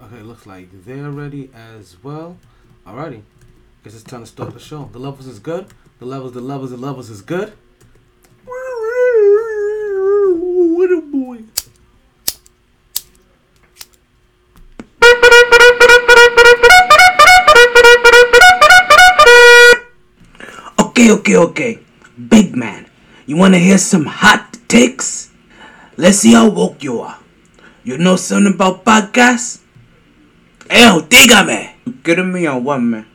Okay, looks like they're ready as well. Alrighty. Guess it's time to start the show. The levels is good. The levels, the levels, the levels is good. What a boy. Okay, okay, okay. Big man, you wanna hear some hot takes? Let's see how woke you are. You know something about podcasts? Ew, dígame. You kidding me or what, man?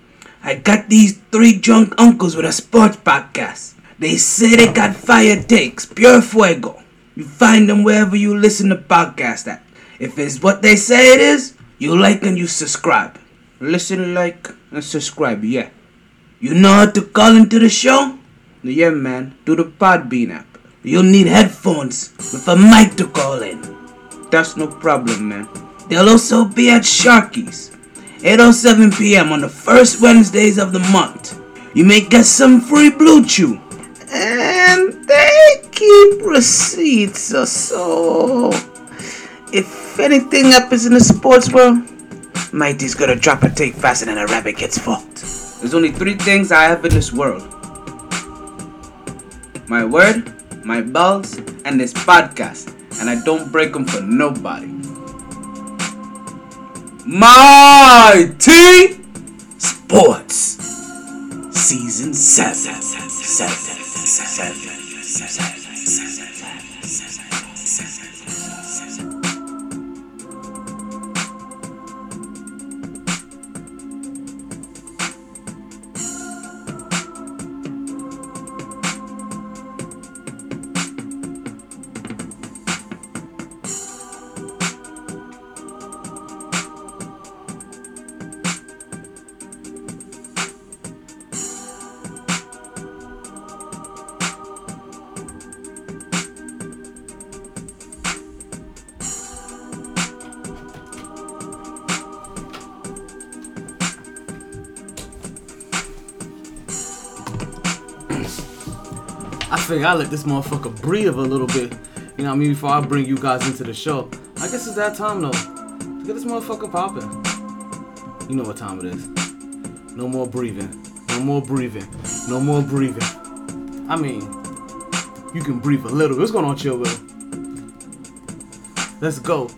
I got these three drunk uncles with a sports podcast. They say they got fire takes, pure fuego. You find them wherever you listen to podcasts at. If it's what they say it is, you like and you subscribe. Listen, like, and subscribe, yeah. You know how to call into the show? Yeah, man. Do the Podbean app. You'll need headphones with a mic to call in. That's no problem, man. They'll also be at Sharky's, 8:07 p.m. on the first Wednesdays of the month. You may get some free BlueChew, and they keep receipts or so. If anything happens in the sports world, Mighty's gonna drop a take faster than a rabbit gets fucked. There's only three things I have in this world my word, my balls, and this podcast. And I don't break them for nobody. MyT Sports. Season 7. seven, seven, seven, Figure I let this motherfucker breathe a little bit. You know what I mean? Before I bring you guys into the show. I guess it's that time though. Get this motherfucker popping. You know what time it is. No more breathing. No more breathing. No more breathing. I mean, you can breathe a little. What's going on, Chill Will? Let's go.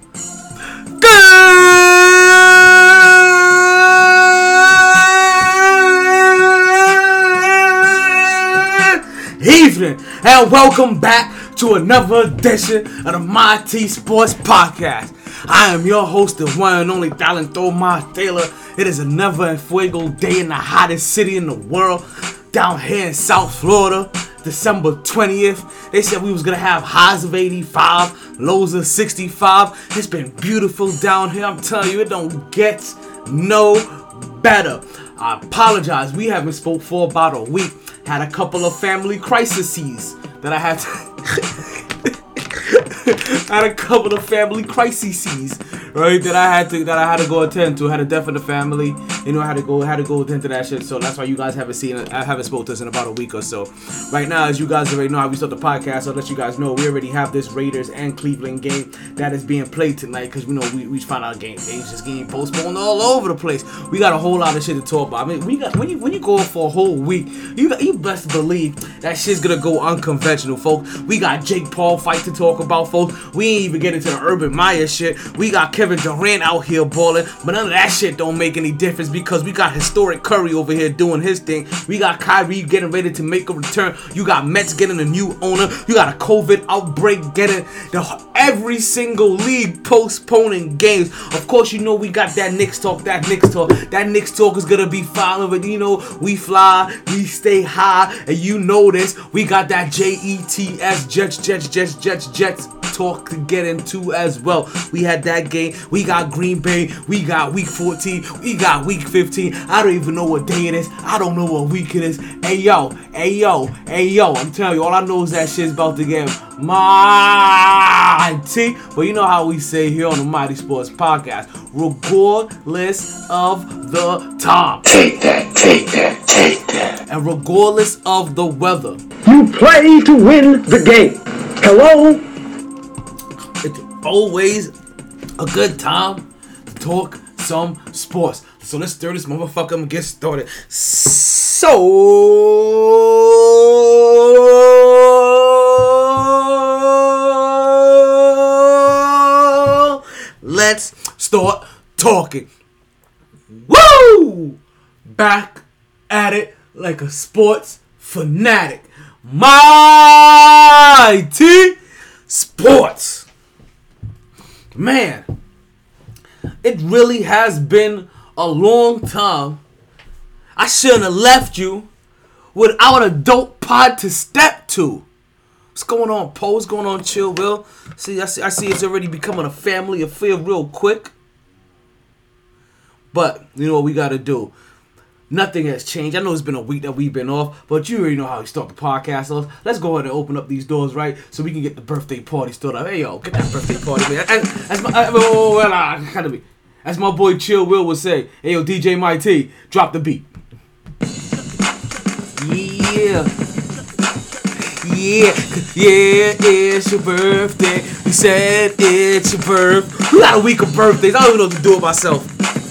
And welcome back to another edition of the MyT Sports Podcast. I am your host, the one and only Dalentoma Taylor. It is another fuego day in the hottest city in the world, down here in South Florida. December 20th. They said we was gonna have highs of 85, lows of 65. It's been beautiful down here. I'm telling you, it don't get no better. I apologize. We haven't spoke for about a week. Had a couple of family crises that I had to had a couple of family crises, right? That I had to that I had to go attend to. I had a death in the family. You know, I had to go had to go attend to that shit. So that's why you guys haven't seen. I haven't spoke to us in about a week or so. Right now, as you guys already know how we start the podcast, I'll let you guys know we already have this Raiders and Cleveland game that is being played tonight because we know we, we found out game games just getting postponed all over the place. We got a whole lot of shit to talk about. I mean, we got when you when you go for a whole week, you you best believe that shit's gonna go unconventional, folks. We got Jake Paul fight to talk about, folks. We ain't even get into the Urban Meyer shit. We got Kevin Durant out here balling, but none of that shit don't make any difference because we got historic Curry over here doing his thing. We got Kyrie getting ready to make a return. You got Mets getting a new owner. You got a COVID outbreak getting the every single league postponing games. Of course, you know we got that Knicks talk. That Knicks talk. That Knicks talk is gonna be following. But you know we fly, we stay high, and you know this. We got that J E T S Jets Jets Jets Jets Jets talk to get into as well. We had that game. We got Green Bay. We got Week 14. We got Week 15. I don't even know what day it is. I don't know what week it is. Hey yo, hey yo, hey yo. I'm telling you, all I know is that shit's about to get mighty. But you know how we say here on the MyT Sports Podcast, regardless of the time. Take that, take that, take that. And regardless of the weather. You play to win the game. Hello? Always a good time to talk some sports. So let's stir this motherfucker and get started. So let's start talking. Woo! Back at it like a sports fanatic. MyT Sports. Man, it really has been a long time. I shouldn't have left you without a dope pod to step to. What's going on, Poe? What's going on, Chill Will? See, I see, I see it's already becoming a family affair real quick. But you know what we gotta do? Nothing has changed. I know it's been a week that we've been off, but you already know how we start the podcast off. Let's go ahead and open up these doors, right? So we can get the birthday party started. Hey yo, get that birthday party, man. My, uh, well, uh, be. As my boy Chill Will would say, hey yo, DJ Mighty, drop the beat. Yeah. Yeah, yeah, it's your birthday. We said it's your birth. We got a week of birthdays. I don't even know what to do with myself.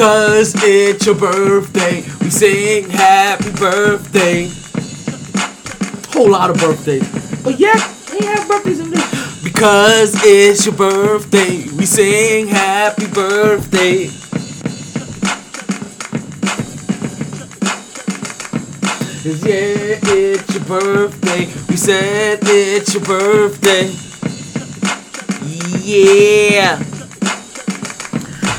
Because it's your birthday, we sing happy birthday. Whole lot of birthdays. But yeah, they have birthdays in. Because it's your birthday, we sing happy birthday. Yeah, it's your birthday. We said it's your birthday. Yeah.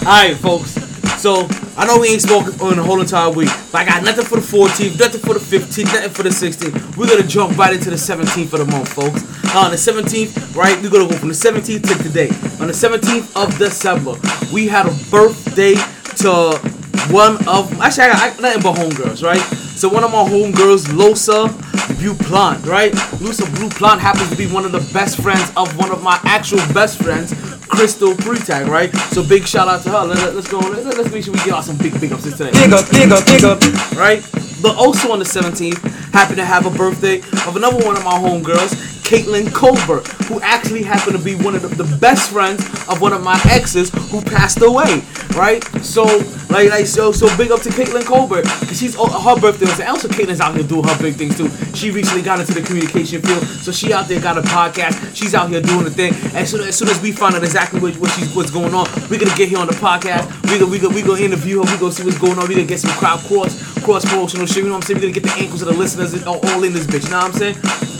Alright, folks. So, I know we ain't spoken on the whole entire week, but I got nothing for the 14th, nothing for the 15th, nothing for the 16th. We're gonna jump right into the 17th of the month, folks. Now, on the 17th, right, we're gonna go from the 17th to today. On the 17th of December, we had a birthday to one of actually I got nothing but homegirls, right? So one of my homegirls, Losa Buplant, right? Losa Buplant happens to be one of the best friends of one of my actual best friends, Crystal Pretag, right? So big shout out to her. Let, us go. Let, us make sure we get out some big big ups today. Big up, big up, big up. Right? But also on the 17th, happy to have a birthday of another one of my homegirls, Caitlin Colbert, who actually happened to be one of the, the, best friends of one of my exes who passed away, right? So, like, like so, so big up to Caitlin Colbert, because she's oh, her birthday and also Caitlin's out here doing her big things too. She recently got into the communication field, so she out there got a podcast. She's out here doing the thing. And so, as soon as we find out exactly what, what she's what's going on, we're gonna get here on the podcast. We gonna we gonna we gonna interview her. We gonna see what's going on. We gonna get some crowd cross cross promotional shit. You know what I'm saying? We gonna get the ankles of the listeners all all in this bitch. You know what I'm saying?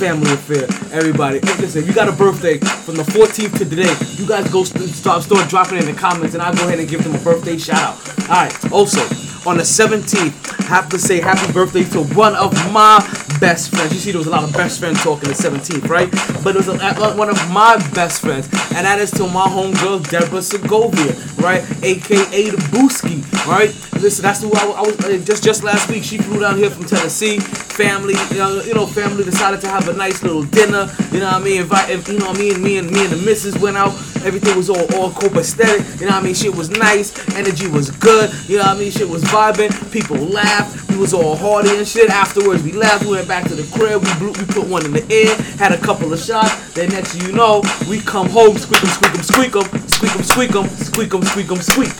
family affair. Everybody, hey, listen, you got a birthday from the 14th to today, you guys go st- start start dropping in the comments, and I'll go ahead and give them a birthday shout out. All right. Also, on the 17th, have to say happy birthday to one of my best friends. You see, there was a lot of best friends talking the 17th, right? But it was a, one of my best friends, and that is to my homegirl Deborah Segovia, right? AKA the Booski, right? Listen, that's who I, I was uh, just just last week. She flew down here from Tennessee. Family, you know, you know, family decided to have a nice little dinner. You know what I mean? Invite, you know I mean? Me and me and the missus went out. Everything was all all copacetic. You know what I mean? Shit was nice. Energy was good. You know what I mean? Shit was vibing. People laughed. We was all hearty and shit. Afterwards, we left. We went back to the crib. We blew, we put one in the air. Had a couple of shots. Then next you know, we come home. Squeak 'em, squeak 'em, squeak 'em, squeak 'em, squeak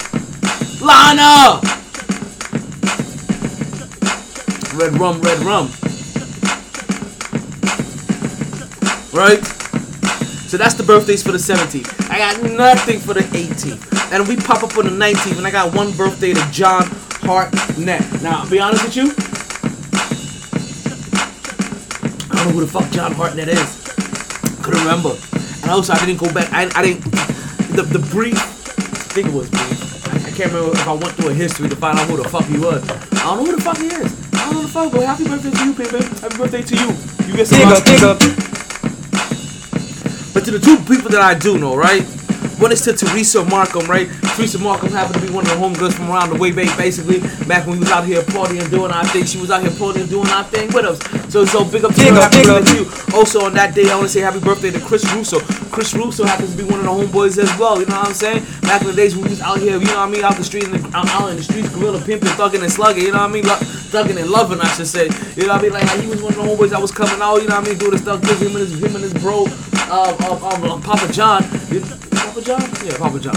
up. Red rum, red rum. Right? So that's the birthdays for the 17th. I got nothing for the 18th. And we pop up on the 19th, and I got one birthday to John Hartnett. Now, I'll be honest with you. I don't know who the fuck John Hartnett is. Couldn't remember. And also, I didn't go back. I, I didn't. The, the brief. I think it was brief. I, I can't remember if I went through a history to find out who the fuck he was. I don't know who the fuck he is. I don't know who the fuck, but happy birthday to you, baby. Happy birthday to you. You get some. Big up, big up. But to the two people that I do know, right? One is to Teresa Markham, right? Teresa Markham happened to be one of the homegirls from around the way, babe, basically. Back when we was out here partying, doing our thing. She was out here partying, doing our thing with us. So, so big up to Big her. up, big up. to you. Also, on that day, I want to say happy birthday to Chris Russo. Chris Russo happens to be one of the homeboys as well. You know what I'm saying? Back in the days when we was out here, you know what I mean? Out the street, in the, out, in the streets, gorilla pimping, thugging and slugging. You know what I mean? Lo- thugging and loving, I should say. You know what I mean? Like, like he was one of the homeboys that was coming out. You know what I mean? Doing the stuff, him and his him and his bro, uh, uh, um, uh, Papa John. You, Papa John? Yeah, Papa John.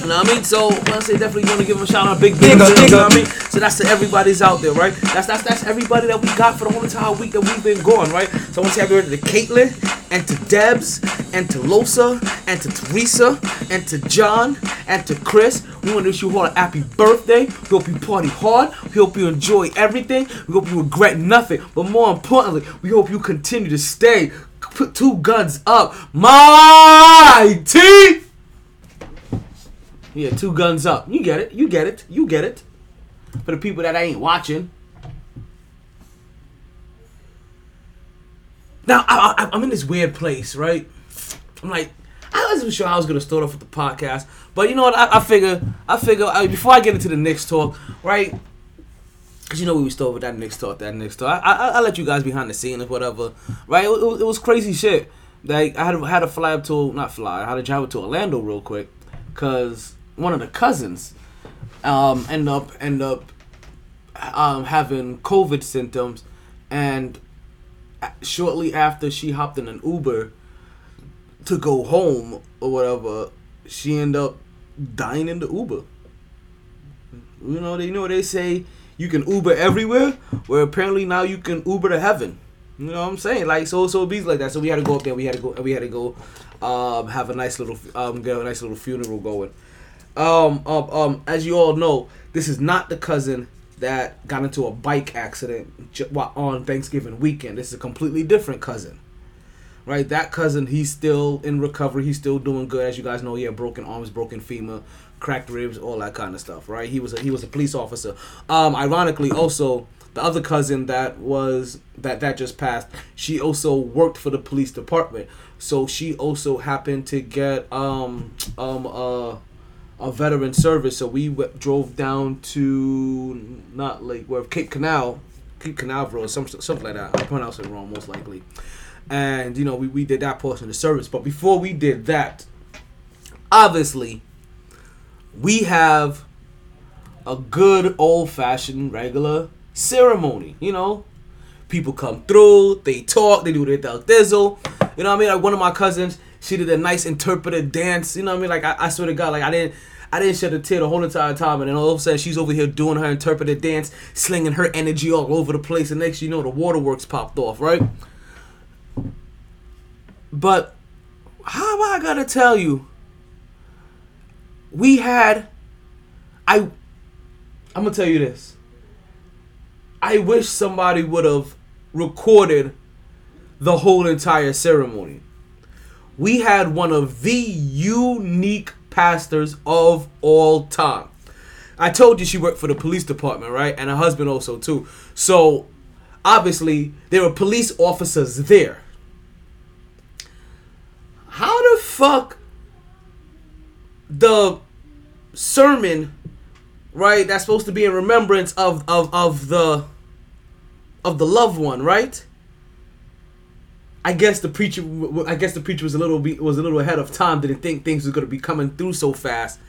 You know what I mean? So when I say definitely gonna give him a shout out, big big Big up, up, big you know what I mean? So that's to everybody's out there, right? That's that's that's everybody that we got for the whole entire week that we've been going, right? So I want to say happy birthday to Caitlin and to Debs and to Losa and to Teresa and to John and to Chris. We want to wish you all a happy birthday. We hope you party hard. We hope you enjoy everything. We hope you regret nothing. But more importantly, we hope you continue to stay. Put two guns up. My teeth. Yeah, two guns up. You get it. You get it. You get it. For the people that I ain't watching. Now I, I, I'm in this weird place, right? I'm like, I wasn't sure I was gonna start off with the podcast, but you know what? I, I figure, I figure uh, before I get into the next talk, right? Cause you know we was start with that next talk, that next talk. I, I, I let you guys behind the scenes, whatever, right? It, was- it was crazy shit. Like I had had to fly up to not fly, I had to travel to Orlando real quick, cause one of the cousins, um, end up end up, um, having COVID symptoms, and shortly after she hopped in an Uber to go home or whatever, she ended up dying in the Uber. You know, they know they say you can Uber everywhere, where apparently now you can Uber to heaven. You know what I'm saying? Like so, so it be like that. So we had to go up there. We had to go. We had to go, um, have a nice little, um, get a nice little funeral going. Um, um, um, as you all know, this is not the cousin that got into a bike accident on Thanksgiving weekend. This is a completely different cousin right? That cousin, he's still in recovery. He's still doing good, as you guys know. He had broken arms, broken femur, cracked ribs, all that kind of stuff, right? He was a, he was a police officer. Um, ironically, also the other cousin that was that that just passed, she also worked for the police department. So she also happened to get um um uh a veteran service. So we w- drove down to not like where Cape Canal, Cape Canaveral, some something like that. I pronounce it wrong, most likely and you know we, we did that portion of the service but before we did that obviously we have a good old-fashioned regular ceremony you know? People come through they talk they do their del dizzle. You know what i mean? Like one of my cousins she did a nice interpretive dance you know what i mean? Like i, I swear to god like i didn't I didn't shed a tear the whole entire time, and then all of a sudden she's over here doing her interpretive dance, slinging her energy all over the place, and next you know the waterworks popped off, right? But how I gonna tell you? We had I I'm gonna tell you this. I wish somebody would have recorded the whole entire ceremony. We had one of the unique pastors of all time. I told you she worked for the police department, right? And her husband also too. So obviously there were police officers there. How the fuck the sermon, right? That's supposed to be in remembrance of of of the of the loved one, right? I guess the preacher, I guess the preacher was a little was a little ahead of time. Didn't think things was gonna be coming through so fast.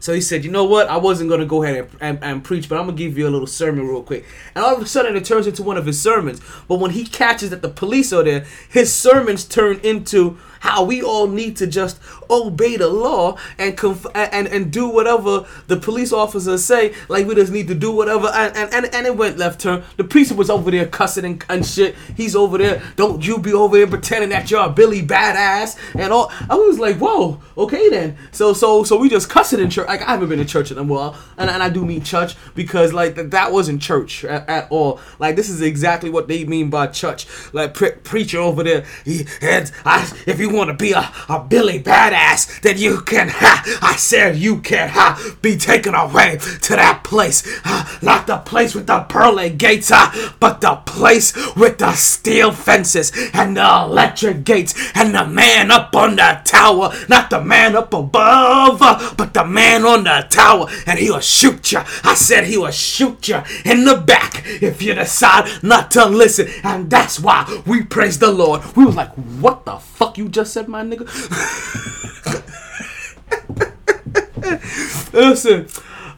So he said, you know what? I wasn't gonna go ahead and, and, and preach, but I'm gonna give you a little sermon real quick. And all of a sudden, it turns into one of his sermons. But when he catches that the police are there, his sermons turn into how we all need to just obey the law and conf- and and do whatever the police officers say. Like we just need to do whatever. And and, and, and it went left turn. The priest was over there cussing and, and shit. He's over there. Don't you be over here pretending that you're a Billy badass and all. I was like, whoa, okay then. So so so we just cussing in church. Like I haven't been to church in a while, and, and I do mean church because like th- that wasn't church at, at all. Like this is exactly what they mean by church. Like pre- preacher over there. He and I, if you want to be a, a Billy badass, then you can. Ha, I said you can ha, be taken away to that place, ha, not the place with the pearly gates, ha, but the place with the steel fences and the electric gates and the man up on the tower, not the man up above, but the man on the tower, and he will shoot you. I said he will shoot you in the back if you decide not to listen, and that's why we praise the Lord. We was like, what the fuck you just said, my nigga? Listen,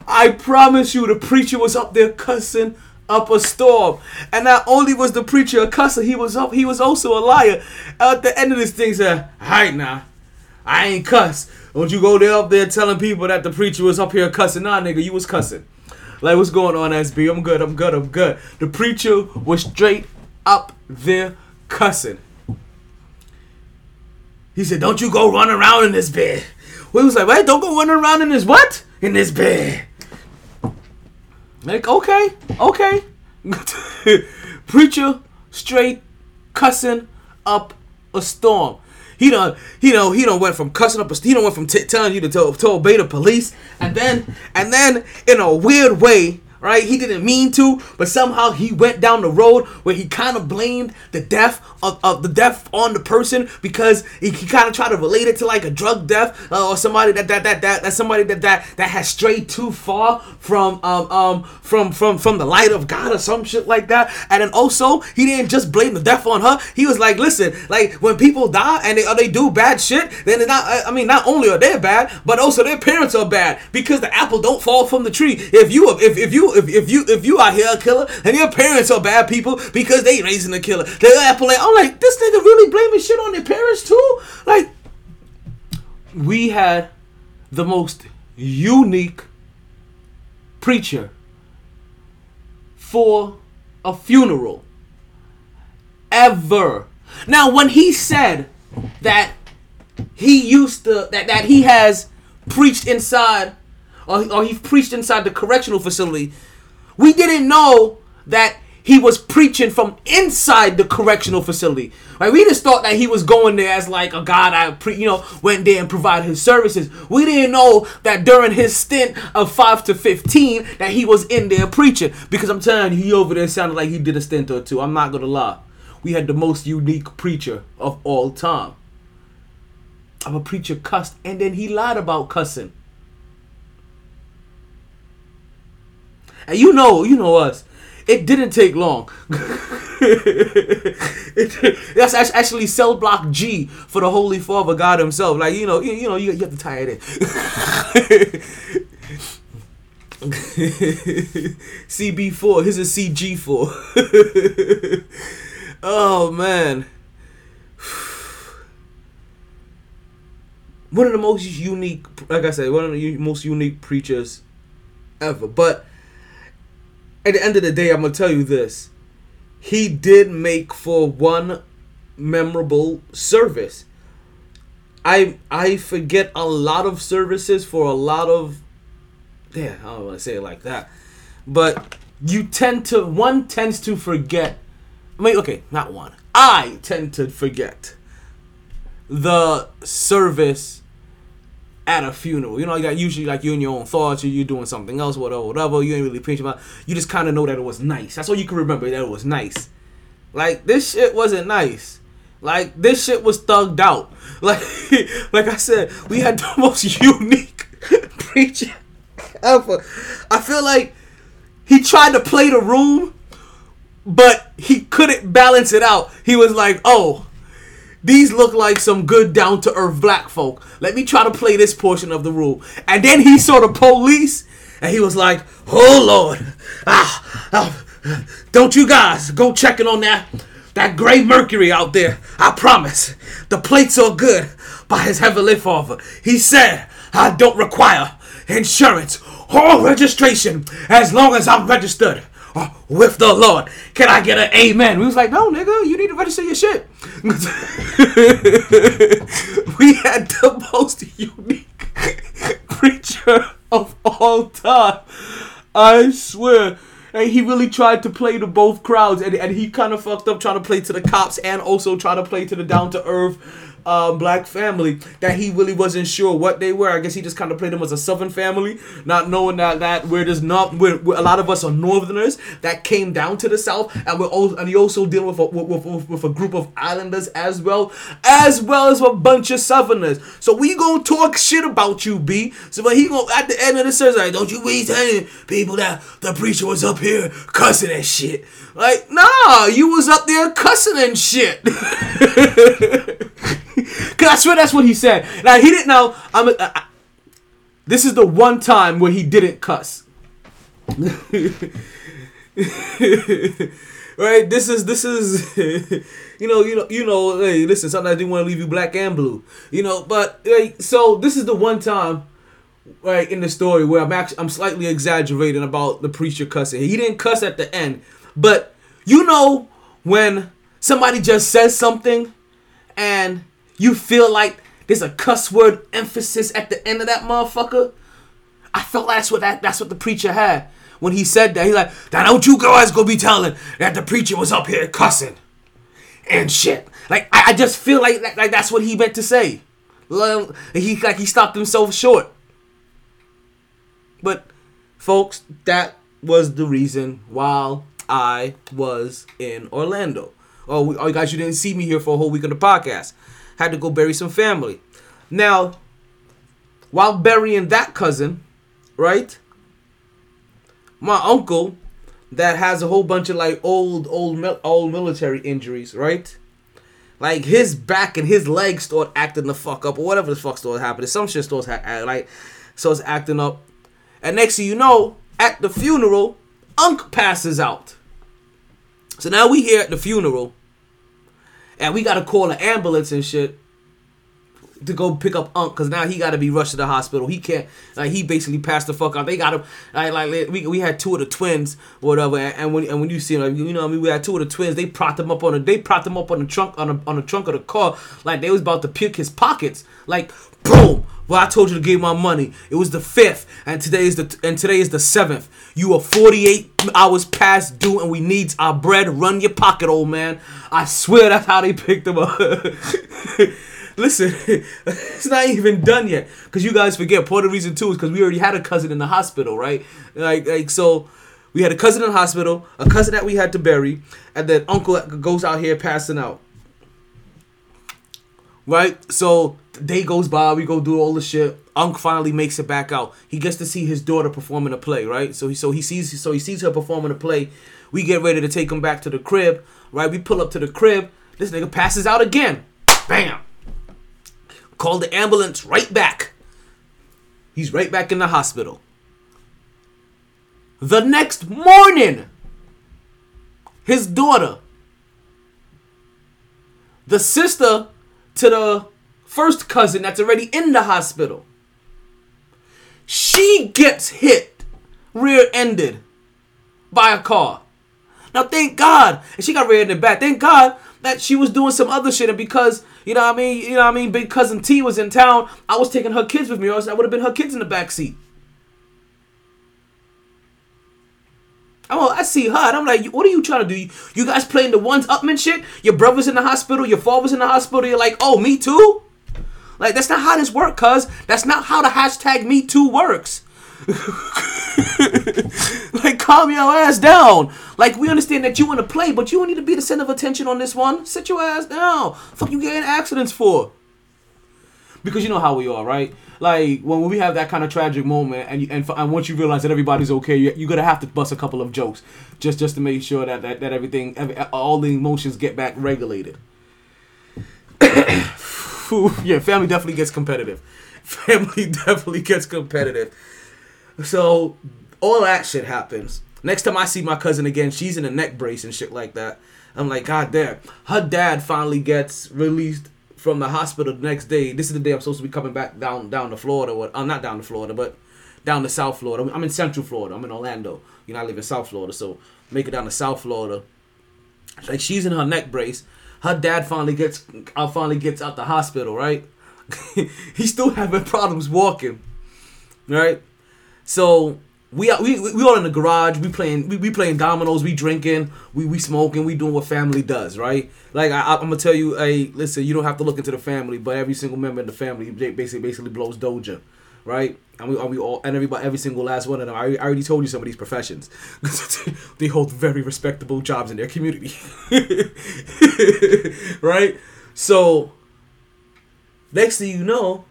I promise you, the preacher was up there cussing up a storm, and not only was the preacher a cusser, he was up. He was also a liar. At the end of this thing, said, "All right now, I ain't cuss. Don't you go there up there telling people that the preacher was up here cussing. Nah, nigga, you was cussing. Like, what's going on, SB? I'm good, I'm good, I'm good. The preacher was straight up there cussing. He said, Don't you go run around in this bed. We was like, Wait, don't go running around in this what? In this bed. Like, okay, okay. Preacher straight cussing up a storm. He done, he know, he done went from cussing up a, he done went from t- telling you to, to, to obey the police, and then, and then in a weird way, right? He didn't mean to, but somehow he went down the road where he kind of blamed the death of, of the death on the person because he, he kind of tried to relate it to like a drug death uh, or somebody that that that that that's somebody that that that has strayed too far from um um from from from the light of God or some shit like that. And then also he didn't just blame the death on her. He was like, listen, like when people die and they or they do bad shit, then they're not. I mean, not only are they bad, but also their parents are bad because the apple don't fall from the tree. If you if if you if, if you if you are here a killer and your parents are bad people because they raising a killer, they apple like I'm like this nigga really blaming shit on their parents too. Like we had the most unique preacher for a funeral ever. Now, when he said that he used to that that he has preached inside or, or he preached inside the correctional facility, we didn't know that he was preaching from inside the correctional facility. Like we just thought that he was going there as like a God I pre, you know went there and provided his services. We didn't know that during his stint of five to fifteen that he was in there preaching. Because I'm telling you, he over there sounded like he did a stint or two. I'm not gonna lie. We had the most unique preacher of all time. Of a preacher cussed and then he lied about cussing. And you know, you know us. It didn't take long. that's act- actually cell block G for the Holy Father God Himself. Like you know, you, you know, you, you have to tie it in. CB4. Here's a CG4. oh man. One of the most unique, like I said, one of the most unique preachers ever. But at the end of the day, I'm gonna tell you this: he did make for one memorable service. I I forget a lot of services for a lot of yeah, I don't want to say it like that, but you tend to one tends to forget. I mean, okay, not one. I tend to forget the service at a funeral. You know, you got usually like you're in your own thoughts, or you're doing something else, whatever, whatever. You ain't really preaching about. You just kind of know that it was nice. That's all you can remember that it was nice. Like this shit wasn't nice. Like this shit was thugged out. Like, like I said, we had the most unique preacher ever. I feel like he tried to play the room, but he couldn't balance it out. He was like, oh. These look like some good down to earth black folk. Let me try to play this portion of the rule. And then he saw the police and he was like, Oh Lord. Ah, ah, don't you guys go checking on that that gray mercury out there. I promise. The plates are good by his heavenly father. He said, I don't require insurance or registration as long as I'm registered uh, with the Lord. Can I get an amen? We was like, no, nigga, you need to register your shit. we had the most unique preacher of all time. I swear. And he really tried to play to both crowds, and, and he kind of fucked up trying to play to the cops and also trying to play to the down to earth um, black family that he really wasn't sure what they were. I guess he just kind of played them as a southern family, not knowing that that we're just not we're- a lot of us are northerners that came down to the south, and we're also and he also dealing with a, with, with, with a group of islanders as well, as well as a bunch of southerners. So we gonna talk shit about you, B. So but he gonna at the end of the service like, don't you be telling people that the preacher was up here cussing and shit. Like, nah, you was up there cussing and shit. Cause I swear that's what he said. Now he didn't know. I'm. A, I, this is the one time where he didn't cuss. right? This is this is you know you know you know. Hey, listen, sometimes they want to leave you black and blue, you know. But hey, so this is the one time, right, in the story where I'm actually I'm slightly exaggerating about the preacher cussing. He didn't cuss at the end, but you know when somebody just says something, and you feel like there's a cuss word emphasis at the end of that motherfucker. I felt that's what that that's what the preacher had when he said that. He's like, "Now don't you guys go be telling that the preacher was up here cussing and shit." Like I, I just feel like, like like that's what he meant to say. He like he stopped himself short. But folks, that was the reason why I was in Orlando. Oh, oh, you guys, you didn't see me here for a whole week of the podcast. Had to go bury some family. Now, while burying that cousin, right? My uncle, that has a whole bunch of like old, old, old military injuries, right? Like his back and his legs start acting the fuck up, or whatever the fuck started happening. Some shit starts ha- like starts acting up, and next thing you know, at the funeral, Unc passes out. So now we here at the funeral, and we gotta call an ambulance and shit to go pick up Unc because now he got to be rushed to the hospital. He can't like he basically passed the fuck out. They got him like like we, we had two of the twins whatever. And, and when and when you see him, like, you know what I mean we had two of the twins. They propped him up on a they propped him up on the trunk on a, on the trunk of the car like they was about to pick his pockets. Like boom. Well, I told you to give my money. It was the fifth, and today is the and today is the seventh. You are 48 hours past due, and we need our bread. Run your pocket, old man. I swear that's how they picked him up. Listen, it's not even done yet. Cause you guys forget part of the reason too is because we already had a cousin in the hospital, right? Like, like so, we had a cousin in the hospital, a cousin that we had to bury, and then uncle goes out here passing out. Right? So day goes by, we go do all the shit. Unc finally makes it back out. He gets to see his daughter performing a play, right? So he so he sees so he sees her performing a play. We get ready to take him back to the crib, right? We pull up to the crib. This nigga passes out again. Bam. Call the ambulance right back. He's right back in the hospital. The next morning, his daughter, the sister to the first cousin that's already in the hospital, she gets hit, rear ended by a car. Now, thank God, and she got rear ended back. Thank God that she was doing some other shit, and because you know what I mean, you know what I mean, big cousin T was in town, I was taking her kids with me, or else I would have been her kids in the back seat. Oh, I see her, and I'm like, what are you trying to do? You, you guys playing the ones upman shit? Your brother's in the hospital, your father's in the hospital. You're like, oh, me too. Like that's not how this works, cuz. That's not how the hashtag Me Too works. like calm your ass down. Like we understand that you want to play, but you don't need to be the center of attention on this one. Sit your ass down. Fuck you getting accidents for? Because you know how we are, right? Like when we have that kind of tragic moment, and you, and, and once you realize that everybody's okay, you, you're gonna have to bust a couple of jokes just just to make sure that that, that everything, every, all the emotions get back regulated. Phew, yeah, family definitely gets competitive. Family definitely gets competitive. So all that shit happens. Next time I see my cousin again, she's in a neck brace and shit like that. I'm like, God damn. Her dad finally gets released from the hospital the next day. This is the day I'm supposed to be coming back down down to Florida. What? I'm not down to Florida, but down to South Florida. I'm in Central Florida. I'm in Orlando. You know, I live in South Florida, so make it down to South Florida. Like she's in her neck brace. Her dad finally gets, uh, finally gets out the hospital. Right? He's still having problems walking. Right? So we we we all in the garage. We playing we, we playing dominoes. We drinking. We we smoking. We doing what family does, right? Like I, I'm gonna tell you, hey, listen, you don't have to look into the family, but every single member in the family basically basically blows doja, right? And we, and we all and everybody every single last one of them. I, I already told you some of these professions. they hold very respectable jobs in their community, right? So next thing you know,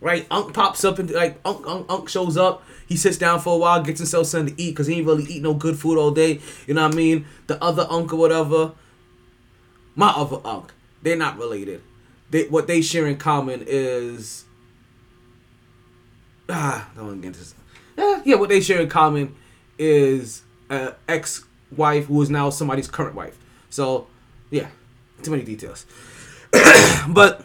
right? Unc pops up and like Unc, Unc Unc shows up. He sits down for a while, gets himself something to eat because he ain't really eat no good food all day. You know what I mean? The other Unc or whatever, my other Unc, they're not related. They what they share in common is ah, don't get this. Yeah, yeah, what they share in common is uh, ex wife, who is now somebody's current wife. So, yeah, too many details. but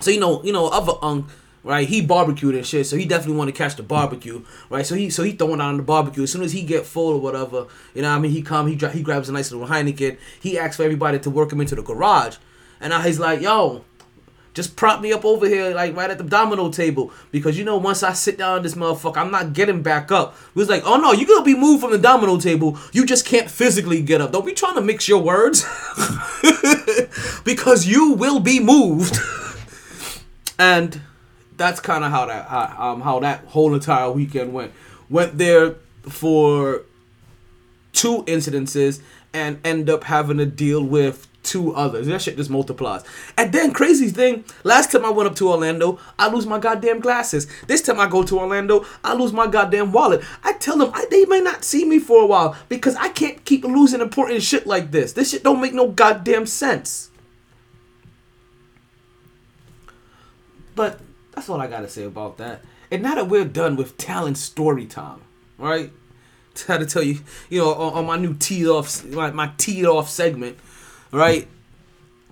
so you know, you know, other unk, right? He barbecued and shit, so he definitely want to catch the barbecue, right? So he so he throwing down the barbecue. As soon as he get full or whatever, you know, what I mean, he come, he dra- he grabs a nice little Heineken. He asks for everybody to work him into the garage, and now he's like, "Yo, just prop me up over here, like right at the domino table, because you know once I sit down this motherfucker, I'm not getting back up. We was like, oh no, you're gonna be moved from the domino table. You just can't physically get up. Don't be trying to mix your words, because you will be moved. and that's kind of how that how, um how that whole entire weekend went. Went there for two incidences and end up having to deal with two others. That shit just multiplies. And then crazy thing, last time I went up to Orlando, I lose my goddamn glasses. This time I go to Orlando, I lose my goddamn wallet. I tell them I, they may not see me for a while because I can't keep losing important shit like this. This shit don't make no goddamn sense. But that's all I gotta say about that. And now that we're done with talent story time, right? Had to tell you, you know, on, on my new teed off, my, my teed off segment, right?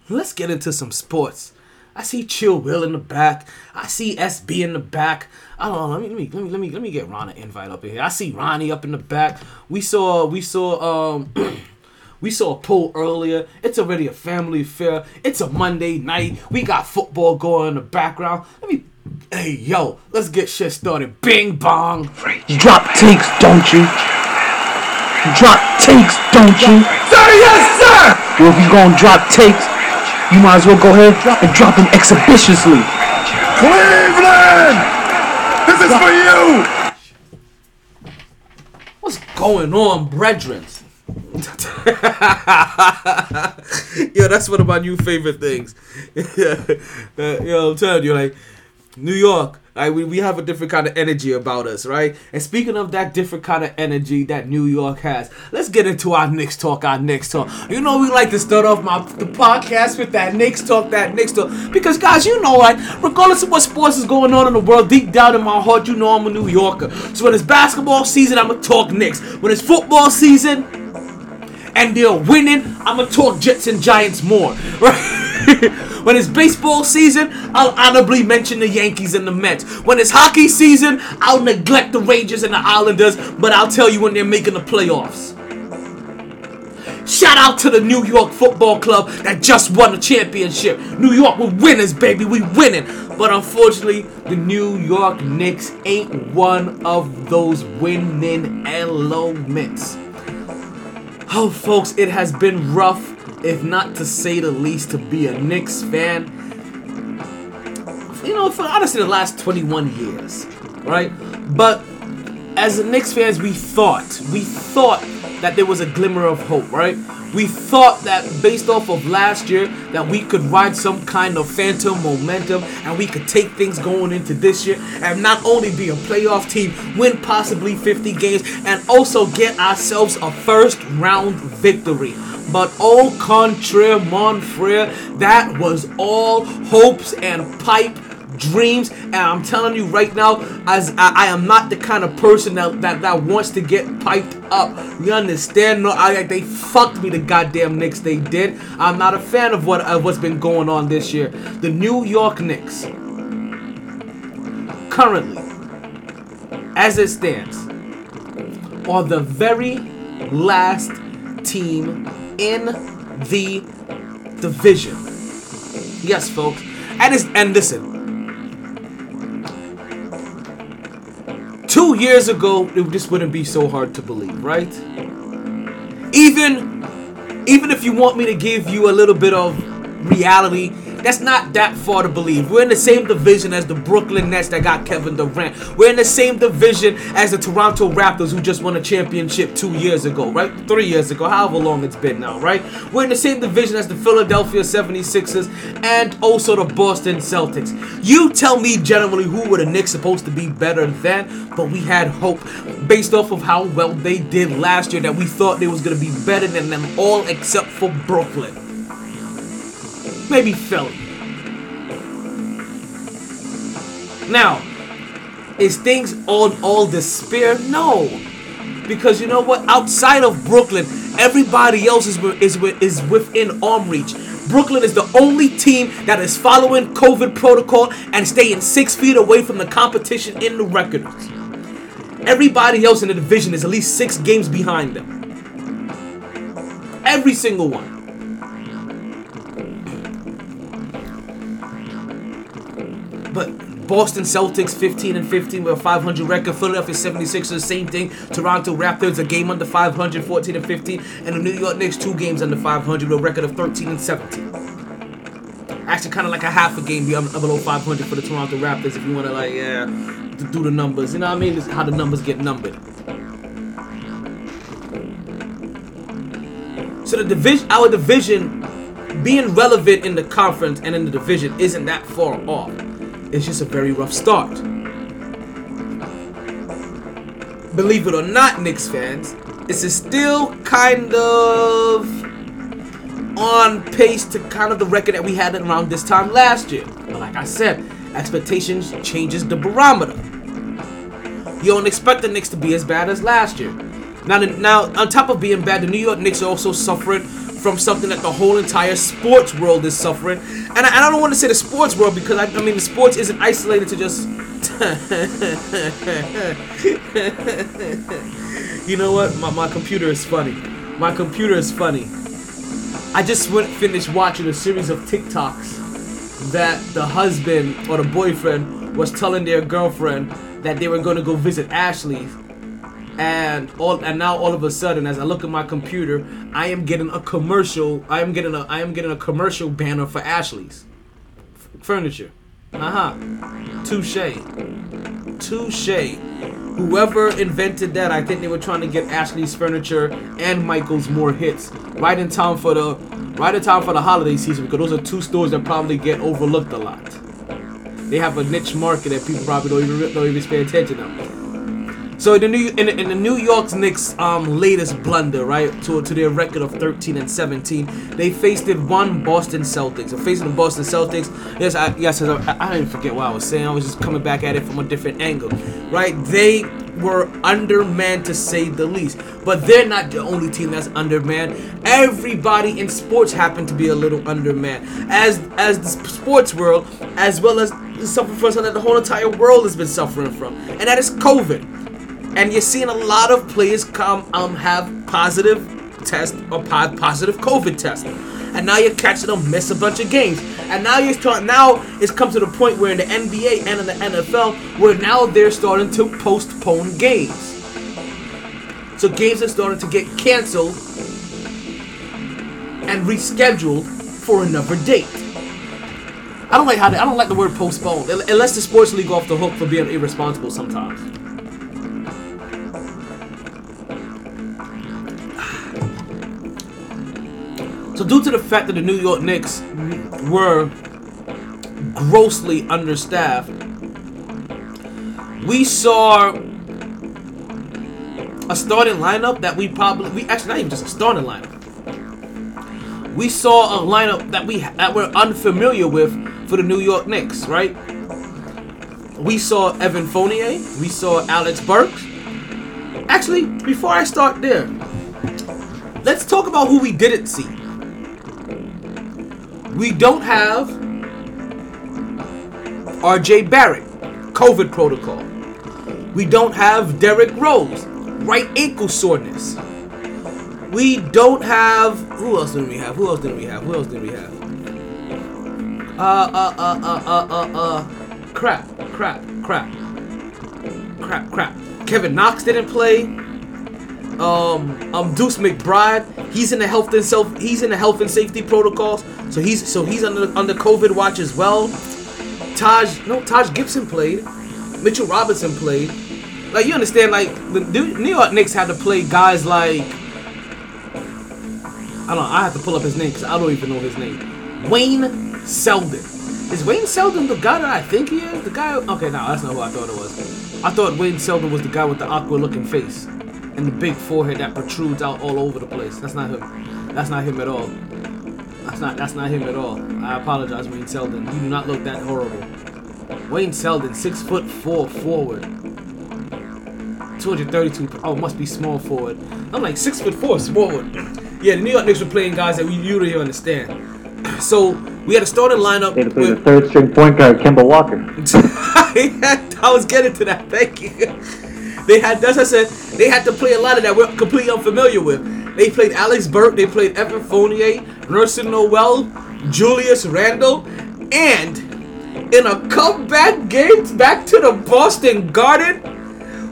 Let's get into some sports. I see Chill Will in the back. I see SB in the back. I don't know. Let me let me let me let me, let me get Ron an invite up here. I see Ronnie up in the back. We saw we saw um we saw a poll earlier. It's already a family affair. It's a Monday night. We got football going in the background. Let me Hey yo, let's get shit started. Bing bong. Drop takes, don't you? You drop takes, don't you? Sir, yes, sir! Well, if you're gonna drop takes, you might as well go ahead and drop them exhibitiously. Cleveland! This is for you! What's going on, brethren? Yo, that's one of my new favorite things. Uh, yo, I'm telling you, like New York, like we, we have a different kind of energy about us, right? And speaking of that different kind of energy that New York has, let's get into our Knicks talk. Our Knicks talk. You know, we like to start off my the podcast with that Knicks talk. That Knicks talk, because guys, you know, what? regardless of what sports is going on in the world, deep down in my heart, you know I'm a New Yorker. So when it's basketball season, I'ma talk Knicks. When it's football season, and they're winning, I'ma talk Jets and Giants more. Right? when it's baseball season, I'll honorably mention the Yankees and the Mets. When it's hockey season, I'll neglect the Rangers and the Islanders, but I'll tell you when they're making the playoffs. Shout out to the New York Football Club that just won a championship. New York, we're winners, baby. We winning. But unfortunately, the New York Knicks ain't one of those winning elements. Oh, folks, it has been rough, if not to say the least, to be a Knicks fan. You know, for honestly, the last 21 years, right? But as Knicks fans, we thought, we thought that there was a glimmer of hope, right? We thought that based off of last year, that we could ride some kind of phantom momentum and we could take things going into this year and not only be a playoff team, win possibly 50 games, and also get ourselves a first round victory. But au contraire, mon frere, that was all hopes and pipe dreams and i'm telling you right now as i, I am not the kind of person that, that that wants to get piped up. You understand? No I, they fucked me the goddamn Knicks. They did. I'm not a fan of what of what's been going on this year. The new york Knicks currently as it stands are the very last team in the division. Yes folks. And it's and listen two years ago, it just wouldn't be so hard to believe, right? Even, even if you want me to give you a little bit of reality, that's not that far to believe. We're in the same division as the Brooklyn Nets that got Kevin Durant. We're in the same division as the Toronto Raptors who just won a championship two years ago, right? Three years ago, however long it's been now, right? We're in the same division as the Philadelphia 76ers and also the Boston Celtics. You tell me generally who were the Knicks supposed to be better than, but we had hope based off of how well they did last year that we thought they was going to be better than them all except for Brooklyn maybe Philly. Now, is things on all despair? No. Because you know what? Outside of Brooklyn, Everybody else is is is within arm reach. Brooklyn is the only team that is following COVID protocol and staying six feet away from the competition in the records. Everybody else in the division is at least six games behind them. Every single one. But Boston Celtics 15 and 15 with a 500 record. Philadelphia 76ers same thing. Toronto Raptors a game under 500, 14 and 15, and the New York Knicks two games under 500 with a record of 13 and 17. Actually, kind of like a half a game be- uh, below 500 for the Toronto Raptors if you want to like yeah do the numbers. You know what I mean? It's how the numbers get numbered. So the division, our division, being relevant in the conference and in the division isn't that far off. It's just a very rough start. Believe it or not, Knicks fans, this is still kind of on pace to kind of the record that we had around this time last year. But like I said, expectations changes the barometer. You don't expect the Knicks to be as bad as last year. Now, now on top of being bad, the New York Knicks are also suffering from something that the whole entire sports world is suffering. And I, and I don't want to say the sports world because I, I mean the sports isn't isolated to just. you know what? My, my computer is funny. My computer is funny. I just went finished watching a series of TikToks that the husband or the boyfriend was telling their girlfriend that they were going to go visit Ashley and all and now all of a sudden as I look at my computer I am getting a commercial I am getting a I am getting a commercial banner for Ashley's. F- furniture. Uh-huh. Touche. Touche. Whoever invented that I think they were trying to get Ashley's furniture and Michael's more hits. Right in time for the right in time for the holiday season because those are two stores that probably get overlooked a lot. They have a niche market that people probably don't even don't even pay attention to so in the New in, in the New York's Knicks um latest blunder, right, to to their record of 13 and 17, they faced it one Boston Celtics. So facing the Boston Celtics, yes, I, yes, I, I didn't forget what I was saying. I was just coming back at it from a different angle, right? They were undermanned to say the least, but they're not the only team that's undermanned. Everybody in sports happened to be a little undermanned, as as the sports world, as well as suffering from something that the whole entire world has been suffering from, and that is COVID and you're seeing a lot of players come um have positive test or po- positive COVID test, and now you're catching them miss a bunch of games, and now you're starting. Now it's come to the point where in the NBA and in the NFL, where now they're starting to postpone games. So games are starting to get canceled and rescheduled for another date. I don't like how they, I don't like the word postpone. It, it lets the sports league off the hook for being irresponsible sometimes. So due to the fact that the New York Knicks were grossly understaffed, we saw a starting lineup that we probably we actually not even just a starting lineup. We saw a lineup that we that we're unfamiliar with for the New York Knicks, right? We saw Evan Fournier, we saw Alex Burks. Actually, before I start there, let's talk about who we didn't see. We don't have RJ Barrett, COVID protocol. We don't have Derrick Rose, right ankle soreness. We don't have who else did we have? Who else did we have? Who else did we have? Uh uh uh uh uh uh uh crap, crap, crap. Crap, crap. Kevin Knox didn't play. Um, um, Deuce McBride, he's in the health and self, he's in the health and safety protocols, so he's so he's under under COVID watch as well. Taj, no, Taj Gibson played. Mitchell Robinson played. Like you understand, like the New York Knicks had to play guys like I don't know. I have to pull up his name because I don't even know his name. Wayne Selden. Is Wayne Selden the guy that I think he is? The guy? Okay, no, that's not who I thought it was. I thought Wayne Selden was the guy with the awkward-looking face and the big forehead that protrudes out all over the place. That's not him. That's not him at all. That's not. That's not him at all. I apologize, Wayne Selden. You do not look that horrible. Wayne Selden, six foot four forward. 232. Oh, must be small forward. I'm like six foot four, small forward. Yeah, the New York Knicks were playing guys that we usually understand. So we had a starting lineup. They had to play the third string point guard, Kemba Walker. I was getting to that. Thank you. They had, as I said, they had to play a lot of that we're completely unfamiliar with. They played Alex Burke, they played Evan Fournier, Nerlens Noel, Julius Randle, and in a comeback game back to the Boston Garden,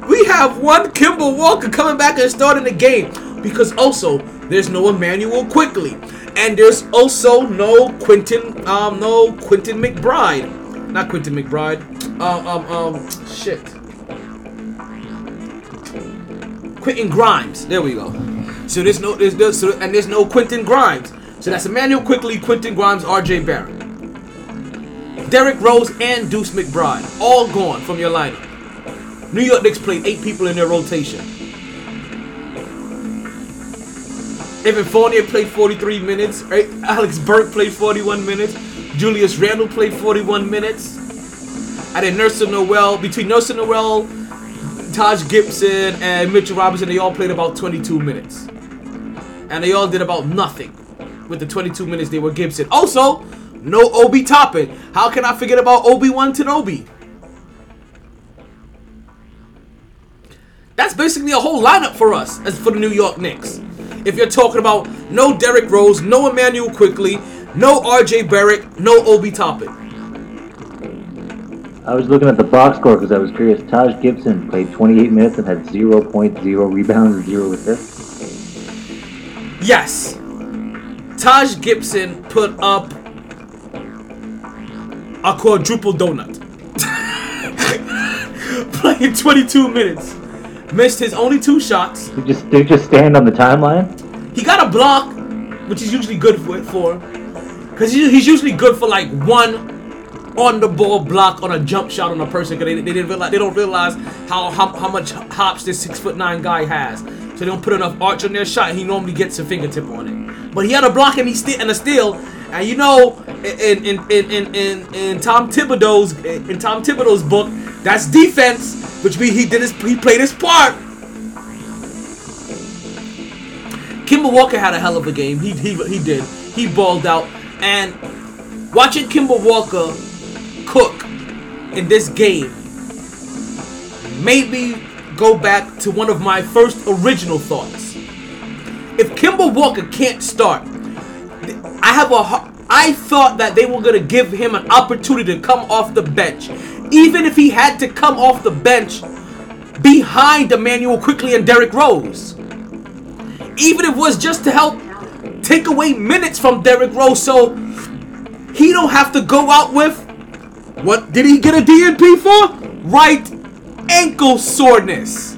we have one Kemba Walker coming back and starting the game because also there's no Immanuel Quickley, and there's also no Quentin, um, no Quentin McBride, not Quentin McBride, um, um, um, shit, Quentin Grimes. There we go. So there's no, there's, there's and there's no Quentin Grimes. So that's Immanuel Quickley, Quentin Grimes, R.J. Barrett. Derrick Rose and Deuce McBride, all gone from your lineup. New York Knicks played eight people in their rotation. Evan Fournier played 43 minutes. Eh, Alex Burke played 41 minutes. Julius Randle played 41 minutes. And then Nerlens Noel, between Nerlens Noel, Taj Gibson, and Mitchell Robinson, they all played about 22 minutes. And they all did about nothing with the 22 minutes they were Gibson. Also, no Obi Toppin. How can I forget about Obi-Wan Kenobi? That's basically a whole lineup for us as for the New York Knicks. If you're talking about no Derrick Rose, no Immanuel Quickley, no RJ Barrett, no Obi Toppin. I was looking at the box score because I was curious. Taj Gibson played 28 minutes and had 0.0 rebounds and 0 assists. Yes. Taj Gibson put up a quadruple donut. Playing 22 minutes. Missed his only two shots. They just they just stand on the timeline. He got a block, which is usually good for for. Because he's usually good for like one on the ball block on a jump shot on a person because they, they didn't realize they don't realize how, how how much hops this six foot nine guy has. So they don't put enough arch on their shot. He normally gets a fingertip on it. But he had a block and he sti- and a steal. And you know, in in in in in, in Tom Thibodeau's in Tom Thibodeau's book, that's defense, which means he did his he played his part. Kemba Walker had a hell of a game. He he he did. He balled out. And watching Kemba Walker cook in this game made me go back to one of my first original thoughts. If Kemba Walker can't start, I have a I thought that they were gonna give him an opportunity to come off the bench, even if he had to come off the bench behind Immanuel Quickley and Derrick Rose even if it was just to help take away minutes from Derrick Rose so he don't have to go out with what did he get a DNP for? Right ankle soreness.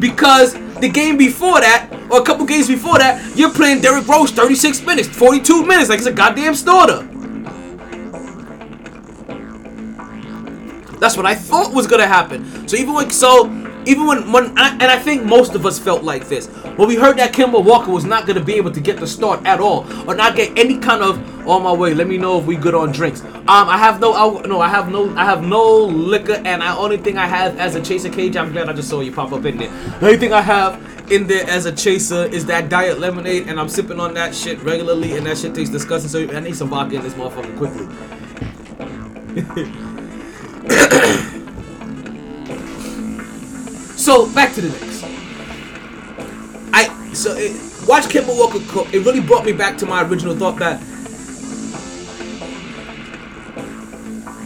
Because the game before that, or a couple games before that, you're playing Derrick Rose 36 minutes, 42 minutes, like it's a goddamn starter. That's what I thought was gonna happen. So even when so even when when and I think most of us felt like this when we heard that Kemba Walker was not gonna be able to get the start at all or not get any kind of on my way. Let me know if we good on drinks. Um, I have no al- no I have no I have no liquor and the only thing I have as a chaser cage. I'm glad I just saw you pop up in there. The only thing I have in there as a chaser is that diet lemonade and I'm sipping on that shit regularly and that shit tastes disgusting. So I need some vodka in this motherfucker quickly. So back to the Knicks. I so it, watch Kemba Walker cook. It really brought me back to my original thought that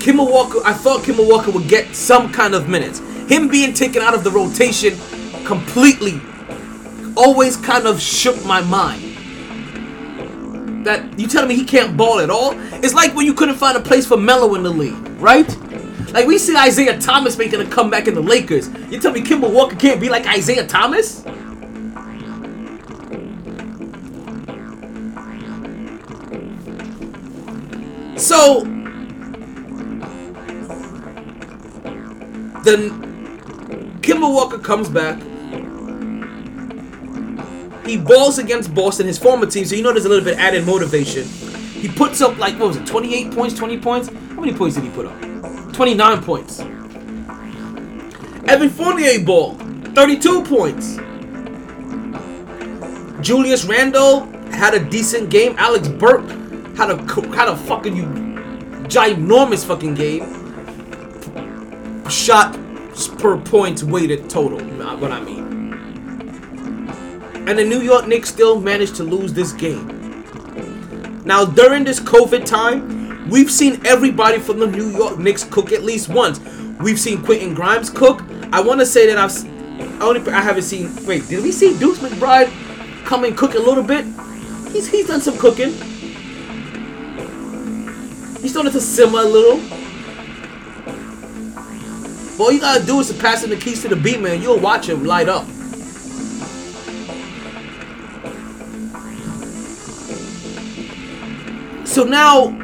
Kemba Walker. I thought Kemba Walker would get some kind of minutes. Him being taken out of the rotation completely always kind of shook my mind. That you telling me he can't ball at all? It's like when you couldn't find a place for Melo in the league, right? Like we see Isaiah Thomas making a comeback in the Lakers. You tell me Kemba Walker can't be like Isaiah Thomas? So then Kemba Walker comes back. He balls against Boston, his former team, so you know there's a little bit added motivation. He puts up like what was it, 28 points, 20 points? How many points did he put up? 29 points. Evan Fournier ball. 32 points. Julius Randle had a decent game. Alex Burke had a had a fucking you ginormous fucking game. Shot per points weighted total. Not what I mean. And the New York Knicks still managed to lose this game. Now during this COVID time, we've seen everybody from the New York Knicks cook at least once. We've seen Quentin Grimes cook. I want to say that I've only I haven't seen. Wait, did we see Deuce McBride come and cook a little bit? He's he's done some cooking. He's starting to simmer a little. But all you gotta do is to pass him the keys to the beat, man. You'll watch him light up. So now,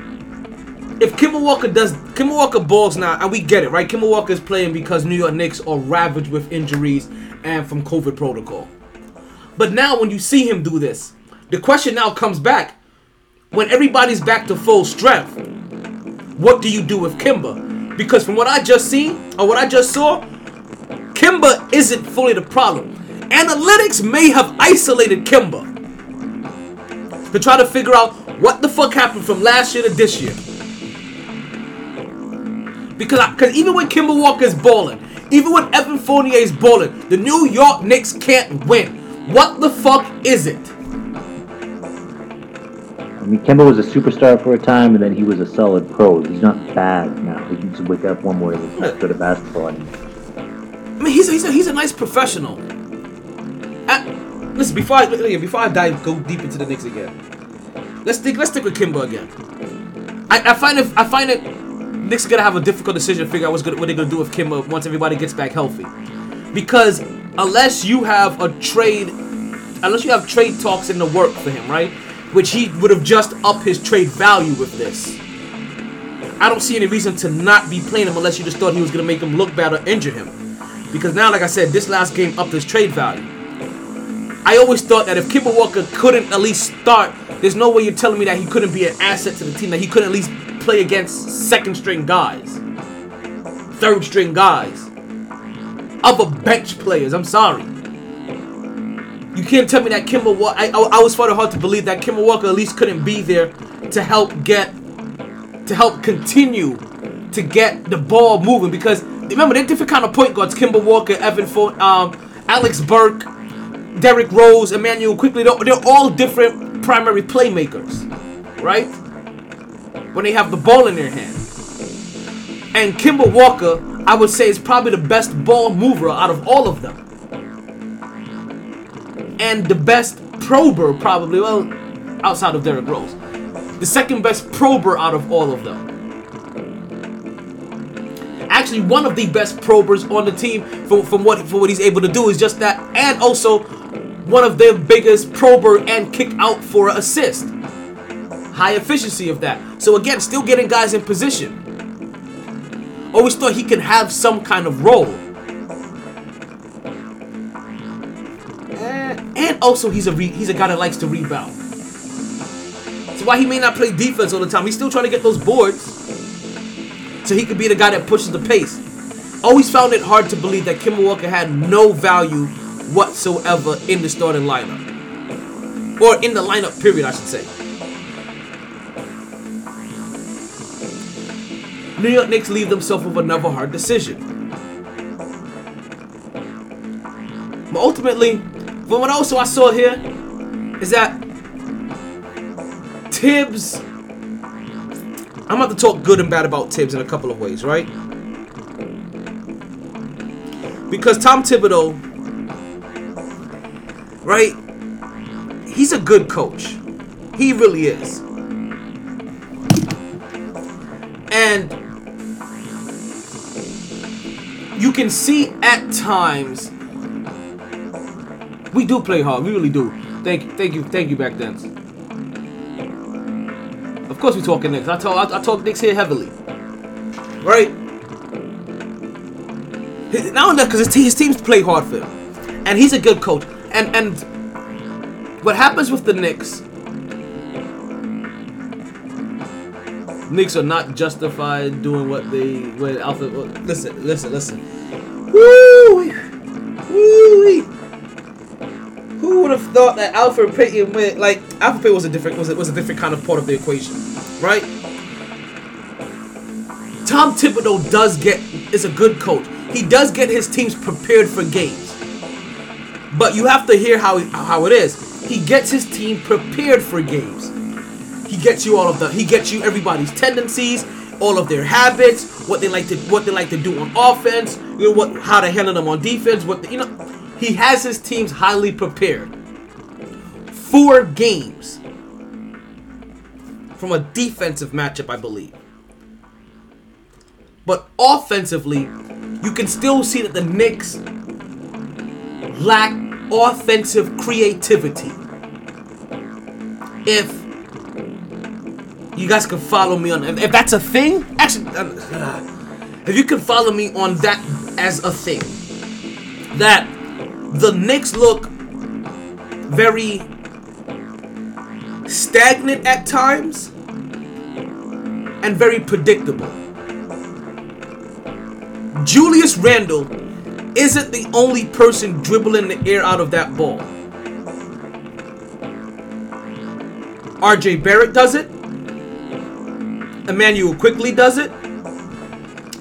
if Kemba Walker does, Kemba Walker balls now, and we get it, right? Kemba Walker is playing because New York Knicks are ravaged with injuries and from COVID protocol. But now, when you see him do this, the question now comes back: when everybody's back to full strength, what do you do with Kemba? Because from what I just seen or what I just saw, Kemba isn't fully the problem. Analytics may have isolated Kemba to try to figure out what the fuck happened from last year to this year. Because because even when Kemba Walker's balling, even when Evan Fournier's balling, the New York Knicks can't win. What the fuck is it? I mean, Kemba was a superstar for a time, and then he was a solid pro. He's not bad now. He needs to wake up one more he's not good at basketball. I mean, he's a, he's a, he's a nice professional. Uh, listen, before I before I dive go deep into the Knicks again, let's stick let's stick with Kemba again. I, I find it I find it Knicks are gonna have a difficult decision to figure out what's what they're gonna do with Kemba once everybody gets back healthy, because unless you have a trade, unless you have trade talks in the work for him, right? Which he would have just upped his trade value with this. I don't see any reason to not be playing him unless you just thought he was gonna make him look bad or injure him. Because now, like I said, this last game upped his trade value. I always thought that if Kemba Walker couldn't at least start, there's no way you're telling me that he couldn't be an asset to the team, that he couldn't at least play against second string guys, third string guys, other bench players. I'm sorry. You can't tell me that Kemba Walker. I, I, I was it hard to believe that Kemba Walker at least couldn't be there to help get, to help continue to get the ball moving because remember they're different kind of point guards. Kemba Walker, Evan Ford, um, Alex Burke, Derrick Rose, Immanuel Quickley. They're, they're all different primary playmakers, right? When they have the ball in their hand. And Kemba Walker, I would say, is probably the best ball mover out of all of them. And the best prober, probably, well, outside of Derrick Rose. The second best prober out of all of them actually one of the best probers on the team from, from what for what he's able to do is just that and also one of their biggest prober and kick out for assist high efficiency of that so again still getting guys in position always thought he could have some kind of role and, and also he's a he's a guy that likes to rebound so why he may not play defense all the time he's still trying to get those boards so he could be the guy that pushes the pace. Always found it hard to believe that Kemba Walker had no value whatsoever in the starting lineup. Or in the lineup, period, I should say. New York Knicks leave themselves with another hard decision. But ultimately, from what also I saw here, is that Thibs I'm about to talk good and bad about Thibs in a couple of ways, right? Because Tom Thibodeau, right? He's a good coach. He really is. And you can see at times we do play hard. We really do. Thank, thank you, thank you, back then. Of course, we talking Knicks. I talk, I, I talk Knicks here heavily, right? His, not only because his, his teams play hard for him, and he's a good coach. And and what happens with the Knicks? Knicks are not justified doing what they when Alpha. Listen, listen, listen. Woo! Who would have thought that Elfrid Payton went like Elfrid Payton was a different was a, was a different kind of part of the equation, right? Tom Thibodeau does get is a good coach. He does get his teams prepared for games. But you have to hear how how it is. He gets his team prepared for games. He gets you all of the he gets you everybody's tendencies, all of their habits, what they like to what they like to do on offense, you know what how to handle them on defense, what the, you know he has his teams highly prepared. Four games from a defensive matchup, I believe. But offensively, you can still see that the Knicks lack offensive creativity. If you guys can follow me on if that's a thing, actually, uh, if you can follow me on that as a thing, that the Knicks look very stagnant at times and very predictable. Julius Randle isn't the only person dribbling the air out of that ball. RJ Barrett does it. Immanuel Quickley does it.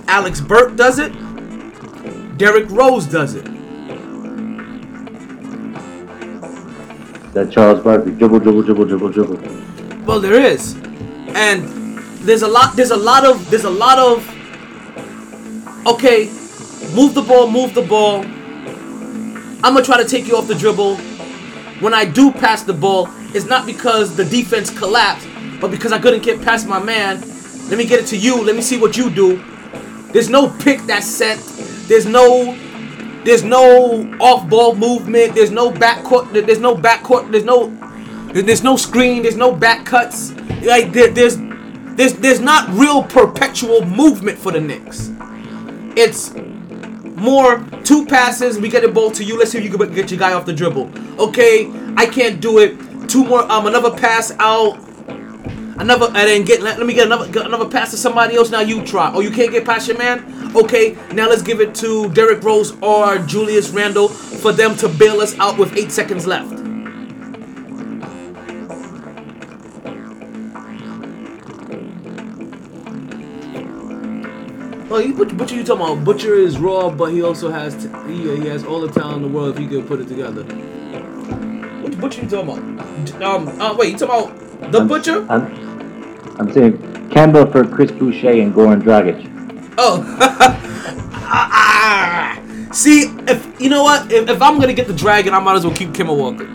Alex Burke does it. Derrick Rose does it. That Charles Barkley dribble, dribble, dribble, dribble, dribble. Well, there is, and there's a lot. There's a lot of. There's a lot of. Okay, move the ball, move the ball. I'm gonna try to take you off the dribble. When I do pass the ball, it's not because the defense collapsed, but because I couldn't get past my man. Let me get it to you. Let me see what you do. There's no pick that's set. There's no there's no off-ball movement. There's no backcourt. There's no backcourt. There's no. There's no screen. There's no back cuts. Like there, there's, there's, there's not real perpetual movement for the Knicks. It's more two passes. We get the ball to you. Let's see if you can get your guy off the dribble. Okay, I can't do it. Two more. Um, another pass out. Another, and then get. Let, let me get another get another pass to somebody else. Now you try. Oh, you can't get past your man. Okay, now let's give it to Derrick Rose or Julius Randle for them to bail us out with eight seconds left. Well, you Butcher, Butcher, you talking about Butcher is raw, but he also has t- he, he has all the talent in the world if he could put it together. What Butcher you talking about? D- Um, uh, wait, you talking about the I'm- Butcher? I'm, I'm saying Kemba for Chris Boucher and Goran Dragic. Oh, see, if you know what, if, if I'm gonna get the dragon, I might as well keep Kimmer Walker.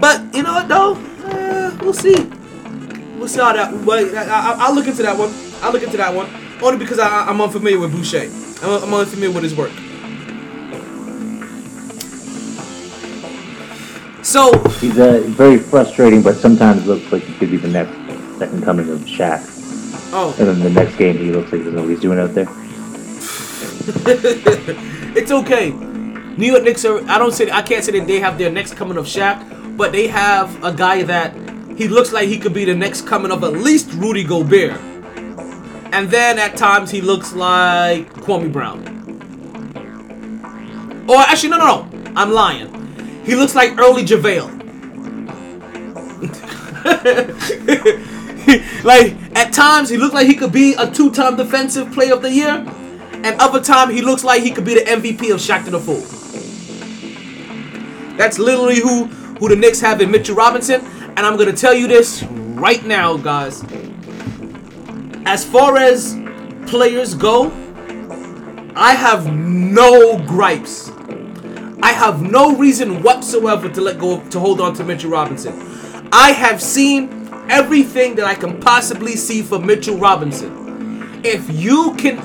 but you know what, though, uh, we'll see. We'll see how that. Wait, I, I, I'll look into that one. I'll look into that one only because I, I'm unfamiliar with Boucher. I'm, I'm unfamiliar with his work. So He's uh, very frustrating, but sometimes looks like he could be the next second coming of Shaq. Oh, And then the next game, he looks like he doesn't know what he's doing out there. it's okay. New York Knicks are. I don't say. I can't say that they have their next coming of Shaq, but they have a guy that he looks like he could be the next coming of at least Rudy Gobert. And then at times he looks like Kwame Brown. Or actually, no, no, no. I'm lying. He looks like early JaVale. like at times he looks like he could be a two-time defensive player of the year, and other time he looks like he could be the MVP of Shaqtin' a Fool. That's literally who who the Knicks have in Mitchell Robinson, and I'm gonna tell you this right now, guys. As far as players go, I have no gripes. I have no reason whatsoever to let go to hold on to Mitchell Robinson. I have seen everything that I can possibly see for Mitchell Robinson. If you can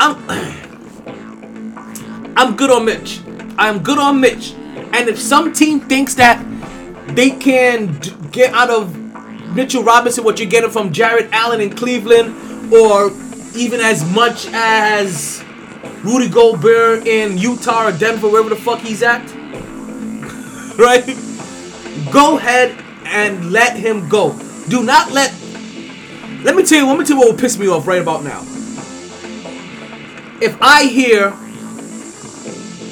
I'm I'm good on Mitch. I'm good on Mitch. And if some team thinks that they can get out of Mitchell Robinson what you're getting from Jarrett Allen in Cleveland or even as much as Rudy Gobert in Utah or Denver, wherever the fuck he's at. right? Go ahead and let him go. Do not let. Let me tell you. Let me tell you what will piss me off right about now. if I hear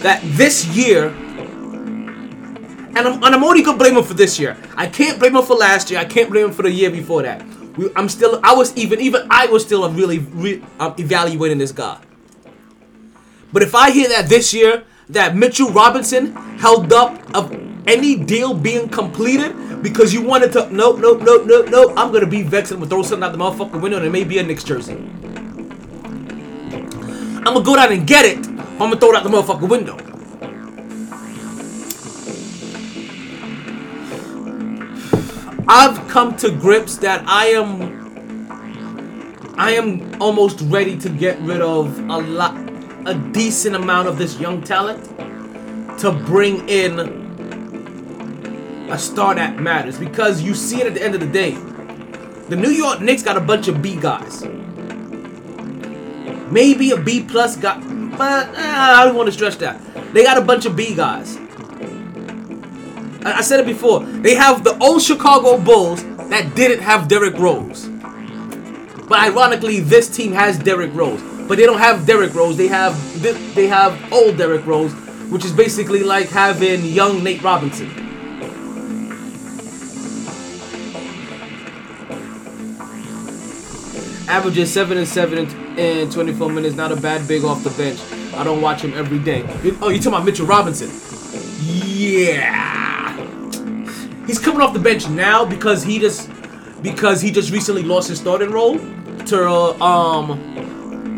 that this year, and I'm, and I'm only gonna blame him for this year. I can't blame him for last year. I can't blame him for the year before that. We, I'm still, I was even, even I was still really re, um, evaluating this guy. But if I hear that this year that Mitchell Robinson held up of any deal being completed because you wanted to, nope, nope, nope, nope, nope, I'm gonna be vexed. I'm gonna throw something out the motherfucking window and it may be a Knicks jersey. I'm gonna go down and get it. I'm gonna throw it out the motherfucking window. I've come to grips that I am I am almost ready to get rid of a lot a decent amount of this young talent to bring in a star that matters because you see it at the end of the day. The New York Knicks got a bunch of B guys. Maybe a B plus guy, but eh, I don't want to stretch that. They got a bunch of B guys. I, I said it before. They have the old Chicago Bulls that didn't have Derrick Rose. But ironically, this team has Derrick Rose. But they don't have Derrick Rose. They have they have old Derrick Rose, which is basically like having young Nate Robinson. Averages seven and seven in, in 24 minutes. Not a bad big off the bench. I don't watch him every day. Oh, you talking about Mitchell Robinson? Yeah. He's coming off the bench now because he just because he just recently lost his starting role to uh, um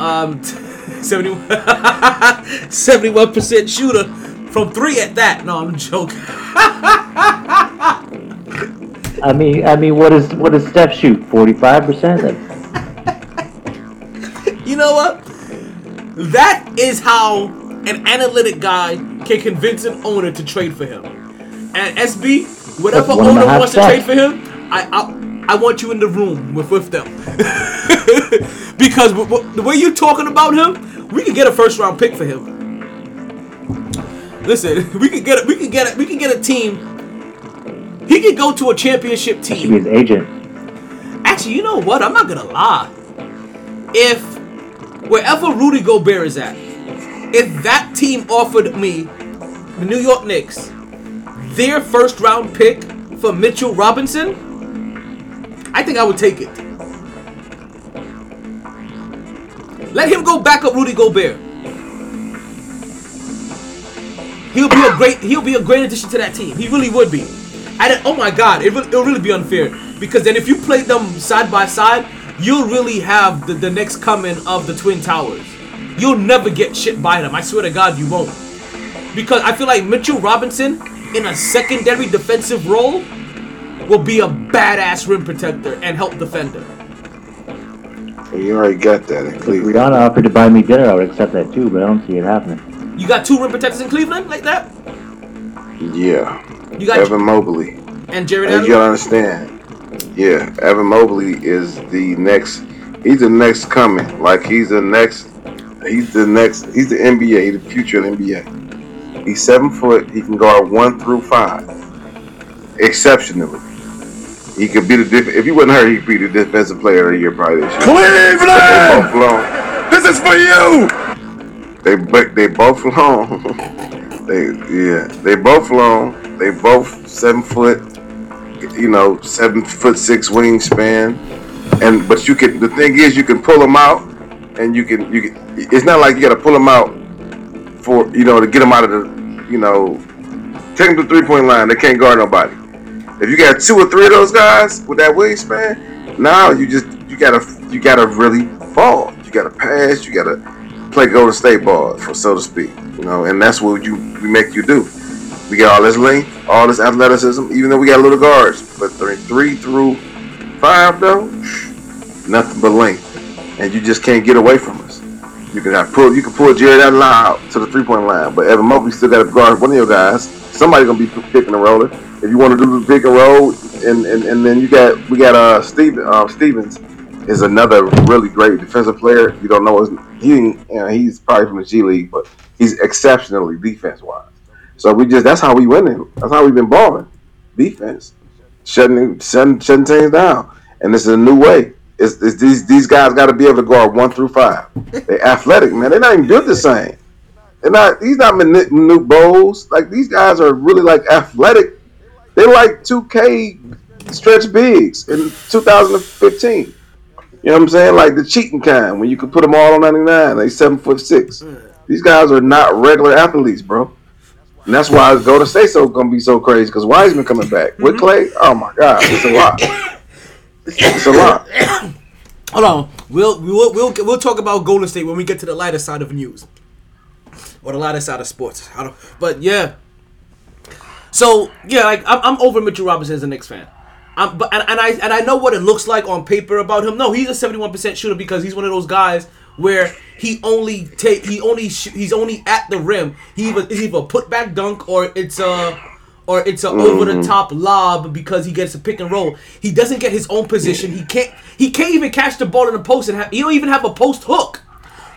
um 71 percent shooter from three at that. No, I'm joking. I mean, I mean, what is what does Steph shoot? Forty five percent. You know what? That is how an analytic guy can convince an owner to trade for him. And SB, whatever That's one and a owner wants to trade for him, I, I I want you in the room with with them. Because w- w- the way you're talking about him, we could get a first round pick for him. Listen, we could get a, we could get a, we could get a team. He could go to a championship Should be team. his agent. Actually, you know what? I'm not gonna lie. If wherever Rudy Gobert is at, if that team offered me the New York Knicks their first round pick for Mitchell Robinson, I think I would take it. Let him go back up Rudy Gobert. He'll be a great he'll be a great addition to that team. He really would be. And oh my god, it will, it'll really be unfair because then if you play them side by side, you'll really have the, the next coming of the Twin Towers. You'll never get shit by them. I swear to God, you won't. Because I feel like Mitchell Robinson in a secondary defensive role will be a badass rim protector and help defender. You already got that in If Cleveland. Rihanna offered to buy me dinner, I would accept that too, but I don't see it happening. You got two rim protectors in Cleveland like that? Yeah. You got Evan Mobley. and Jared As Allen. you gotta understand. Yeah, Evan Mobley is the next. He's the next coming. Like he's the next. He's the next. He's the NBA. He's the future of the NBA. He's seven foot. He can guard one through five. Exceptionally. He could be the diff- if he wasn't hurt, he'd be the defensive player of the year probably this year. Cleveland! This is for you! They they both long. they yeah. They both long. They both seven foot. You know, seven foot six wingspan. And but you can. The thing is, you can pull them out, and you can you can. It's not like you got to pull them out for you know to get them out of the you know take them to the three point line. They can't guard nobody. If you got two or three of those guys with that wingspan, now you just you gotta you gotta really fall. You gotta pass. You gotta play Golden State ball, for so to speak. You know, and that's what you we make you do. We got all this length, all this athleticism, even though we got little guards. But three, three through five though, nothing but length, and you just can't get away from us. You can have pull, you can pull Jarrett Allen out to the three point line, but Evan Mobley still got to guard one of your guys. Somebody gonna be picking and rolling. If you want to do the and roll, and, and, and then you got we got uh Steven uh, Stevens is another really great defensive player. You don't know his he you know, he's probably from the G League, but he's exceptionally defense wise. So we just that's how we winning. That's how we've been balling. Defense. Shutting shutting shutting teams down. And this is a new way. It's, it's these these guys got to be able to guard one through five. They're athletic, man. They're not even built the same. They're not. These not Manute Bols. Like these guys are really like athletic. They like two K stretch bigs in 2015. You know what I'm saying? Like the cheating kind when you can put them all on 99. They seven foot six. These guys are not regular athletes, bro. And that's why Golden State so gonna be so crazy because Wiseman coming back with mm-hmm. Clay. Oh my God, it's a lot. It's a lot. Hold on. We'll we'll we'll we'll talk about Golden State when we get to the lighter side of news, or the lighter side of sports. I don't. But yeah. So yeah, like I'm, I'm over Mitchell Robinson as a Knicks fan. Um, but and, and I and I know what it looks like on paper about him. No, he's a 71% shooter because he's one of those guys where he only take he only sh- he's only at the rim. He either is either a putback dunk or it's a or it's a over the top lob because he gets a pick and roll. He doesn't get his own position. He can't he can't even catch the ball in the post and have, he don't even have a post hook.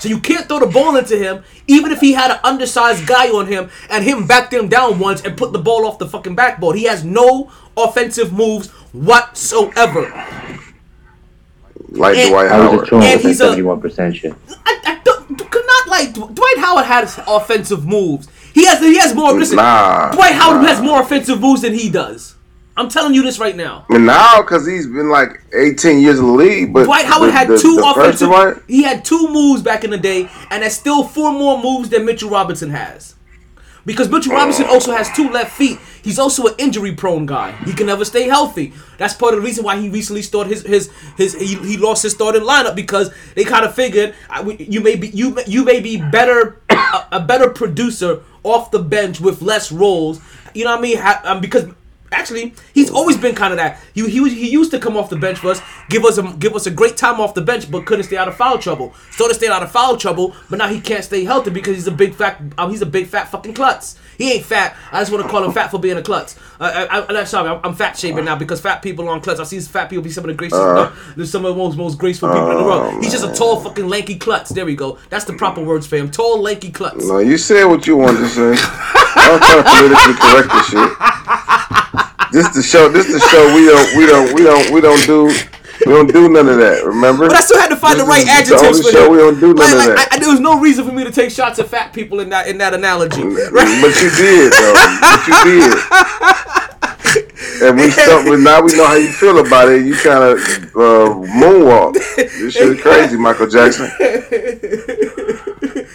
So you can't throw the ball into him, even if he had an undersized guy on him and him backed him down once and put the ball off the fucking backboard. He has no offensive moves whatsoever. Like And- Dwight I was Howard. just trolling And he's a- seventy-one percent shit. I, I don't, could not like Dwight Howard has offensive moves. He has he has more. Listen, Nah, Dwight Howard nah. has more offensive moves than he does. I'm telling you this right now. Now because he's been like 18 years in the league, but Dwight Howard the- had the- two the first offensive. one- He had two moves back in the day, and that's still four more moves than Mitchell Robinson has. Because Mitchell Robinson also has two left feet. He's also an injury-prone guy. He can never stay healthy. That's part of the reason why he recently started his his his he, he lost his starting lineup because they kind of figured you may be you you may be better a, a better producer off the bench with less roles. You know what I mean? Ha, um, because Actually, he's always been kind of that. He, he was- he used to come off the bench for us, give us a give us a great time off the bench, but couldn't stay out of foul trouble. Started staying out of foul trouble, but now he can't stay healthy because he's a big fat um, he's a big fat fucking klutz. He ain't fat. I just want to call him fat for being a klutz. Uh, I, I, I'm sorry, I'm, I'm fat shaming now because fat people are on klutz. I see fat people be some of the greatest, uh, some of the most most graceful people in the world. He's just a tall fucking lanky klutz. There we go. That's the proper words for him. Tall lanky klutz. No, you said what you wanted to say. I'm trying to politically correct this shit. This the show. This the show. We don't. We don't. We don't. We don't do. We don't do none of that. Remember? But I still had to find This the right is the only for show him. we don't do none like, of that. I, I- there was no reason for me to take shots at fat people in that in that analogy. Right? But you did, though. But you did. And we stuck with now we know how you feel about it. You kind of uh, moonwalk. This shit is crazy, Michael Jackson.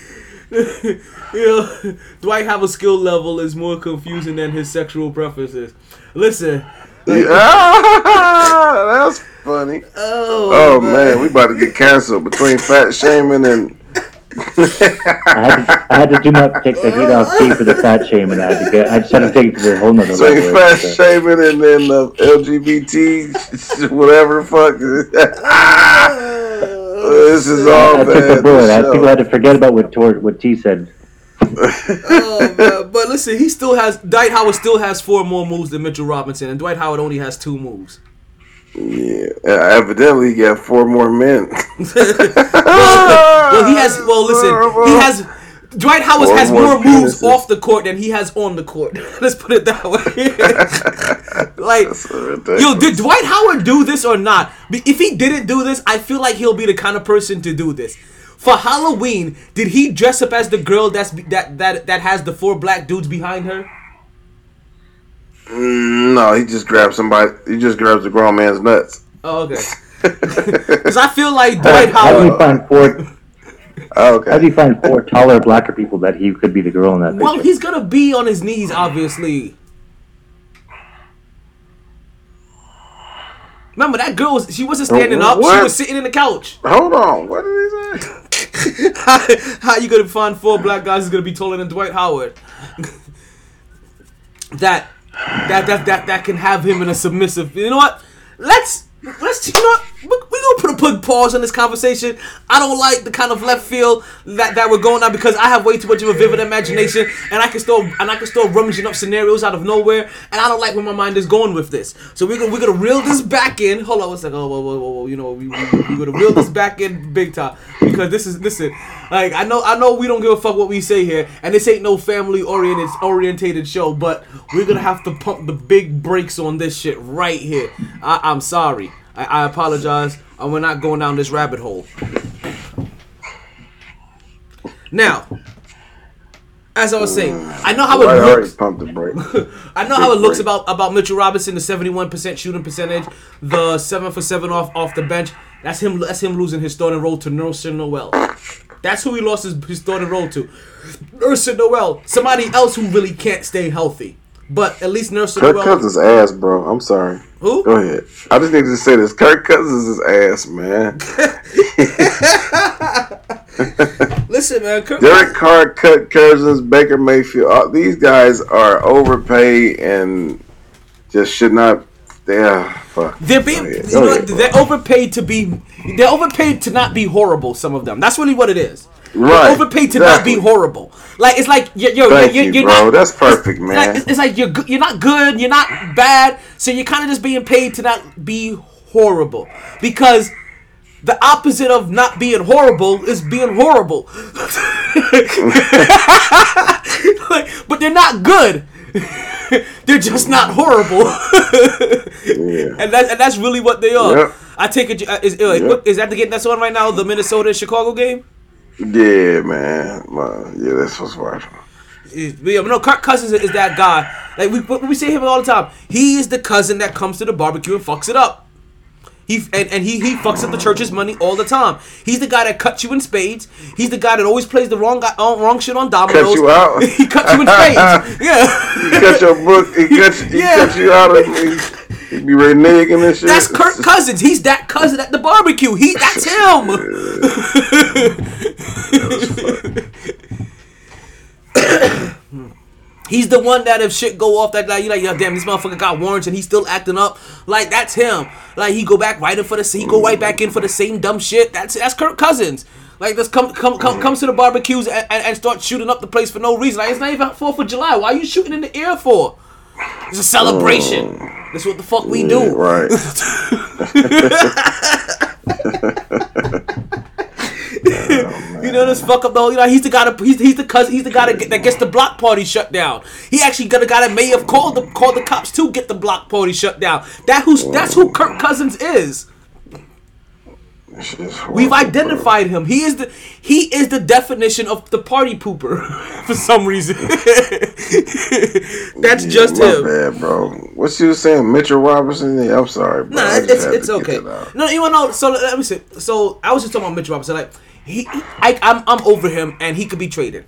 You know, Dwight Howard's skill level is more confusing than his sexual preferences. Listen, Ah, that's funny. oh, Oh man, we about to get canceled between fat shaming and I had, to, I had to do not take the heat off Steve for the fat shaming. I had to get. I just had to take it to the whole nother between level. fat It's, uh, shaming and then uh, LGBT, whatever fuck. this is all I took bad. the bullet. I, show. people had to forget about what Tor, what T said. Oh man. But listen, he still has Dwight Howard still has four more moves than Mitchell Robinson, and Dwight Howard only has two moves. Yeah, evidently he got four more men. Well, he has. Well, listen, he has. Dwight Howard has more more moves off the court than he has on the court. Let's put it that way. like, Yo, did Dwight Howard do this or not? If he didn't do this, I feel like he'll be the kind of person to do this. For Halloween, did he dress up as the girl that's that that that has the four black dudes behind her? Mm, no, he just grabbed somebody. He just grabs the grown man's nuts. Oh, okay. Because I feel like Dwight How do you find four? Oh, How do you find four taller, blacker people that he could be the girl in that Well, picture? he's gonna be on his knees, obviously. Remember that girl? Was, she wasn't standing up. She was sitting in the couch. Hold on. What did he say? How, how you gonna find four black guys who's gonna be taller than Dwight Howard? that that that that that can have him in a submissive. You know what? Let's let's you know what? We we gonna put a put pause on this conversation. I don't like the kind of left field that, that we're going on because I have way too much of a vivid imagination and I can still and I can still rummaging up scenarios out of nowhere and I don't like where my mind is going with this. So we're gonna we're gonna reel this back in. Hold on one second. Oh, whoa, whoa, whoa, whoa. You know we we we're gonna reel this back in big time because this is listen. Like I know I know we don't give a fuck what we say here and this ain't no family oriented orientated show, but we're gonna have to pump the big brakes on this shit right here. I, I'm sorry. I, I apologize. and we're not going down this rabbit hole. Now, as I was saying, I know how I it looks. pumped the brake. I know how it looks break. about about Mitchell Robinson, the seventy-one percent shooting percentage, the seven for seven off off the bench. That's him. That's him losing his starting role to Nelson Noel. That's who he lost his, his starting role to. Nelson Noel, somebody else who really can't stay healthy. But at least Nelson Kirk. Cousins ass, bro. I'm sorry. Who? Go ahead. I just need to say this. Kirk Cousins is ass, man. Listen, man. Kirk, Derek Carr, Cut Cousins, Baker Mayfield. All, these guys are overpaid and just should not. Yeah, fuck. They're being, you know, ahead, they're overpaid to be, they're overpaid to not be horrible. Some of them. That's really what it is. Right, overpaid to not be horrible. Like it's like yo, you're, you're, Thank you're, you, you're bro. not. That's perfect, it's man. Like, it's like you're good, you're not good, you're not bad, so you're kind of just being paid to not be horrible because. The opposite of not being horrible is being horrible. Like, but they're not good. they're just not horrible. yeah. and that and that's really what they are. Yep. I take it. uh, Is, uh, like, Yep. is that the game that's on right now? The Minnesota Chicago game. Yeah, man. Well, yeah, that's what's. Is- Yeah, no, Kirk Cousins is that guy. Like we we say him all the time. He is the cousin that comes to the barbecue and fucks it up. He and, and he he fucks up the church's money all the time. He's the guy that cuts you in spades. He's the guy that always plays the wrong guy, uh, wrong shit on dominoes. Cuts you out? he cuts you in spades. Yeah. He cut your book. He cut, he Yeah. cut you out. Of, he, be reneging and shit. That's Kirk Cousins. He's that cousin at the barbecue. He that's him. He's the one that if shit go off that like you like yeah, damn this motherfucker got warrants and he's still acting up. Like that's him. Like he go back right in for the he go right back in for the same dumb shit. That's that's Kirk Cousins. Like let's come come come comes to the barbecues and, and, and start shooting up the place for no reason. Like it's not even Fourth of July. Why are you shooting in the air for? It's a celebration. That's what the fuck we Yeah, do. right. You know this fuck up whole. You know he's the guy. To, he's, he's the cousin. He's the guy that, get, that gets the block party shut down. He actually got a guy that may have called the called the cops to get the block party shut down. That who's that's who Kirk Cousins is. We've identified him. He is the he is the definition of the party pooper for some reason. that's bro. just him. bad, bro. What you was saying, Mitchell Robinson? Yeah, I'm sorry, bro. Nah, it's it's okay. No, you know? So let me see. So I was just talking about Mitchell Robinson. Like he, he- I, I'm I'm over him, and he could be traded.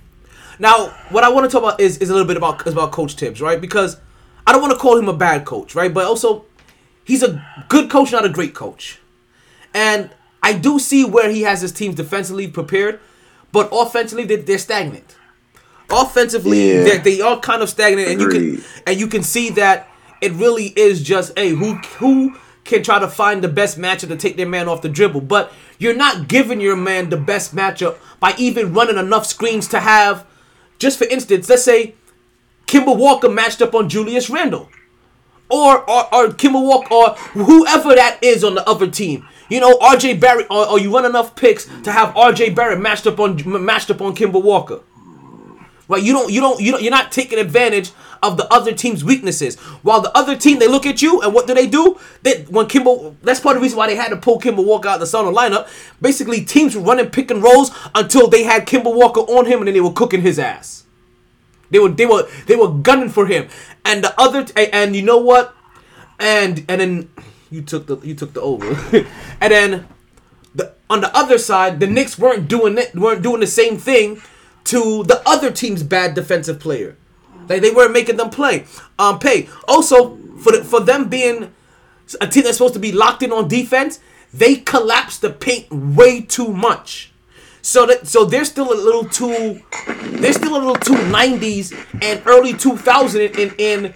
Now, what I want to talk about is is a little bit about is about Coach Thibs, right? Because I don't want to call him a bad coach, right? But also, he's a good coach, not a great coach. And I do see where he has his teams defensively prepared, but offensively they, they're stagnant. Offensively, Yeah. they're, they are kind of stagnant, and you can and you can see that it really is just hey who who can try to find the best matchup to take their man off the dribble, but you're not giving your man the best matchup by even running enough screens to have. Just for instance, let's say Kemba Walker matched up on Julius Randle or or, or Kemba Walker or whoever that is on the other team. You know, RJ Barrett, or, or you run enough picks to have RJ Barrett matched up on matched up on Kemba Walker. Right? You don't you don't you don't you're not taking advantage of the other team's weaknesses. While the other team they look at you and what do they do? They when Kemba that's part of the reason why they had to pull Kemba Walker out of the starting lineup. Basically, teams were running pick and rolls until they had Kemba Walker on him and then they were cooking his ass. They were they were they were gunning for him, and the other and you know what, and and then you took the you took the over, and then the on the other side the Knicks weren't doing it weren't doing the same thing to the other team's bad defensive player, like they weren't making them play um pay. Also for the, for them being a team that's supposed to be locked in on defense, they collapsed the paint way too much. So that so they're still a little too they're still a little too 90s and early 2000 in in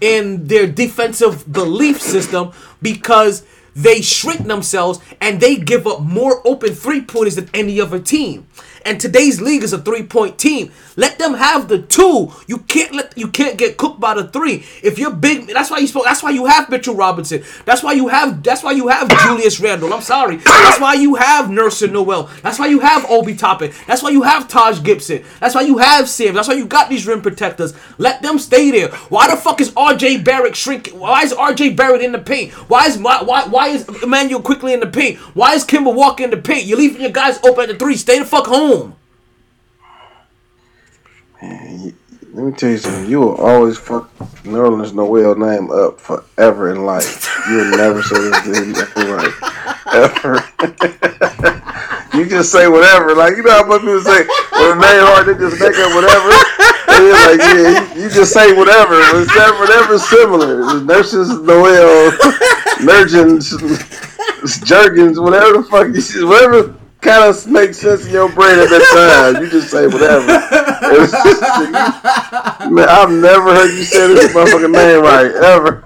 in their defensive belief system because they shrink themselves and they give up more open three pointers than any other team. And today's league is a three point team. Let them have the two. You can't let you can't get cooked by the three. If you're big, that's why you spoke. That's why you have Mitchell Robinson. That's why you have. That's why you have Julius Randle. I'm sorry. That's why you have Nerson Noel. That's why you have Obi Toppin. That's why you have Taj Gibson. That's why you have Sam. That's why you got these rim protectors. Let them stay there. Why the fuck is R.J. Barrett shrinking? Why is R.J. Barrett in the paint? Why is why why, why is Immanuel Quickley in the paint? Why is Kemba Walker in the paint? You're leaving your guys open at the three. Stay the fuck home. Let me tell you something. You will always fuck Nerlens Noel name up forever in life. You'll never say this ever right. Ever. you just say whatever. Like, you know how much people say, when a name hard, they just make up whatever. Like, yeah, you, you just say whatever. It's Whatever, whatever's similar. Nurses Noel, Nurgens, Jergens, whatever the fuck you whatever kind of makes sense in your brain at that time. You just say whatever. Man, I've never heard you say this motherfucking name right ever.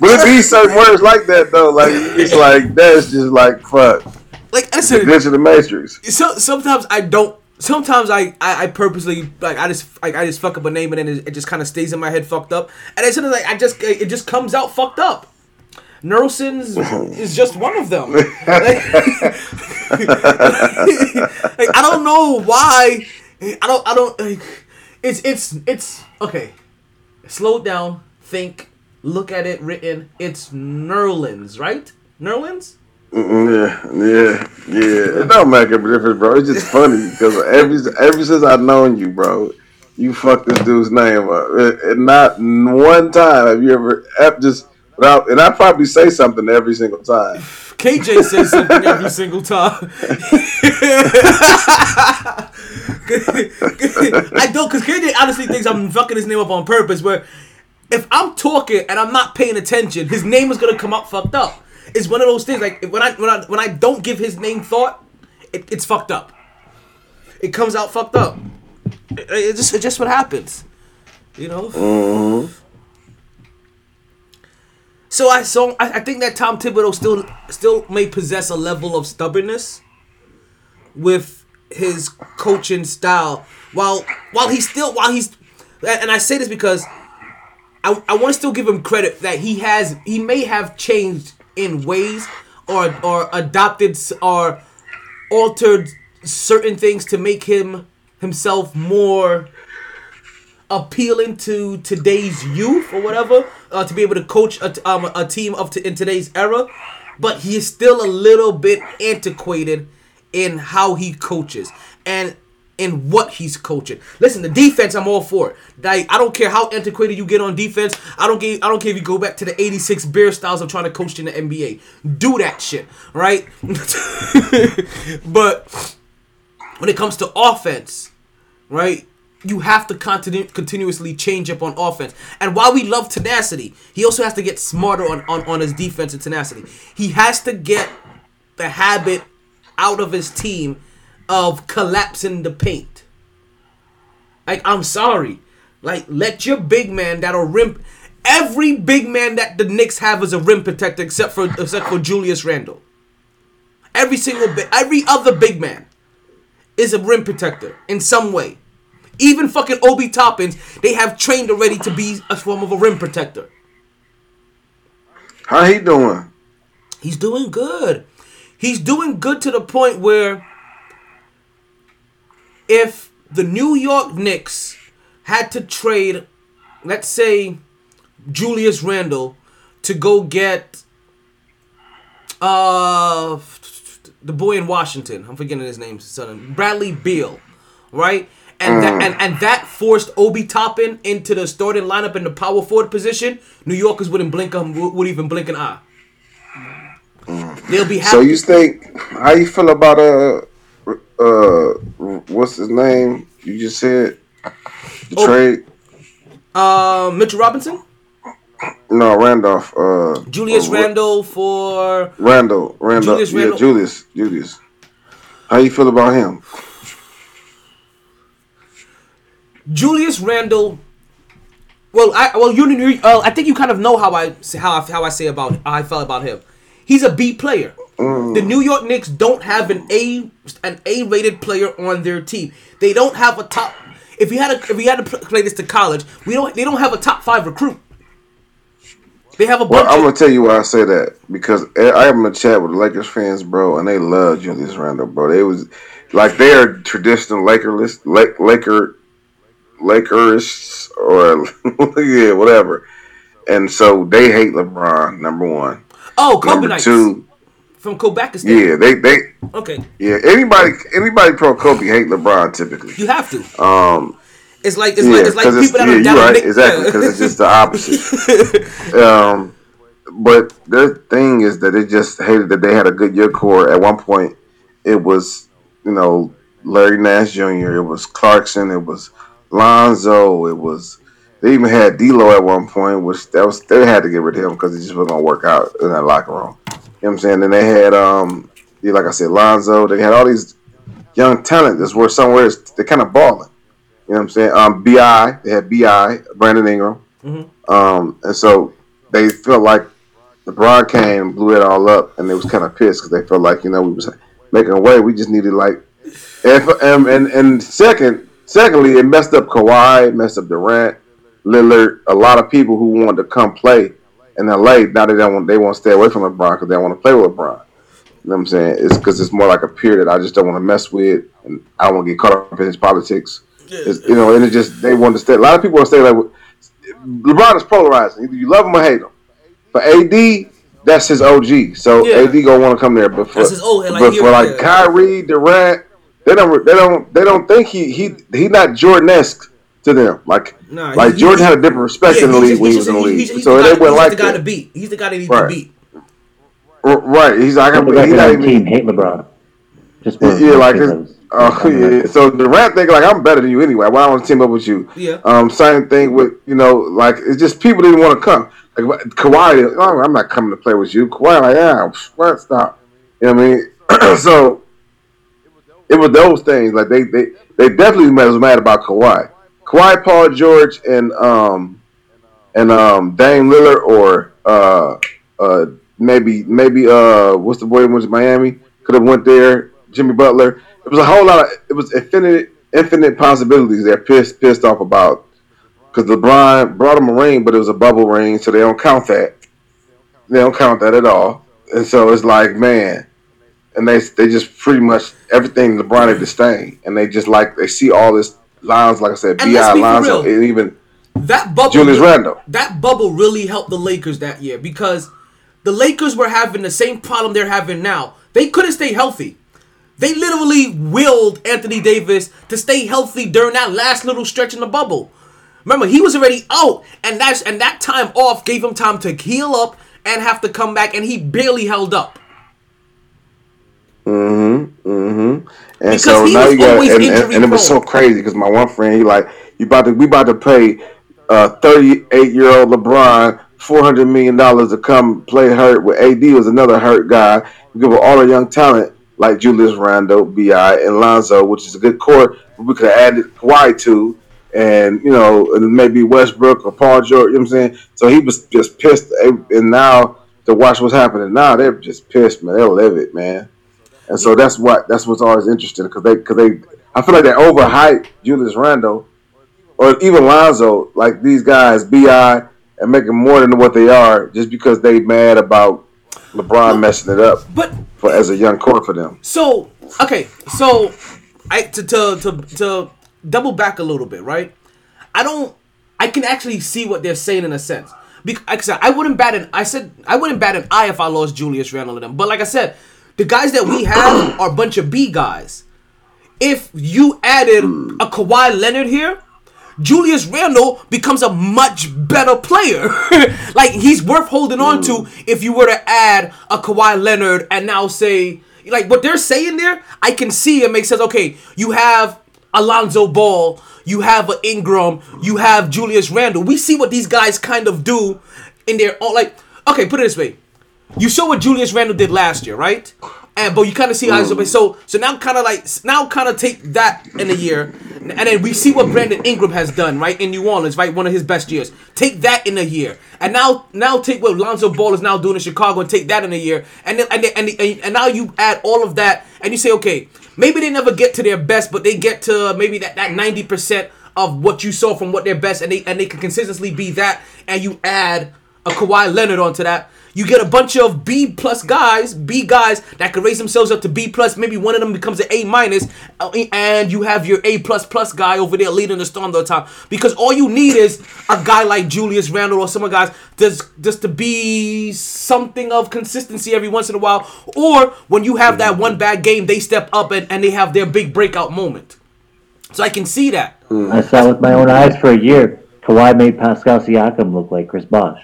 but it be certain words like that though. Like it's like that's just like fuck. Like I said, Glitch of the Matrix. so, sometimes I don't. Sometimes I, I, I purposely like I just like I just fuck up a name and then it, it just kind of stays in my head fucked up, and then sometimes like I just it just comes out fucked up. Neurosins is just one of them. Like, like, I don't know why. I don't. I don't. Like, it's it's it's okay. Slow down. Think. Look at it written. It's Nerlens, right? Nerlens. Mm, Yeah, yeah, yeah. It don't make a difference, bro. It's just funny because every ever since I've known you, bro, you fucked this dude's name up, and not one time have you ever, ever just without. And I probably say something every single time. KJ says something every single time. I don't, because KJ honestly thinks I'm fucking his name up on purpose. Where if I'm talking and I'm not paying attention, his name is gonna come up fucked up. It's one of those things. Like when I when I when I don't give his name thought, it, it's fucked up. It comes out fucked up. It, it's just it's just what happens. You know. Mm-hmm. So I so I, I think that Tom Thibodeau still still may possess a level of stubbornness with his coaching style. While while he's still while he's and I say this because I, I want to still give him credit that he has he may have changed in ways or or adopted or altered certain things to make him himself more appealing to today's youth or whatever uh, to be able to coach a, um, a team of t- in today's era but he is still a little bit antiquated in how he coaches and in what he's coaching. Listen, the defense I'm all for. it. Like I don't care how antiquated you get on defense. I don't care. I don't care if you go back to the '86 Bear styles of trying to coach in the NBA. Do that shit, right? but when it comes to offense, right? You have to continu- continuously change up on offense. And while we love tenacity, he also has to get smarter on, on, on his defense and tenacity. He has to get the habit out of his team of collapsing the paint. Like, I'm sorry. Like, let your big man that'll rim. Every big man that the Knicks have is a rim protector except for except for Julius Randle. Every single every other big man is a rim protector in some way. Even fucking Obi Toppins, they have trained already to be a form of a rim protector. How he doing? He's doing good. He's doing good to the point where if the New York Knicks had to trade, let's say, Julius Randle to go get uh the boy in Washington, I'm forgetting his name, son, Bradley Beal, right? And that and, and that forced Obi Toppin into the starting lineup in the power forward position. New Yorkers wouldn't blink um, would even blink an eye. They'll be happy. So you think how you feel about uh uh what's his name? You just said the Oh. trade. Uh, Mitchell Robinson, No, Randolph. Uh, Julius uh, Randle for Randall. Randall. Julius yeah, Randle? Julius. Julius. How you feel about him? Julius Randle. Well, I well you uh, I think you kind of know how I say how I, how I say about how I felt about him. He's a B player. The New York Knicks don't have an A an A rated player on their team. They don't have a top. If you had a, if we had to play this to college, we don't. They don't have a top five recruit. They have a Well. I'm gonna tell you why I say that because I am in a chat with Lakers fans, bro, and they love Julius Randle, bro. They was like they are traditional Lakerless, Lake, Laker, Lakerists, or yeah, whatever. And so they hate LeBron. Number one. oh, Number two, from Kobakistan. yeah, they they Okay, yeah. Anybody anybody pro Kobe hate LeBron typically. you have to. Um, It's like it's yeah, like it's like people that yeah, are down right, exactly, because it's just the opposite. um, but their thing is that they just hated that they had a good year core. At one point, it was you know Larry Nance Jr., it was Clarkson, it was Lonzo, it was they even had D'Lo at one point, which that was they had to get rid of him because he just wasn't gonna work out in that locker room. You know what I'm saying? Then they had um, like I said, Lonzo. They had all these young talent that's were somewhere is they're kind of balling. You know what I'm saying? Um, Bi, they had Bi, Brandon Ingram, um, and so they felt like LeBron came, and blew it all up, and they was kind of pissed because they felt like you know we was making a way. We just needed like, and, and and and second, secondly, it messed up Kawhi, messed up Durant, Lillard, a lot of people who wanted to come play in LA. Now they don't want they want to stay away from LeBron because they want to play with LeBron. You know what I'm saying? It's because it's more like a peer that I just don't want to mess with, and I don't want to get caught up in his politics. It's, you know, and it just they want to stay. A lot of people want to stay like LeBron is polarizing. Either you love him or hate him. For AD, that's his OG. So Yeah. AD gonna want to come there. But for, That's his old like, but for like. Kyrie, Durant, they don't they don't they don't think he he he not Jordan esque to them. Like Nah, like he- Jordan he- had a different respect Yeah, in the league just- when he he's was in the league. he's- he's so the they guy- went he's like the guy that. to beat. He's the guy that needs Right. to beat. Right. He's like The he's record not even team hate LeBron. Just for Yeah, like because his, oh yeah. So Durant think like I'm better than you anyway. Why I want to team up with you? Yeah. Um, same thing with you know, like it's just people didn't want to come. Like Kawhi, oh, I'm not coming to play with you. Kawhi, like yeah, what stop? You know what I mean? so it was those things. Like they they they definitely was mad about Kawhi. Kawhi, Paul George, and um and um Dame Lillard or uh uh maybe maybe uh what's the boy that went to Miami could have went there Jimmy Butler it was a whole lot of it was infinite infinite possibilities they're pissed pissed off about because LeBron brought him a ring but it was a bubble ring so they don't count that they don't count that at all and so it's like man and they they just pretty much everything LeBron had disdain and they just like they see all this lines like I said And Bi for real. and even That bubble, Julius Randle. that bubble really helped the Lakers that year because the Lakers were having the same problem they're having now. They couldn't stay healthy. They literally willed Anthony Davis to stay healthy during that last little stretch in the bubble. Remember, he was already out, and that's and that time off gave him time to heal up and have to come back, and he barely held up. Mm-hmm. Mm-hmm. And Because so now you got, and, and, and it was so crazy because my one friend, he like, you about to, we about to pay uh 38 year old LeBron 400 million dollars to come play hurt with AD was another hurt guy. We give all the young talent like Julius Randle, Bi, and Lonzo, which is a good core. We could have added Kawhi to, and you know, and maybe Westbrook or Paul George. You know what I'm saying? So he was just pissed, and now to watch what's happening now, they're just pissed, man. They'll live it, man. And so that's what that's what's always interesting because they because they I feel like they overhype Julius Randle or even Lonzo like these guys Bi and make them more than what they are just because they mad about LeBron messing it up But for as a young core for them. So okay, so I to to to, to double back a little bit, right? I don't. I can actually see what they're saying in a sense. Because like I said, I wouldn't bat an. I said I wouldn't bat an eye if I lost Julius Randle to them. But like I said, the guys that we have are a bunch of B guys. If you added a Kawhi Leonard here, Julius Randle becomes a much better player. like he's worth holding on to mm. if you were to add a Kawhi Leonard and now say like what they're saying there, I can see it makes sense. Okay, you have Alonzo Ball, you have a Ingram, you have Julius Randle. We see what these guys kind of do in their own like okay, put it this way. You saw what Julius Randle did last year, right? And but you kind of see how he's so so now kind of like now kind of take that in a year and then we see what Brandon Ingram has done, right, in New Orleans, right, one of his best years. Take that in a year, and now now take what Lonzo Ball is now doing in Chicago and take that in a year, and then, and, then, and, and and now you add all of that, and you say, okay, maybe they never get to their best, but they get to maybe that that ninety percent of what you saw from what their best, and they and they can consistently be that, and you add a Kawhi Leonard onto that. You get a bunch of B plus guys, B guys that can raise themselves up to B plus. Maybe one of them becomes an A uh, and you have your A plus plus guy over there leading the storm the time. Because all you need is a guy like Julius Randle or some of guys just just to be something of consistency every once in a while. Or when you have that one bad game, they step up and, and they have their big breakout moment. So I can see that. I saw with my own eyes for a year. Kawhi made Pascal Siakam look like Chris Bosh.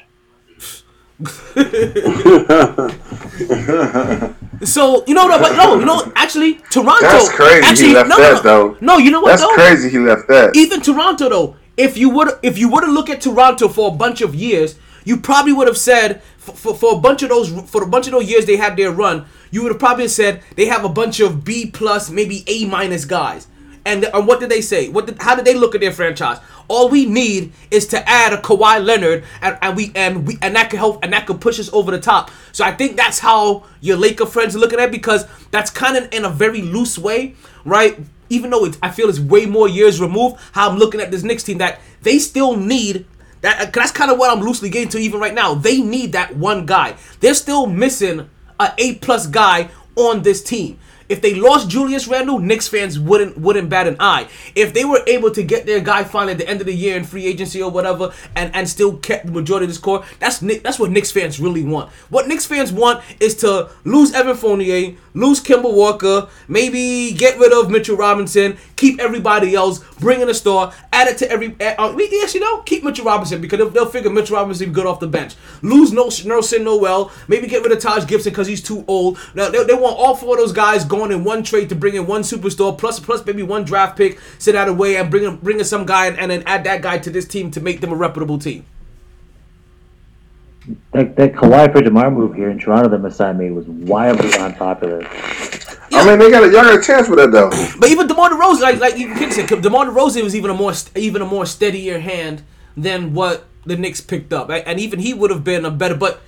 So you know what? But no, you know actually Toronto. That's crazy. Actually, he left no, that no, though. No, you know what That's though? crazy. He left that. Even Toronto though, if you would if you were to look at Toronto for a bunch of years, you probably would have said for, for, for a bunch of those for a bunch of those years they had their run, you would have probably said they have a bunch of B plus, maybe A minus guys. And, and what did they say? What did, how did they look at their franchise? All we need is to add a Kawhi Leonard, and, and we and we and that could help and that could push us over the top. So I think that's how your Laker friends are looking at it because that's kind of in a very loose way, right? Even though it's, I feel it's way more years removed, how I'm looking at this Knicks team that they still need that. Uh, that's kind of what I'm loosely getting to even right now. They need that one guy. They're still missing a A plus guy on this team. If they lost Julius Randle, Knicks fans wouldn't wouldn't bat an eye. If they were able to get their guy finally at the end of the year in free agency or whatever, and, and still kept the majority of this core, that's that's what Knicks fans really want. What Knicks fans want is to lose Evan Fournier, lose Kemba Walker, maybe get rid of Mitchell Robinson, keep everybody else, bring in a star, add it to every. Uh, we yes, you know, keep Mitchell Robinson because they'll, they'll figure Mitchell Robinson good off the bench. Lose no Nelson Noel, maybe get rid of Taj Gibson because he's too old. Now they, they want all four of those guys going in one trade to bring in one superstar plus plus maybe one draft pick, sit out of way and bring in, bring in some guy and, and then add that guy to this team to make them a reputable team. That, that Kawhi for DeMar move here in Toronto that Masai made was wildly unpopular. I mean, they got a, y'all got a chance for that though. But even DeMar DeRozan, like like you can say, DeMar DeRozan was even a more even a more steadier hand than what the Knicks picked up, and even he would have been a better. But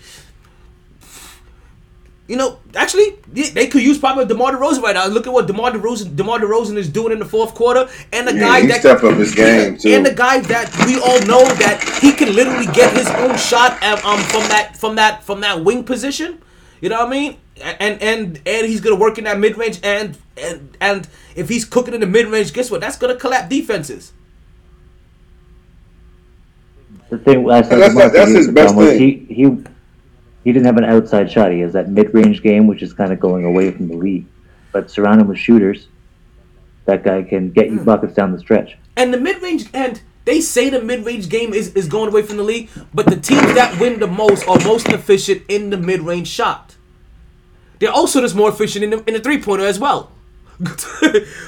you know, actually, they they could use probably DeMar DeRozan right now. Look at what DeMar DeRozan DeMar DeRozan is doing in the fourth quarter, and the Yeah, guy he that stepped up his game, too. and the guy that we all know that he can literally get his own shot at, um from that from that from that wing position. You know what I mean? And and and he's gonna work in that mid range, and and and if he's cooking in the mid range, guess what? That's gonna collapse defenses. The thing I said That's- that's his best thing. He, he he didn't have an outside shot. He has that mid-range game, which is kind of going away from the league. But surround him with shooters, that guy can get you Hmm. buckets down the stretch. And the mid range, and they say the mid range game is, is going away from the league, but the teams that win the most are most efficient in the mid range shot. They're also just more efficient in the, in the three pointer as well.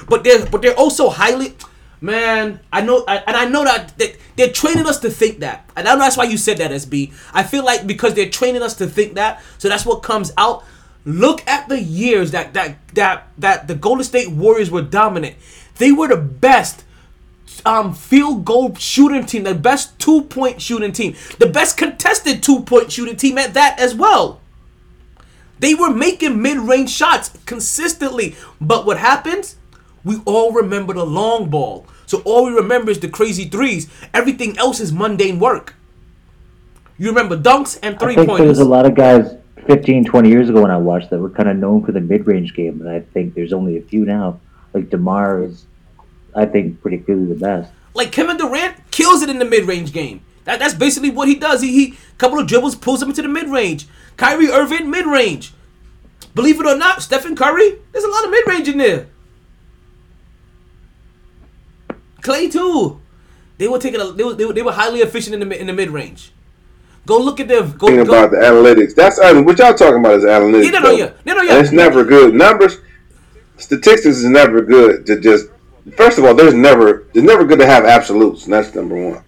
but they're but they're also highly. Man, I know, I, and I know that they, they're training us to think that, and I know that's why you said that, SB. I feel like because they're training us to think that, so that's what comes out. Look at the years that that that that the Golden State Warriors were dominant. They were the best um, field goal shooting team, the best two point shooting team, the best contested two point shooting team at that as well. They were making mid range shots consistently. But what happens? We all remember the long ball. So all we remember is the crazy threes. Everything else is mundane work. You remember dunks and three pointers. was a lot of guys 15, 20 years ago when I watched that were kind of known for the mid-range game, and I think there's only a few now. Like DeMar is, I think, pretty clearly the best. Like Kevin Durant kills it in the mid range game. That, that's basically what he does. He he couple of dribbles pulls him into the mid range. Kyrie Irving mid range. Believe it or not, Stephen Curry, there's a lot of mid range in there. Clay too. They were taking a they were, they were, they were highly efficient in the mid- in the mid range. Go look at them. Go, go about the analytics. That's I mean, what y'all talking about is analytics. Yeah, no, no, yeah. No, no, yeah. And it's never good. Numbers, statistics is never good to just. First of all, there's never it's never good to have absolutes, and that's number one.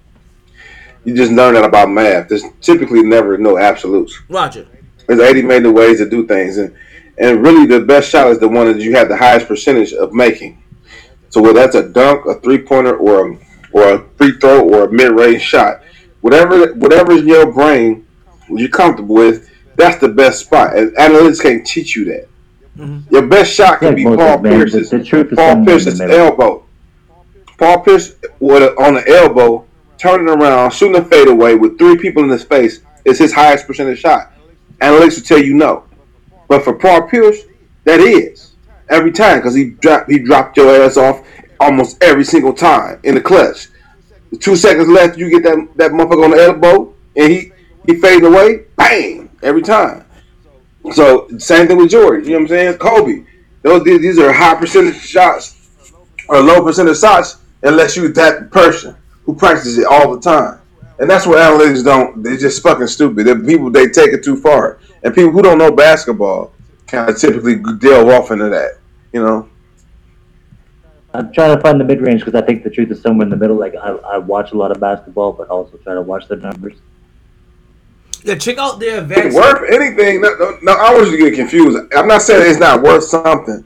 You just learn that about math. There's typically never no absolutes. Roger. There's 80 million ways to do things, and and really the best shot is the one that you have the highest percentage of making. So whether that's a dunk, a three pointer, or a, or a free throw, or a mid range shot, whatever whatever is in your brain you're comfortable with, that's the best spot. And analytics can't teach you that. Mm-hmm. Your best shot can be Paul of Pierce's. the- the truth is Paul somewhere in the Pierce's elbow. Paul Pierce with a, on the elbow, turning around, shooting a fadeaway with three people in his face is his highest percentage shot. Analytics will tell you no, but for Paul Pierce, that is every time because he dropped he dropped your ass off almost every single time in the clutch. Two seconds left, you get that that motherfucker on the elbow, and he he fades away, bang, every time. So same thing with Jordan. You know what I'm saying? Kobe. Those these are high percentage shots or low percentage shots unless you that person who practices it all the time. And that's what analytics don't. They're just fucking stupid. They're people they take it too far, and people who don't know basketball kind of typically delve off into that. You know. I'm trying to find the mid range because I think the truth is somewhere in the middle. Like I, I watch a lot of basketball, but also try to watch the numbers. Yeah, check out their It's advanced. worth anything. No, no, no, I want you to get confused. I'm not saying it's not worth something,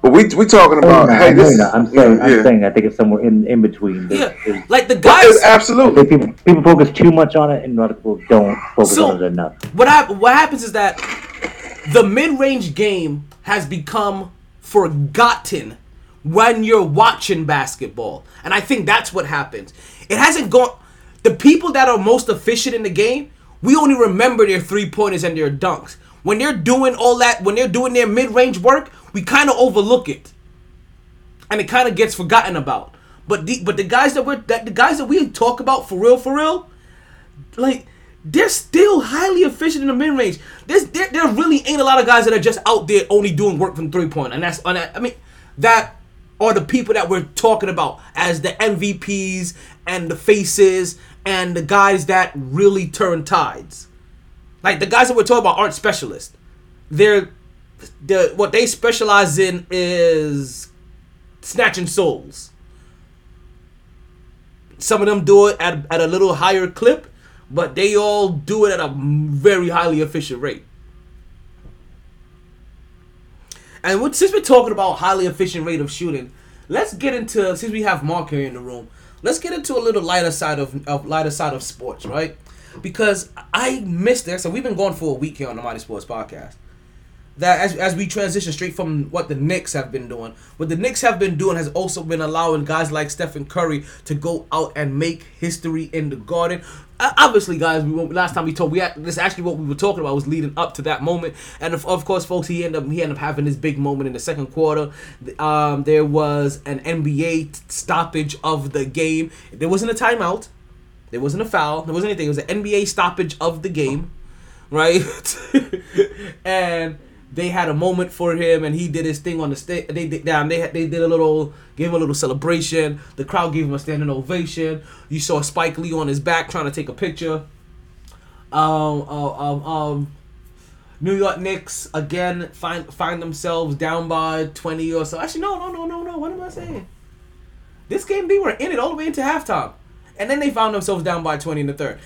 but we we talking No, about no, hey, I know this you're not. I'm saying, yeah, I'm saying, I think it's somewhere in, in between. There's- Yeah, there's- like the guys. Absolutely. people people focus too much on it, and a lot of people don't focus So- on it enough. what hap- what happens is that the mid-range game has become forgotten when you're watching basketball. And i think that's what happens. It hasn't gone the people that are most efficient in the game we only remember their three pointers and their dunks. When they're doing all that when they're doing their mid-range work we kind of overlook it. And it kind of gets forgotten about. But the but the guys that we're that the guys that we talk about for real for real like they're still highly efficient in the mid range. There's there, there really ain't a lot of guys that are just out there only doing work from three point, and that's I I mean that are the people that we're talking about as the MVPs and the faces and the guys that really turn tides. Like the guys that we're talking about aren't specialists. They're the what they specialize in is snatching souls. Some of them do it at, at a little higher clip, but they all do it at a very highly efficient rate. And since we're talking about highly efficient rate of shooting, let's get into since we have Mark here in the room, let's get into a little lighter side of, of lighter side of sports, right? Because I missed this, so we've been going for a week here on the MyT Sports Podcast that as, as we transition straight from what the Knicks have been doing, what the Knicks have been doing has also been allowing guys like Stephen Curry to go out and make history in the Garden. Obviously, guys, we last time we told we had, this actually what we were talking about was leading up to that moment, and of, of course, folks, he ended up he ended up having this big moment in the second quarter. Um, there was an NBA stoppage of the game. There wasn't a timeout. There wasn't a foul. There wasn't anything. It was an NBA stoppage of the game, right? and they had a moment for him, and he did his thing on the stage. They did down. They they did a little, gave him a little celebration. The crowd gave him a standing ovation. You saw Spike Lee on his back trying to take a picture. Um, uh, um, um, New York Knicks again find find themselves down by twenty or so. Actually, no, no, no, no, no. What am I saying? This game they were in it all the way into halftime, and then they found themselves down by twenty in the third.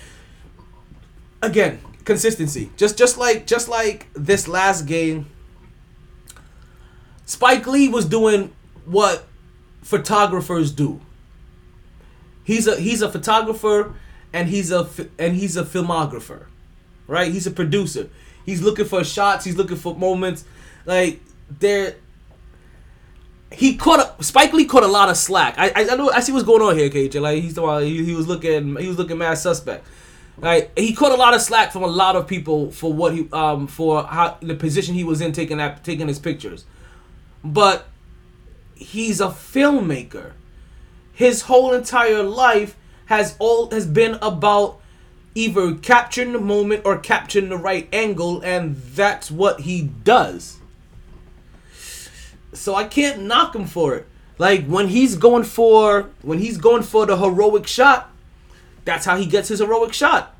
Again, consistency. Just just like just like this last game. Spike Lee was doing what photographers do. He's a he's a photographer and he's a and he's a filmographer, right? He's a producer. He's looking for shots. He's looking for moments. Like there, he caught a, Spike Lee caught a lot of slack. I, I I know I see what's going on here, KJ. Like he's the he, he was looking he was looking mad suspect. Like he caught a lot of slack from a lot of people for what he um for how the position he was in taking that taking his pictures, but he's a filmmaker. His whole entire life has all has been about either capturing the moment or capturing the right angle, and that's what he does. So I can't knock him for it. Like when he's going for when he's going for the heroic shot, that's how he gets his heroic shot.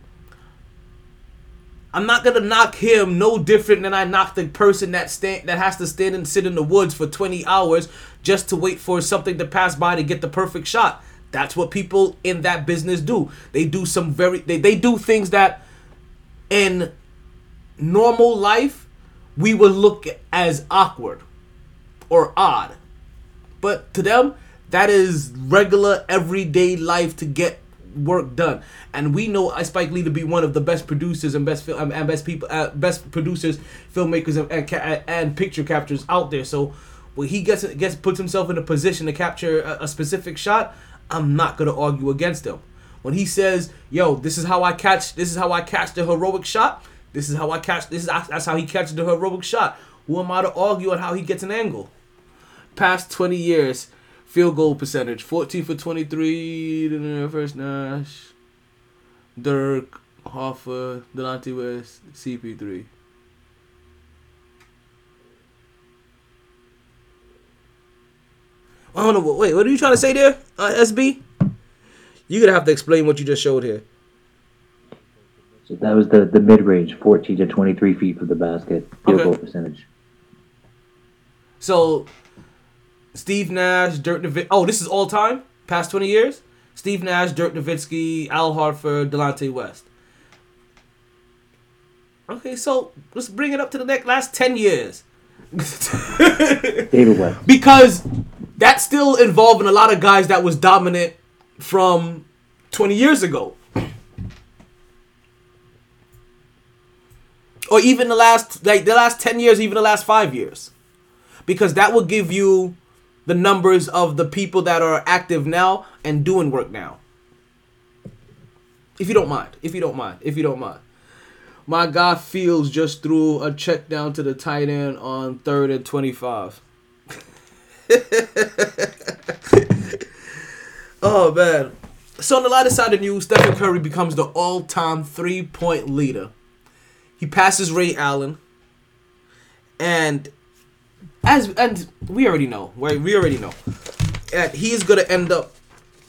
I'm not gonna knock him no different than I knock the person that stand that has to stand and sit in the woods for 20 hours just to wait for something to pass by to get the perfect shot. That's what people in that business do. They do some very they, they do things that in normal life we would look as awkward or odd. But to them, that is regular everyday life to get work done. And we know uh, Spike Lee to be one of the best producers and best film um, and best people, uh, best producers, filmmakers, and, and, uh, and picture captures out there. So when he gets gets puts himself in a position to capture a, a specific shot, I'm not gonna argue against him. When he says, "Yo, this is how I catch. This is how I catch the heroic shot. This is how I catch. This is that's how he catches the heroic shot." Who am I to argue on how he gets an angle? Past 20 years, field goal percentage 14 for 23. The first Nash, Dirk, Hoffa, Delonte West, CP3. I don't know. Wait, what are you trying to say there, uh, SB? You're gonna have to explain what you just showed here. So that was the, the mid range, 14 to 23 feet from the basket, field Okay. goal percentage. So, Steve Nash, Dirk Nowitzki. Oh, this is all time, past 20 years. Steve Nash, Dirk Nowitzki, Al Horford, Delonte West. Okay, so let's bring it up to the next last 10 years. David West. because that's still involving a lot of guys that was dominant from 20 years ago. Or even the last like the last 10 years, even the last 5 years. Because that will give you the numbers of the people that are active now and doing work now. If you don't mind, if you don't mind, if you don't mind. My guy Fields just threw a check down to the tight end on third and 25. oh man. So on the lighter side of the news, Stephen Curry becomes the all-time three-point leader. He passes Ray Allen, and as and we already know, right? We already know that he's gonna end up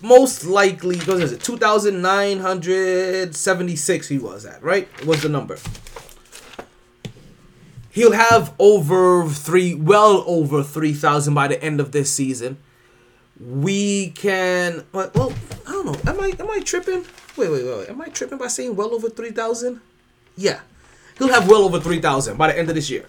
most likely. What is it? Two thousand nine hundred seventy-six. He was at right. Was the number? He'll have over three, well over three thousand by the end of this season. We can, well, I don't know. Am I am I tripping? Wait, wait, wait. wait. Am I tripping by saying well over three thousand? Yeah, he'll have well over three thousand by the end of this year.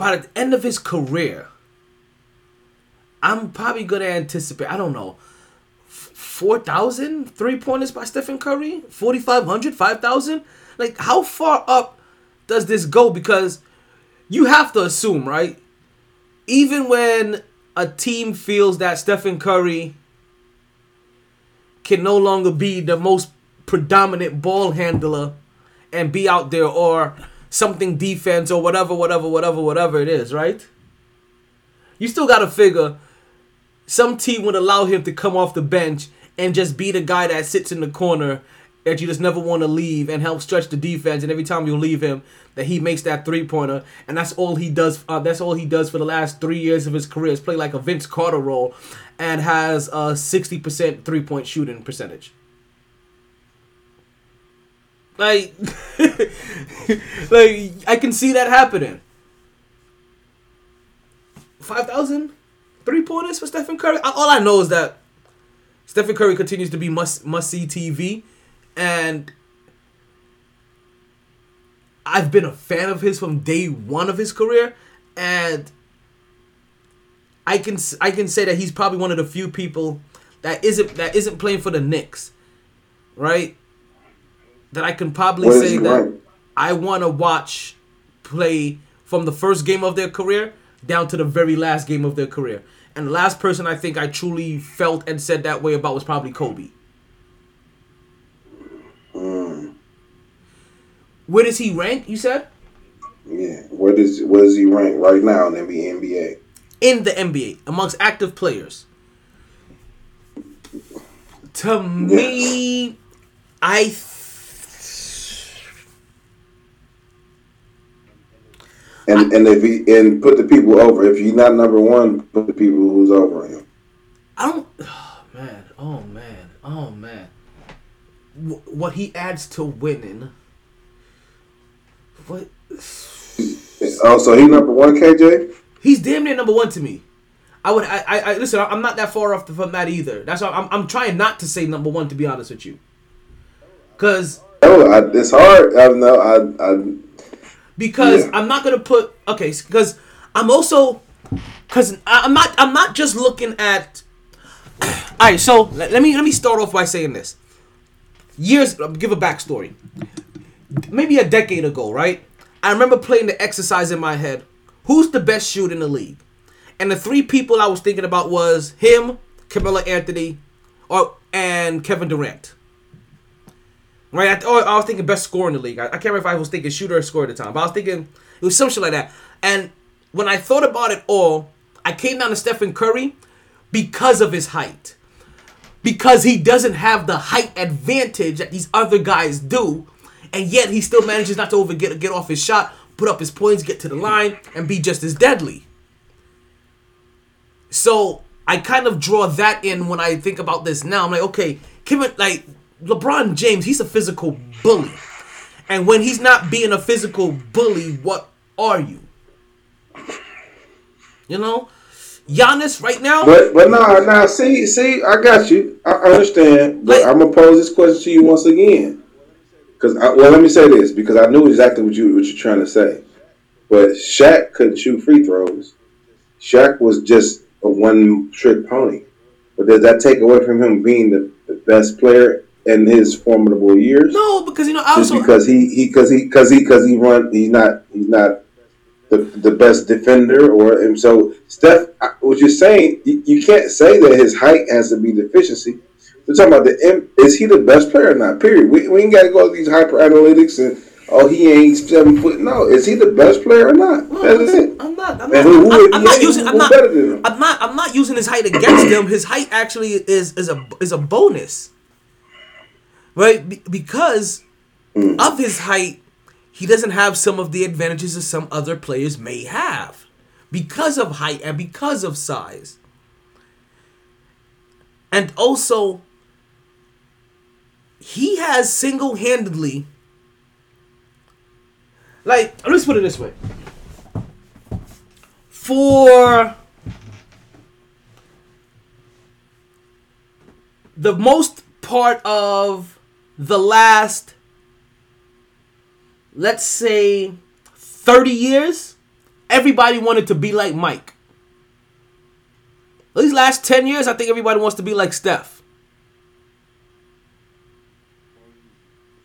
By the end of his career, I'm probably gonna anticipate. I don't know. 4,000 three pointers by Stephen Curry? 4,500, 5,000? Like, how far up does this go? Because you have to assume, right? Even when a team feels that Stephen Curry can no longer be the most predominant ball handler and be out there or something defense or whatever, whatever, whatever, whatever it is, right? You still got to figure some team would allow him to come off the bench and just be the guy that sits in the corner that you just never want to leave and help stretch the defense. And every time you leave him, that he makes that three pointer, and that's all he does. Uh, that's all he does for the last three years of his career is play like a Vince Carter role, and has a sixty percent three point shooting percentage. Like, like I can see that happening. Five thousand three pointers for Stephen Curry. All I know is that Stephen Curry continues to be must must see TV, and I've been a fan of his from day one of his career, and I can I can say that he's probably one of the few people that isn't that isn't playing for the Knicks, right? That I can probably is say that ranked? I want to watch play from the first game of their career down to the very last game of their career. And the last person I think I truly felt and said that way about was probably Kobe. Hmm. Where does he rank? You said Yeah. Where does where does he rank right now in the NBA? in the NBA amongst active players. To me, I. And and if he and put the people over. If he's not number one, put the people who's over him. I don't. Oh man. Oh man. Oh man. Wh- What he adds to winning. What? Oh, so he number one, KJ. He's damn near number one to me. I would. I. I, I listen. I'm not that far off from that either. That's why I'm. I'm trying not to say number one to be honest with you. Cause Oh, I, it's hard. I know. I, I because Yeah. I'm not gonna put okay because I'm also because I'm not I'm not just looking at. All right, so let, let me let me start off by saying this. Years, uh, give a backstory. Maybe a decade ago, right? I remember playing the exercise in my head. Who's the best shooter in the league? And the three people I was thinking about was him, Carmelo Anthony, or and Kevin Durant. Right? I, or I was thinking best scorer in the league. I, I can't remember if I was thinking shooter or scorer at the time, but I was thinking it was some shit like that. And when I thought about it all, I came down to Stephen Curry because of his height. Because he doesn't have the height advantage that these other guys do, and yet he still manages not to over get, get off his shot, put up his points, get to the line, and be just as deadly. So I kind of draw that in when I think about this now. I'm like, okay, Kevin, like LeBron James, he's a physical bully, and when he's not being a physical bully, what are you? You know, Giannis right now. But but nah nah see see I got you. I understand but Like- I'm gonna pose this question to you once again. Because well let me say this because I knew exactly what you what you're trying to say. But Shaq couldn't shoot free throws. Shaq was just a one trick pony. But does that take away from him being the, the best player in his formidable years no, because you know, I just also because he he because he because he because he run he's not he's not the, the best defender or and so Steph what you're saying you, you can't say that his height has to be deficiency we're talking about the M- is he the best player or not period we, we ain't got to go to these hyper analytics and oh he ain't seven foot no is he the best player or not No, that's it I'm not. I'm not. who- who I'm, I'm not using. I'm not. better than him? I'm not. I'm not using his height against him. His height actually is is a is a bonus, right? Be- because mm. of his height, he doesn't have some of the advantages that some other players may have, because of height and because of size, and also he has single handedly. Like, let's put it this way for the most part of the last let's say 30 years everybody wanted to be like mike these last 10 years i think everybody wants to be like steph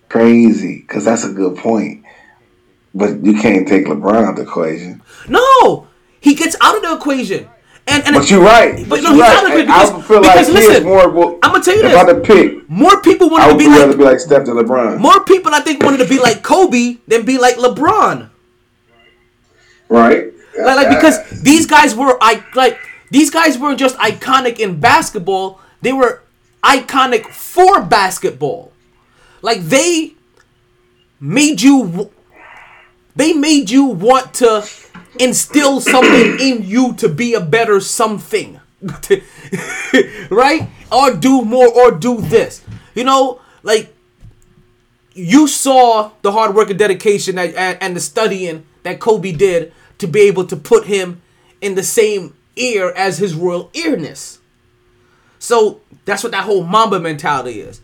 crazy because that's a good point. But you can't take LeBron out the equation. no he gets out of the equation and, and But you're right. But no, he's right. not a good- I because- feel like because he listen, more. Well, I'ma tell you this. if. I had to pick, more people wanted to be like be like Steph than LeBron. more people i think wanted to be like kobe than be like lebron right like, like because these guys were I like these guys weren't just iconic in basketball; they were iconic for basketball. Like they made you, they made you want to instill something in you to be a better something, right? Or do more, or do this. You know, like you saw the hard work and dedication that, and, and the studying that Kobe did to be able to put him in the same ear as his royal Airness. So that's what that whole Mamba mentality is,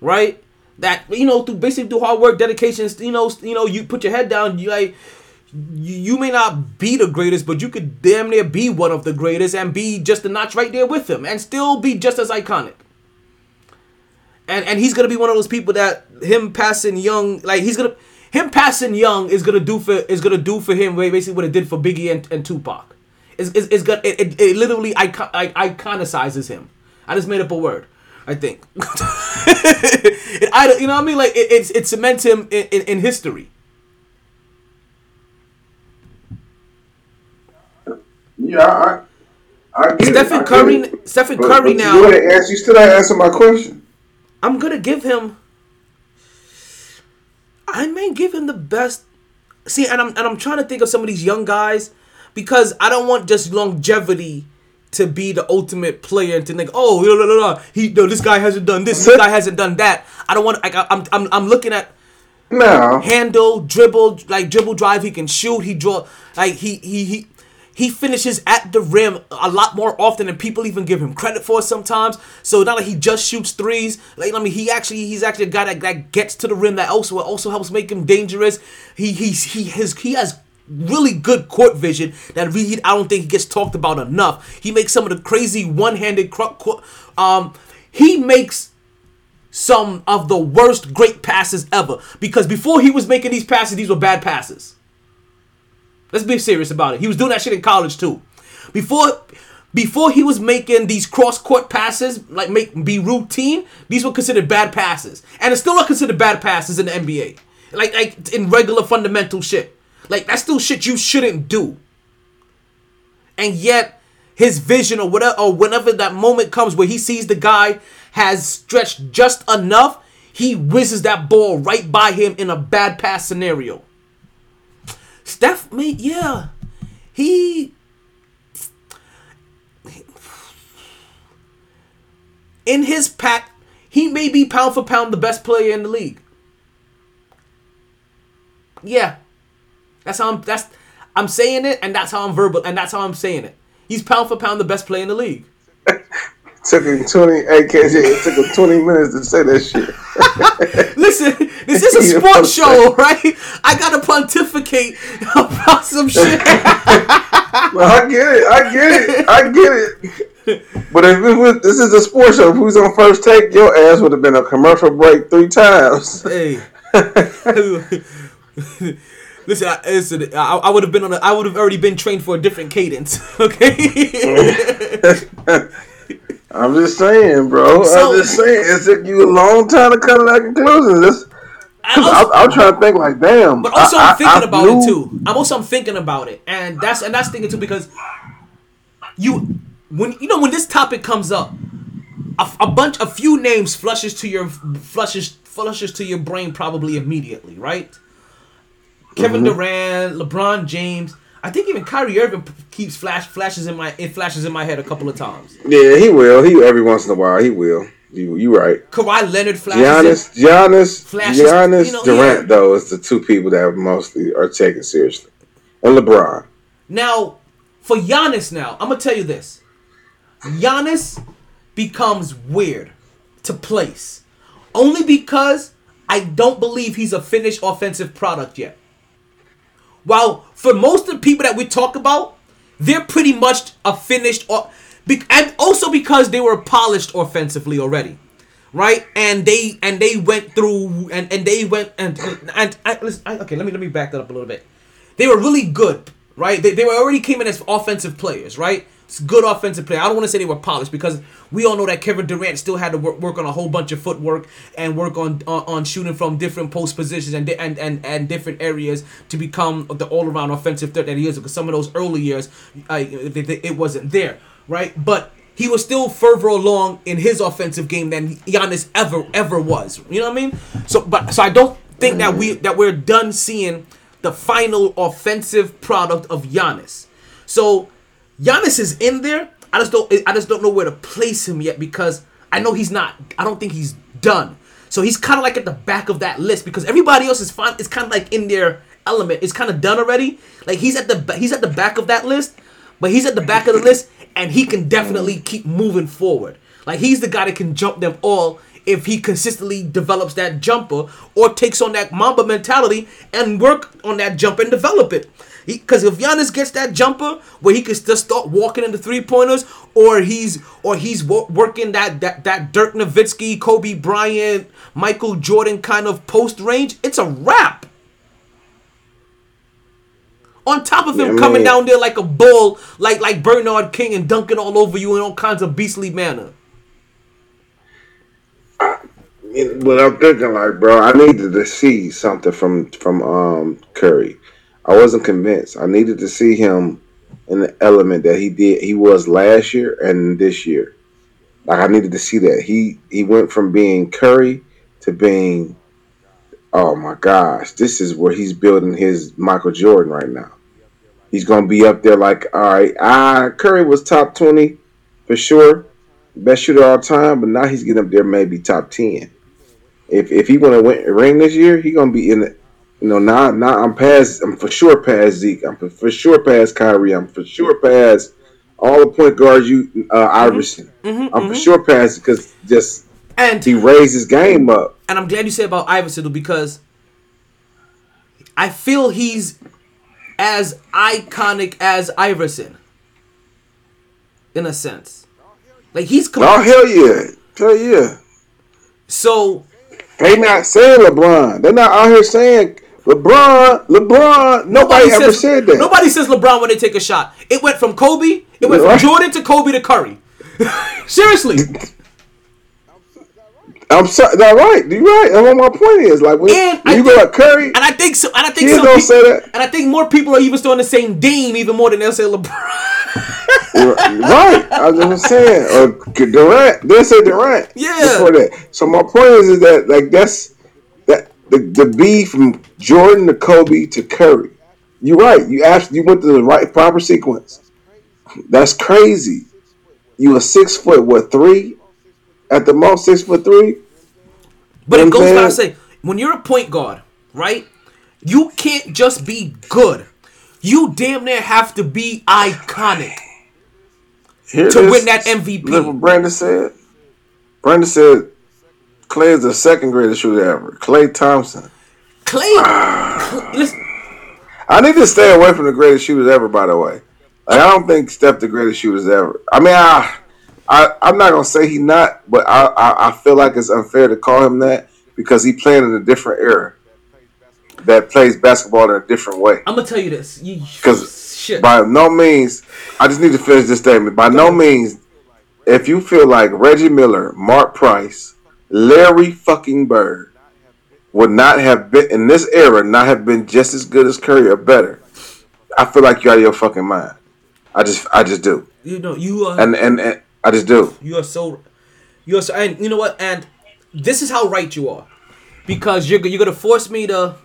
right? That you know, through basically through hard work, dedications, you know, you know, you put your head down, you like. You, you may not be the greatest, but you could damn near be one of the greatest and be just a notch right there with him and still be just as iconic and and he's gonna be one of those people that him passing young like he's gonna him passing young is gonna do for is gonna do for him basically what it did for Biggie and, and Tupac. It's, it's, it's gonna it, it, it literally icon, iconicizes him. I just made up a word. I think. it, I, you know what I mean? Like it, it, it cements him in, in, in history. Yeah I I get it, I Stephen get Curry, it. Stephen But- Curry but now. you, answer, you still ain't answer my question I'm gonna give him. I may give him the best. See, and I'm and I'm trying to think of some of these young guys because I don't want just longevity to be the ultimate player and to think, oh, la, la, la, he, no, this guy hasn't done this, this guy hasn't done that. I don't want. Like, I- I'm I'm I'm looking at now handle, dribble, like dribble drive. He can shoot. He draw like he he he he finishes at the rim a lot more often than people even give him credit for sometimes. So not like he just shoots threes. Like I mean, he actually he's actually a guy that, that gets to the rim that also also helps make him dangerous. He he's he has he has really good court vision that really I don't think he gets talked about enough. He makes some of the crazy one-handed cro- um he makes some of the worst great passes ever because before he was making these passes these were bad passes. Let's be serious about it. He was doing that shit in college too. Before before he was making these cross court passes, like make be routine, these were considered bad passes. And it's still not considered bad passes in the NBA. Like like in regular fundamental shit. Like that's still shit you shouldn't do. And yet his vision or whatever or whenever that moment comes where he sees the guy has stretched just enough, he whizzes that ball right by him in a bad pass scenario. Steph, mate, yeah, he in his pack, he may be pound for pound the best player in the league. Yeah, that's how I'm. That's I'm saying it, and that's how I'm verbal, and that's how I'm saying it. He's pound for pound the best player in the league. Took him twenty. Hey, KJ, it took him twenty minutes to say that shit. Listen, this is a sports show, right? I gotta pontificate about some shit. Well, I get it. I get it. I get it. But if it was, this is a sports show, if we was on first take, your ass would have been a commercial break three times. hey. Listen, I, listen, I, I would have been on. A, I would have already been trained for a different cadence. Okay. I'm just saying, bro. So- I'm just saying. It took you a long time to come to that conclusion. This, I I, I'm trying to think like, damn. But also, I, I, I- am thinking I about knew- it too. I'm also I'm thinking about it, and that's and that's thinking too because you when you know when this topic comes up, a, a bunch, a few names flushes to your flushes flushes to your brain probably immediately, right? Kevin Mm-hmm. Durant, LeBron James. I think even Kyrie Irving keeps flash flashes in my it flashes in my head a couple of times. Yeah, he will. He every once in a while he will. You you right. Kawhi Leonard flashes. Giannis, Giannis, Flashes, Giannis, you know, Durant yeah. though is the two people that mostly are taken seriously, and LeBron. Now, for Giannis, now I'm gonna tell you this: Giannis becomes weird to place, only because I don't believe he's a finished offensive product yet. While for most of the people that we talk about, they're pretty much a finished, or, and also because they were polished offensively already, right? And they and they went through and and they went and and, I, listen, I, okay, let me let me back that up a little bit. They were really good, right? They, they were already came in as offensive players, right? Good offensive player. I don't want to say they were polished because we all know that Kevin Durant still had to work, work on a whole bunch of footwork and work on on, on shooting from different post positions and, and and and different areas to become the all around offensive threat that he is. Because some of those early years, it wasn't there, right? But he was still further along in his offensive game than Giannis ever ever was. You know what I mean? So, but so I don't think that we that we're done seeing the final offensive product of Giannis. So Giannis is in there. I just don't I just don't know where to place him yet because I know he's not I don't think he's done. So he's kind of like at the back of that list because everybody else is fine. It's kind of like in their element. It's kind of done already. Like he's at the he's at the back of that list, but he's at the back of the list and he can definitely keep moving forward. Like he's the guy that can jump them all if he consistently develops that jumper or takes on that Mamba mentality and work on that jump and develop it. Because if Giannis gets that jumper where he can just start walking into three pointers, or he's or he's wo- working that that that Dirk Nowitzki, Kobe Bryant, Michael Jordan kind of post range, it's a wrap. On top of him Yeah, coming down there like a bull, like like Bernard King and dunking all over you in all kinds of beastly manner. But I'm thinking like, bro, I needed to see something from from um Curry. I wasn't convinced. I needed to see him in the element that he did he was last year and this year. Like I needed to see that. He he went from being Curry to being oh my gosh, this is where he's building his Michael Jordan right now. He's gonna be up there like, all right, ah, Curry was top twenty for sure, best shooter all time, but now he's getting up there maybe top ten. If if he want to win ring this year, he gonna be in the You know, now now I'm past. I'm for sure past Zeke. I'm for, sure past Kyrie. I'm for sure past all the point guards. You uh, mm-hmm. Iverson. Mm-hmm, I'm for mm-hmm. sure past because just And he raised his game up. and I'm glad you said about Iverson because I feel he's as iconic as Iverson, in a sense. Like he's com- Oh hell yeah, hell yeah. so They not saying LeBron. They're not out here saying LeBron. LeBron. Nobody, ever says, said that. Nobody says LeBron when they take a shot. It went from Kobe. It went Right. from Jordan to Kobe to Curry. Seriously, I'm sorry. That's right. You're right. And what my point is. Like when, And when you go think- to Curry, and I think so. And I think some don't peop- say that. And I think more people are even starting the same Dame even more than they'll say LeBron. right. I was just saying. Or Durant. They say Durant. Yeah. Before that. So my point is, is that like that's that the the B from Jordan to Kobe to Curry. You're right. You asked. You went to the right proper sequence. That's crazy. You a six foot what three? At the most six foot three. But You it know what goes by saying? saying, when you're a point guard, right? You can't just be good. You damn near have to be iconic. Here To win that MVP. Look what Brandon said. Brandon said Klay is the second greatest shooter ever. Klay Thompson. Klay, ah. listen, I need to stay away from the greatest shooters ever. By the way, like, I don't think Steph the greatest shooters ever. I mean, I, I I'm not gonna say he not, but I, I I feel like it's unfair to call him that because he played in a different era that plays basketball in a different way. I'm gonna tell you this. Because shit. by no means, I just need to finish this statement. By no means, if you feel like Reggie Miller, Mark Price, Larry fucking Bird would not have been in this era, not have been just as good as Curry or better, I feel like you're out of your fucking mind. I just, I just do, you know, you are. and and, and I just do. You are so, you are so, and you know what? And this is how right you are, because you're you're gonna force me to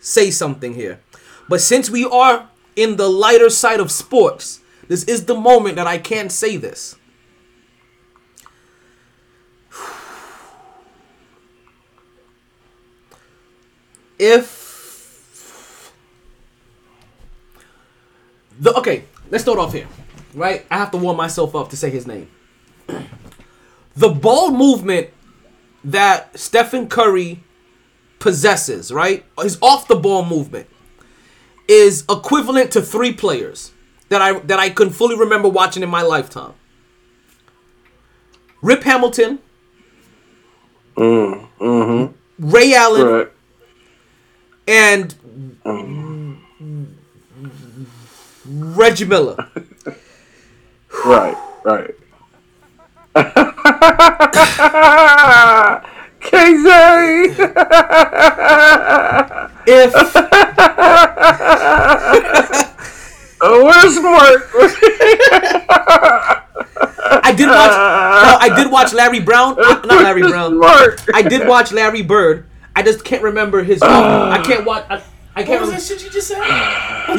say something here. But since we are in the lighter side of sports, this is the moment that I can't say this. If the okay, let's start off here, right? I have to warm myself up to say his name. The ball movement that Stephen Curry possesses, right? His off the ball movement is equivalent to three players that I that I can fully remember watching in my lifetime. Rip Hamilton, Mm hmm. Ray Allen, Right. And Reggie Miller. Right, right. KJ. If Oh, where's Mark? I did watch, no, I did watch Larry Brown, uh, not Larry Brown. Mark. I did watch Larry Bird. I just can't remember his. I can't watch. I, I can't. What was that shit you just said?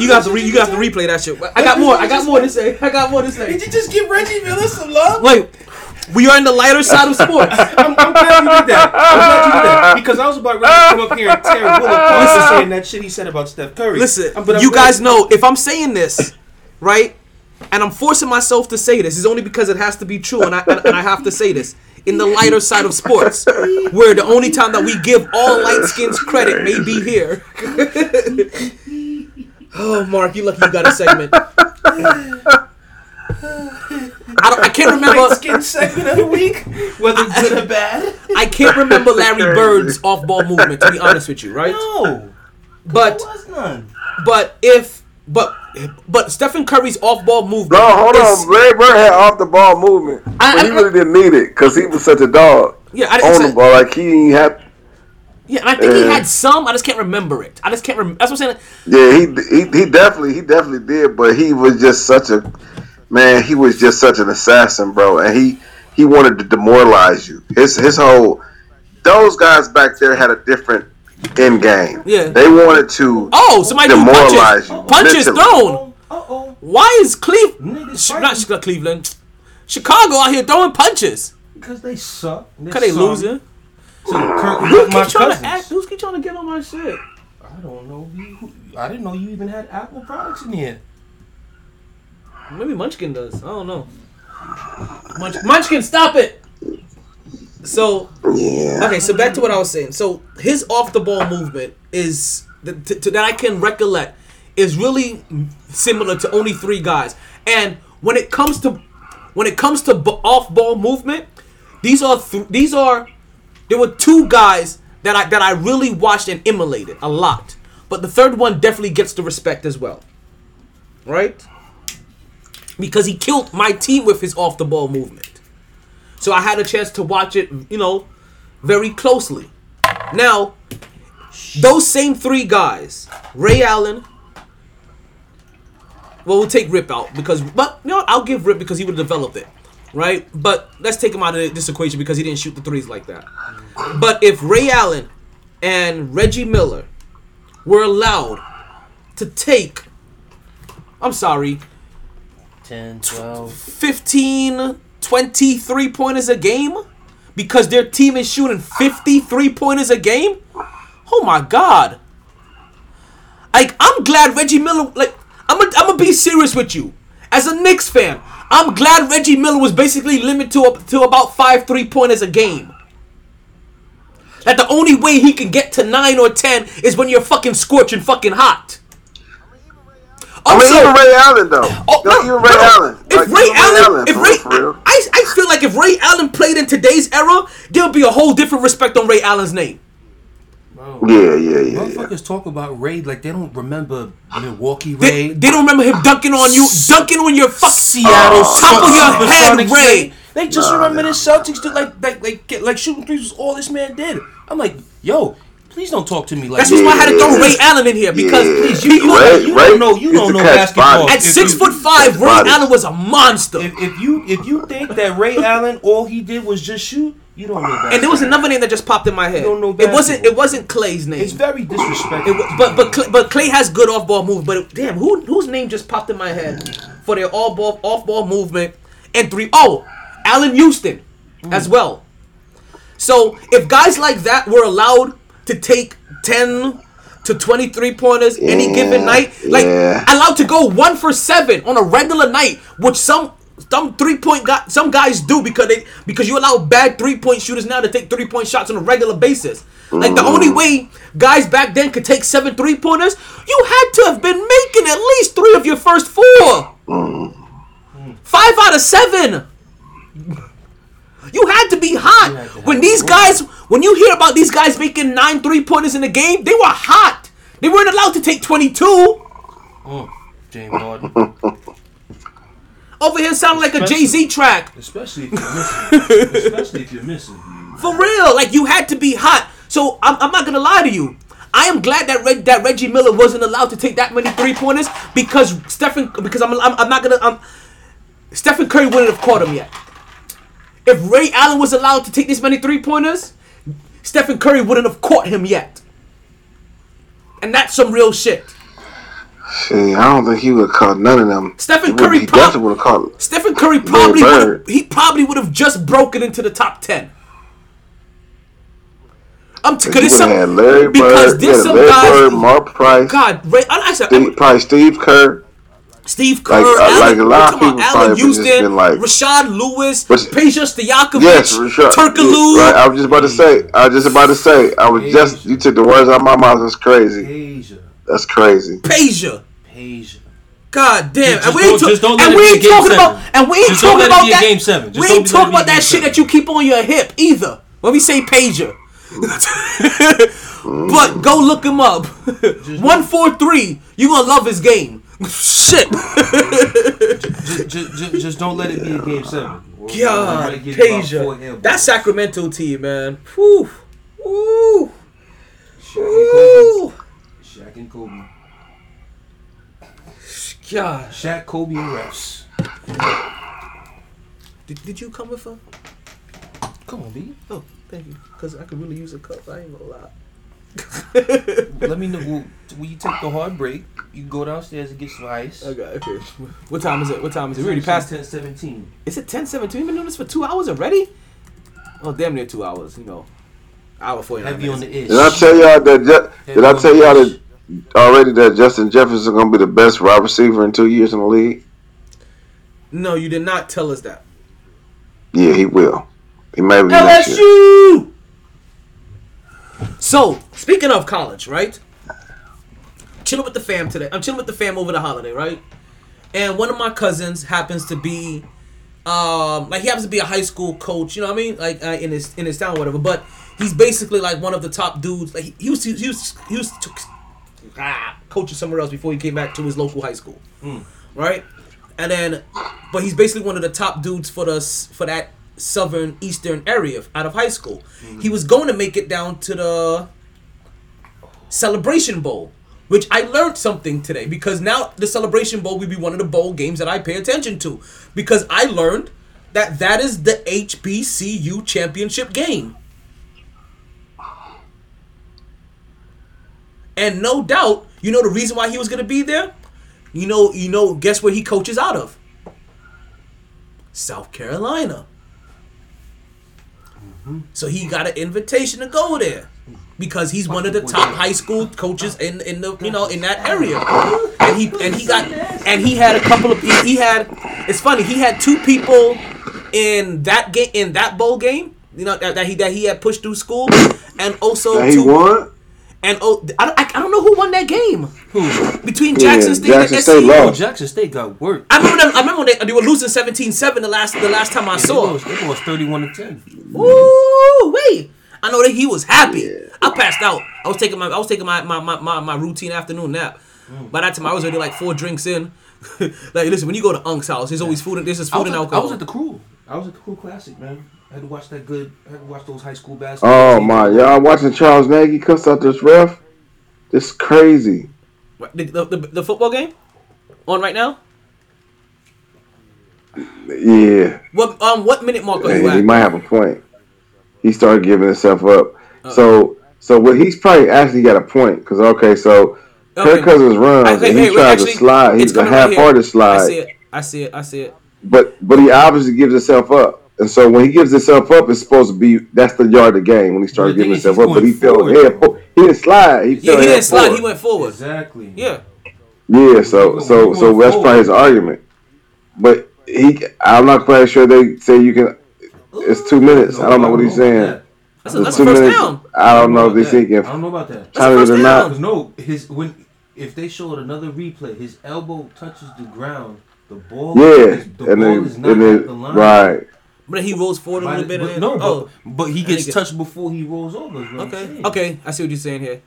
You got to re, you got to replay that shit. I got more. I got more to say. I got more to say. Did you just give Reggie Miller some love? Wait, we are in the lighter side of sports. I'm, I'm glad you did that. I'm glad you did that because I was about ready to come up here and tear Will apart for saying that shit he said about Steph Curry. Listen, I'm you glad- guys know if I'm saying this, right, and I'm forcing myself to say this, it's only because it has to be true, and I and, and I have to say this in the lighter side of sports, where the only time that we give all light skins credit may be here. oh, Mark, you lucky you got a segment. I don't. I can't remember. Light skin segment of the week, whether good or bad. I can't remember Larry Bird's off-ball movement. To be honest with you, right? No, But there was none. but if but but Stephen Curry's off-ball movement. No, hold is- on. Larry Bird had off the ball movement, I- but he I- really didn't need it because he was such a dog Yeah, I on the ball. Like he had. Yeah, and I think he had some. I just can't remember it. I just can't remember. That's what I'm saying. Yeah, he, he he definitely he definitely did, but he was just such a man. He was just such an assassin, bro, and he he wanted to demoralize you. His his whole those guys back there had a different end game. Yeah. they wanted to. Oh, somebody Demoralize punches. you, Punches literally. thrown. Uh oh, Why is Cleveland? Not fighting. Ch- Cleveland. Chicago out here throwing punches. because they suck. Cause they losing. So Kirk, Who my keep trying cousins. to act? Who's keep trying to get on my shit? I I don't know. You- I didn't know you even had Apple products in here. Maybe Munchkin does. I don't know. Munch- Munchkin, stop it. So Yeah. okay, so back to what I was saying. So his off the ball movement is the, to, that I can recollect is really similar to only three guys. And when it comes to when it comes to b- off ball movement, these are th- these are there were two guys that I that I really watched and emulated a lot. But the third one definitely gets the respect as well. Right? Because he killed my team with his off the ball movement. So I had a chance to watch it, you know, very closely. Now, those same three guys, Ray Allen. Well, we'll take Rip out because, but you know. I'll give Rip because he would have developed it, right? But let's take him out of this equation because he didn't shoot the threes like that. But if Ray Allen and Reggie Miller were allowed to take, I'm sorry, 10, 12. 15, 20 three pointers a game because their team is shooting 50 three pointers a game? Oh my god. Like, I'm glad Reggie Miller, like, I'm gonna be serious with you. As a Knicks fan, I'm glad Reggie Miller was basically limited to, to about five three pointers a game. That the only way he can get to nine or ten is when you're fucking scorching fucking hot. I mean, Also- even Ray Allen though. Oh, no, no, even Ray no. Allen. If Like, Ray even Allen, if Ray, real, real. I, I feel like if Ray Allen played in today's era, there'll be a whole different respect on Ray Allen's name. Bro. Yeah, yeah, yeah, yeah. Motherfuckers talk about Ray like they don't remember Milwaukee They, Ray. they don't remember him dunking on you, dunking on your fuck Seattle top of your head, Supersonics Ray. They just remember the Celtics did like like like like shooting threes was all this man did. I'm like, yo, please don't talk to me like That's that. That's why I had to throw Ray Allen in here because Yeah. please, you, you, Ray- you Ray don't know you don't know basketball. bodies. at If six you- foot five, Ray bodies. Allen was a monster. If, if you if you think that Ray Allen all he did was just shoot, you don't know basketball. and there was another name that just popped in my head. You don't know It wasn't. It wasn't Klay's name. It's very disrespectful. It wa- but but Klay, but Klay has good off ball moves. But it- damn, who whose name just popped in my head for their all ball off ball movement and three oh Allan Houston as mm. well. So if guys like that were allowed to take ten to 23 pointers any given night, like yeah. allowed to go one for seven on a regular night, which some some three point guy, some guys do because they because you allow bad three point shooters now to take three point shots on a regular basis. Like the only mm. way guys back then could take seven three pointers, you had to have been making at least three of your first four. Mm. Five out of seven. You had to be hot. to When these one. guys, when you hear about these guys making nine three pointers in a game, they were hot. They weren't allowed to take 22. Mm, James Harden, Over here sounding like a Jay Z track. especially if you're missing, especially if you're missing. For real. Like you had to be hot. So I'm, I'm not gonna lie to you. I am glad that Reg, that Reggie Miller wasn't allowed to take that many three pointers because Stephen because I'm, I'm I'm not gonna I'm Stephen Curry wouldn't have caught him yet. If Ray Allen was allowed to take this many three pointers, Stephen Curry wouldn't have caught him yet. And that's some real shit. See, I don't think he would have caught none of them. Stephen He would- Curry he prob- would have caught. Stephen Curry probably would have, he probably would have just broken into the top ten. I'm t- He cause would there's have some Larry because Bird, there's some Larry guys. Bird, Mark Price, God, Ray, I, I said Steve, probably Steve Kerr. Steve Kerr, like, uh, Allen, like a lot of talking people about probably Allan Houston, been like- Rashard Lewis, But- Peja Stojakovic, Yes, Rashard. Turkoglu. Right, I was just about to say. I was just about to say. I was just. You took the words out of my mouth. That's crazy. Asia, That's crazy. Peja. Asia. God damn, Just and we don't- ain't, ta- just don't and we ain't talking seven. about, and we ain't Just talking about that. game seven. Just we ain't talking about that shit seven. that you keep on your hip either. When we say pager, but go look him up. One four three. You gonna love his game. Shit. Just, just, just don't let it be a game seven. You God, get Peja. That. Sacramento team, man. Whew. And Kobe. Shaq and Kobe. God. Shaq, Kobe, and refs. Did, did you come with her? Come on, B. Oh, thank you. Because I could really use a cup. I ain't gonna lie. Let me know. Well, when you take the hard break, you go downstairs and get some ice. Okay, okay. What time is it? What time is it? We already passed it. 10 17. Is it 10 17? We've been doing this for two hours already? Oh, damn near two hours, you know. Hour 49 Heavy on the ish. Did I tell y'all that? Ju- did I tell y'all that already that Justin Jefferson is going to be the best wide receiver in two years in the league? No, you did not tell us that. Yeah, he will. He may be next year. LSU. So speaking of college, right? Chilling with the fam today. I'm chilling with the fam over the holiday, right? And one of my cousins happens to be, um, like he happens to be a high school coach. You know what I mean? Like uh, in his in his town, or whatever. But he's basically like one of the top dudes. Like he, he was he, was he was t- ah, coaching somewhere else before he came back to his local high school, right? And then, but he's basically one of the top dudes for the for that southern eastern area out of high school. Mm-hmm. He was going to make it down to the Celebration Bowl, which I learned something today because now the Celebration Bowl will be one of the bowl games that I pay attention to because I learned that that is the HBCU championship game. And no doubt, you know the reason why he was going to be there? You know, you know, guess where he coaches out of? South Carolina. So he got an invitation to go there because he's one of the top high school coaches in in the you know in that area. And he and he got and he had a couple of he, he had it's funny he had two people in that game in that bowl game you know that, that he that he had pushed through school and also That two? And oh I don't, I, I don't know who won that game Who? between Yeah, Jackson State Jackson and State SCU. lost. Oh, Jackson State got worked. I remember them, I remember when they, they were losing 17-7 the last the last time I They saw. lost, they lost 31 to 10. Ooh, wait. I know that he was happy. I passed out. I was taking my I was taking my my, my, my, my routine afternoon nap. Hmm. By that time I was already like four drinks in. like listen, when you go to Unc's house, there's always food and there's just I food was, and at, I alcohol. was at the crew. I was at the crew classic, man. I had to watch that good. I had to watch those high school basketball. Oh teams. my! Y'all watching Charles Nagy cuss out this ref? This crazy. the, the, the, the football game on right now. Yeah, What um what minute mark are you and he at? might have a point. He started giving himself up. So, so what he's probably actually got a point because okay, so Okay. Kirk Cousins runs Okay, and he hey, tries actually, to slide. He's a coming right here. half-hearted I see slide, it. I see it. I see it. but but he obviously gives himself up. And so when he gives himself up, it's supposed to be that's the yard of the game when he started giving himself up. But he going fell forward, head. though. He didn't slide. He Yeah, fell he head didn't slide. forward. He went forward. Exactly. Yeah. Yeah, so so so that's forward. probably his argument. But he, I'm not quite sure they say you can. It's two minutes. I don't know what he's saying. That's a, The that's two a first minutes. down. I don't know if they about think if I don't know about that. That's a first or down. not. No, his when if they showed another replay, his elbow touches the ground. The ball. Yeah, is, the and ball then is not and at then the line. right. But he rolls forward a little bit. but no, then, but, oh, but he gets get- touched before he rolls over. is what I'm Okay. Okay. I see what you're saying here.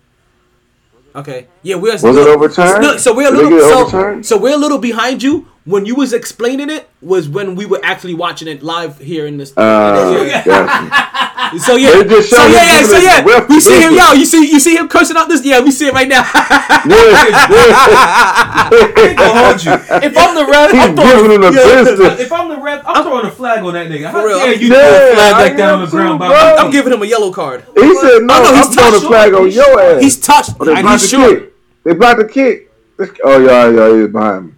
Okay. Yeah, we're Was it overturned? No, so we're a little get so, so we're a little behind you. When you was explaining it was when we were actually watching it live here in this. Uh, Yeah. So yeah, just so yeah, yeah, so yeah. his ref We see him, business. yo. You see, you see him cursing out this. Yeah, we see it right now. Hold you. If I'm the ref, I'm He's the Yeah. If I'm the ref, I'm, throwing a flag on that nigga. How For real. dare you Yeah, throw a flag I like that on the ground too, by bro. my I'm giving him a yellow card. He said no. Oh, no, he's I'm throwing a flag on your ass. He's touched Oh, they and blocked he's the short. kick. They blocked the kick. Oh yeah, yeah, he's behind me.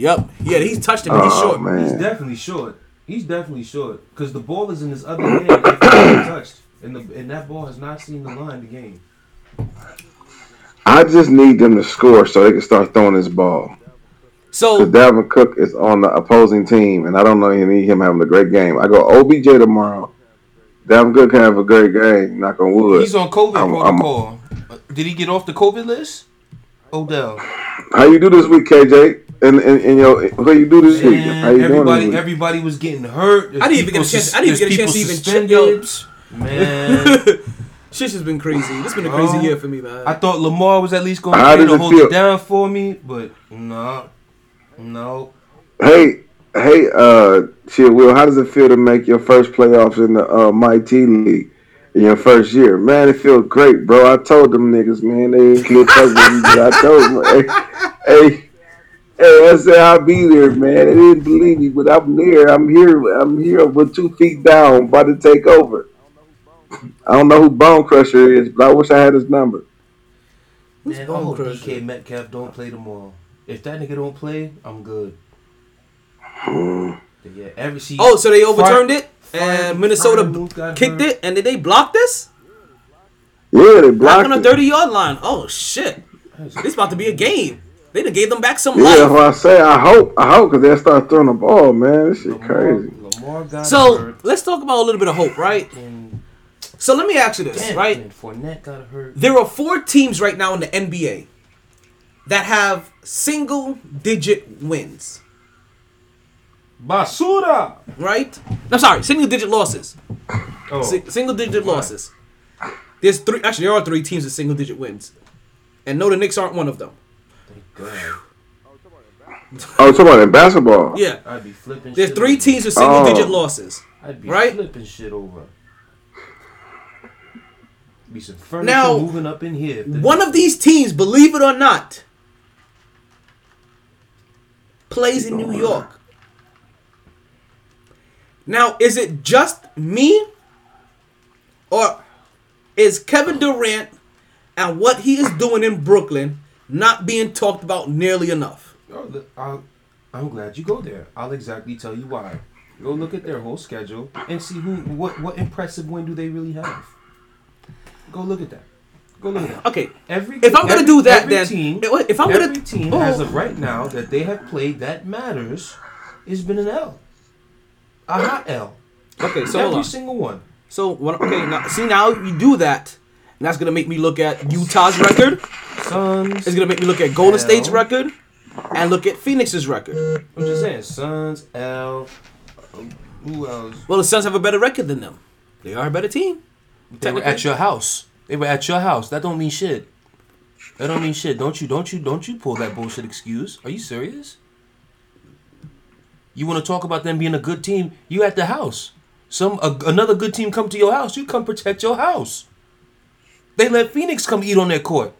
Yep. Yeah, he's touched him. and He's Oh short. He's definitely short. He's definitely short because the ball is in his other hand. If he's not touched, and the and that ball has not seen the line of the game. I just need them to score so they can start throwing this ball. So Because Dalvin Cook is on the opposing team, and I don't know you need him having a great game. I go OBJ tomorrow. Dalvin Cook can have a great game. Knock on wood. He's on COVID I'm- I'm- protocol. Uh, Did he get off the COVID list? Odell. How you do this week, KJ? And and, and your what you do this week? How you doing everybody, this week? everybody was getting hurt. There's I didn't even get a chance- sus- I didn't even get a chance to people even check- yo. Man, shit has been crazy. This has been a crazy Oh. year for me, man. I thought Lamar was at least going to does it hold feel? it down for me, but no, no. Hey, hey, uh, shit, Will, how does it feel to make your first playoffs in the uh, MyT League in your first year? Man, it feels great, bro. I told them niggas, man, they ain't clear touch me, but I told them, hey, hey, hey, I said I'll be there, man. They didn't believe me, but I'm there. I'm here. I'm here with two feet down, about to take over. I don't know who Bone Crusher is, but I wish I had his number. Man, I Bone hope Crusher? DK Metcalf don't play tomorrow. If that nigga don't play, I'm good. Mm. Yeah, every see. oh, so they overturned it, Fire- and Minnesota Fire Luke got kicked hurt. it, and did they block this? Yeah, they Block blocked on the it. thirty yard line. Oh shit! This about to be a game. They done gave them back some Yeah, life. what I say. I hope, I hope, because they'll start throwing the ball, man. This shit crazy. Lamar got So hurt. let's talk about a little bit of hope, right? And, So let me ask you this, right? And Fournette got hurt. There are four teams right now in the NBA that have single digit wins, Basura. right? I'm sorry, single digit losses. Oh, Si- single digit losses. There's three. Actually, there are three teams with single digit wins, and no, the Knicks aren't one of them. Thank God. Oh, talking about in basketball. Yeah, I'd be flipping. there's shit three over. teams with single Oh. digit losses. I'd be right? flipping shit over. Be some furniture Now, moving up in here. One of these teams, believe it or not, plays in New York. Now, is it just me? Or is Kevin Durant and what he is doing in Brooklyn not being talked about nearly enough? Oh, I'll, I'm glad you go there. I'll exactly tell you why. Go look at their whole schedule and see who, what, what impressive win do they really have. Go look at that. Go look at that. Okay, Every If I'm gonna do that, every then- team, if I'm gonna- every team Oh. as of right now that they have played that matters has been an L, a hot L. okay, so hold every on. single one. So what? Okay, now see now you do that, and that's gonna make me look at Utah's record. Suns. It's gonna make me look at Golden Hell. State's record, and look at Phoenix's record. I'm just saying, Suns, L. Who else? Well, the Suns have a better record than them. They are a better team. They were at your house. They were at your house. That don't mean shit. That don't mean shit. Don't you? Don't you? Don't you pull that bullshit excuse? Are you serious? You want to talk about them being a good team? You at the house. Some a, another good team come to your house. You come protect your house. They let Phoenix come eat on their court.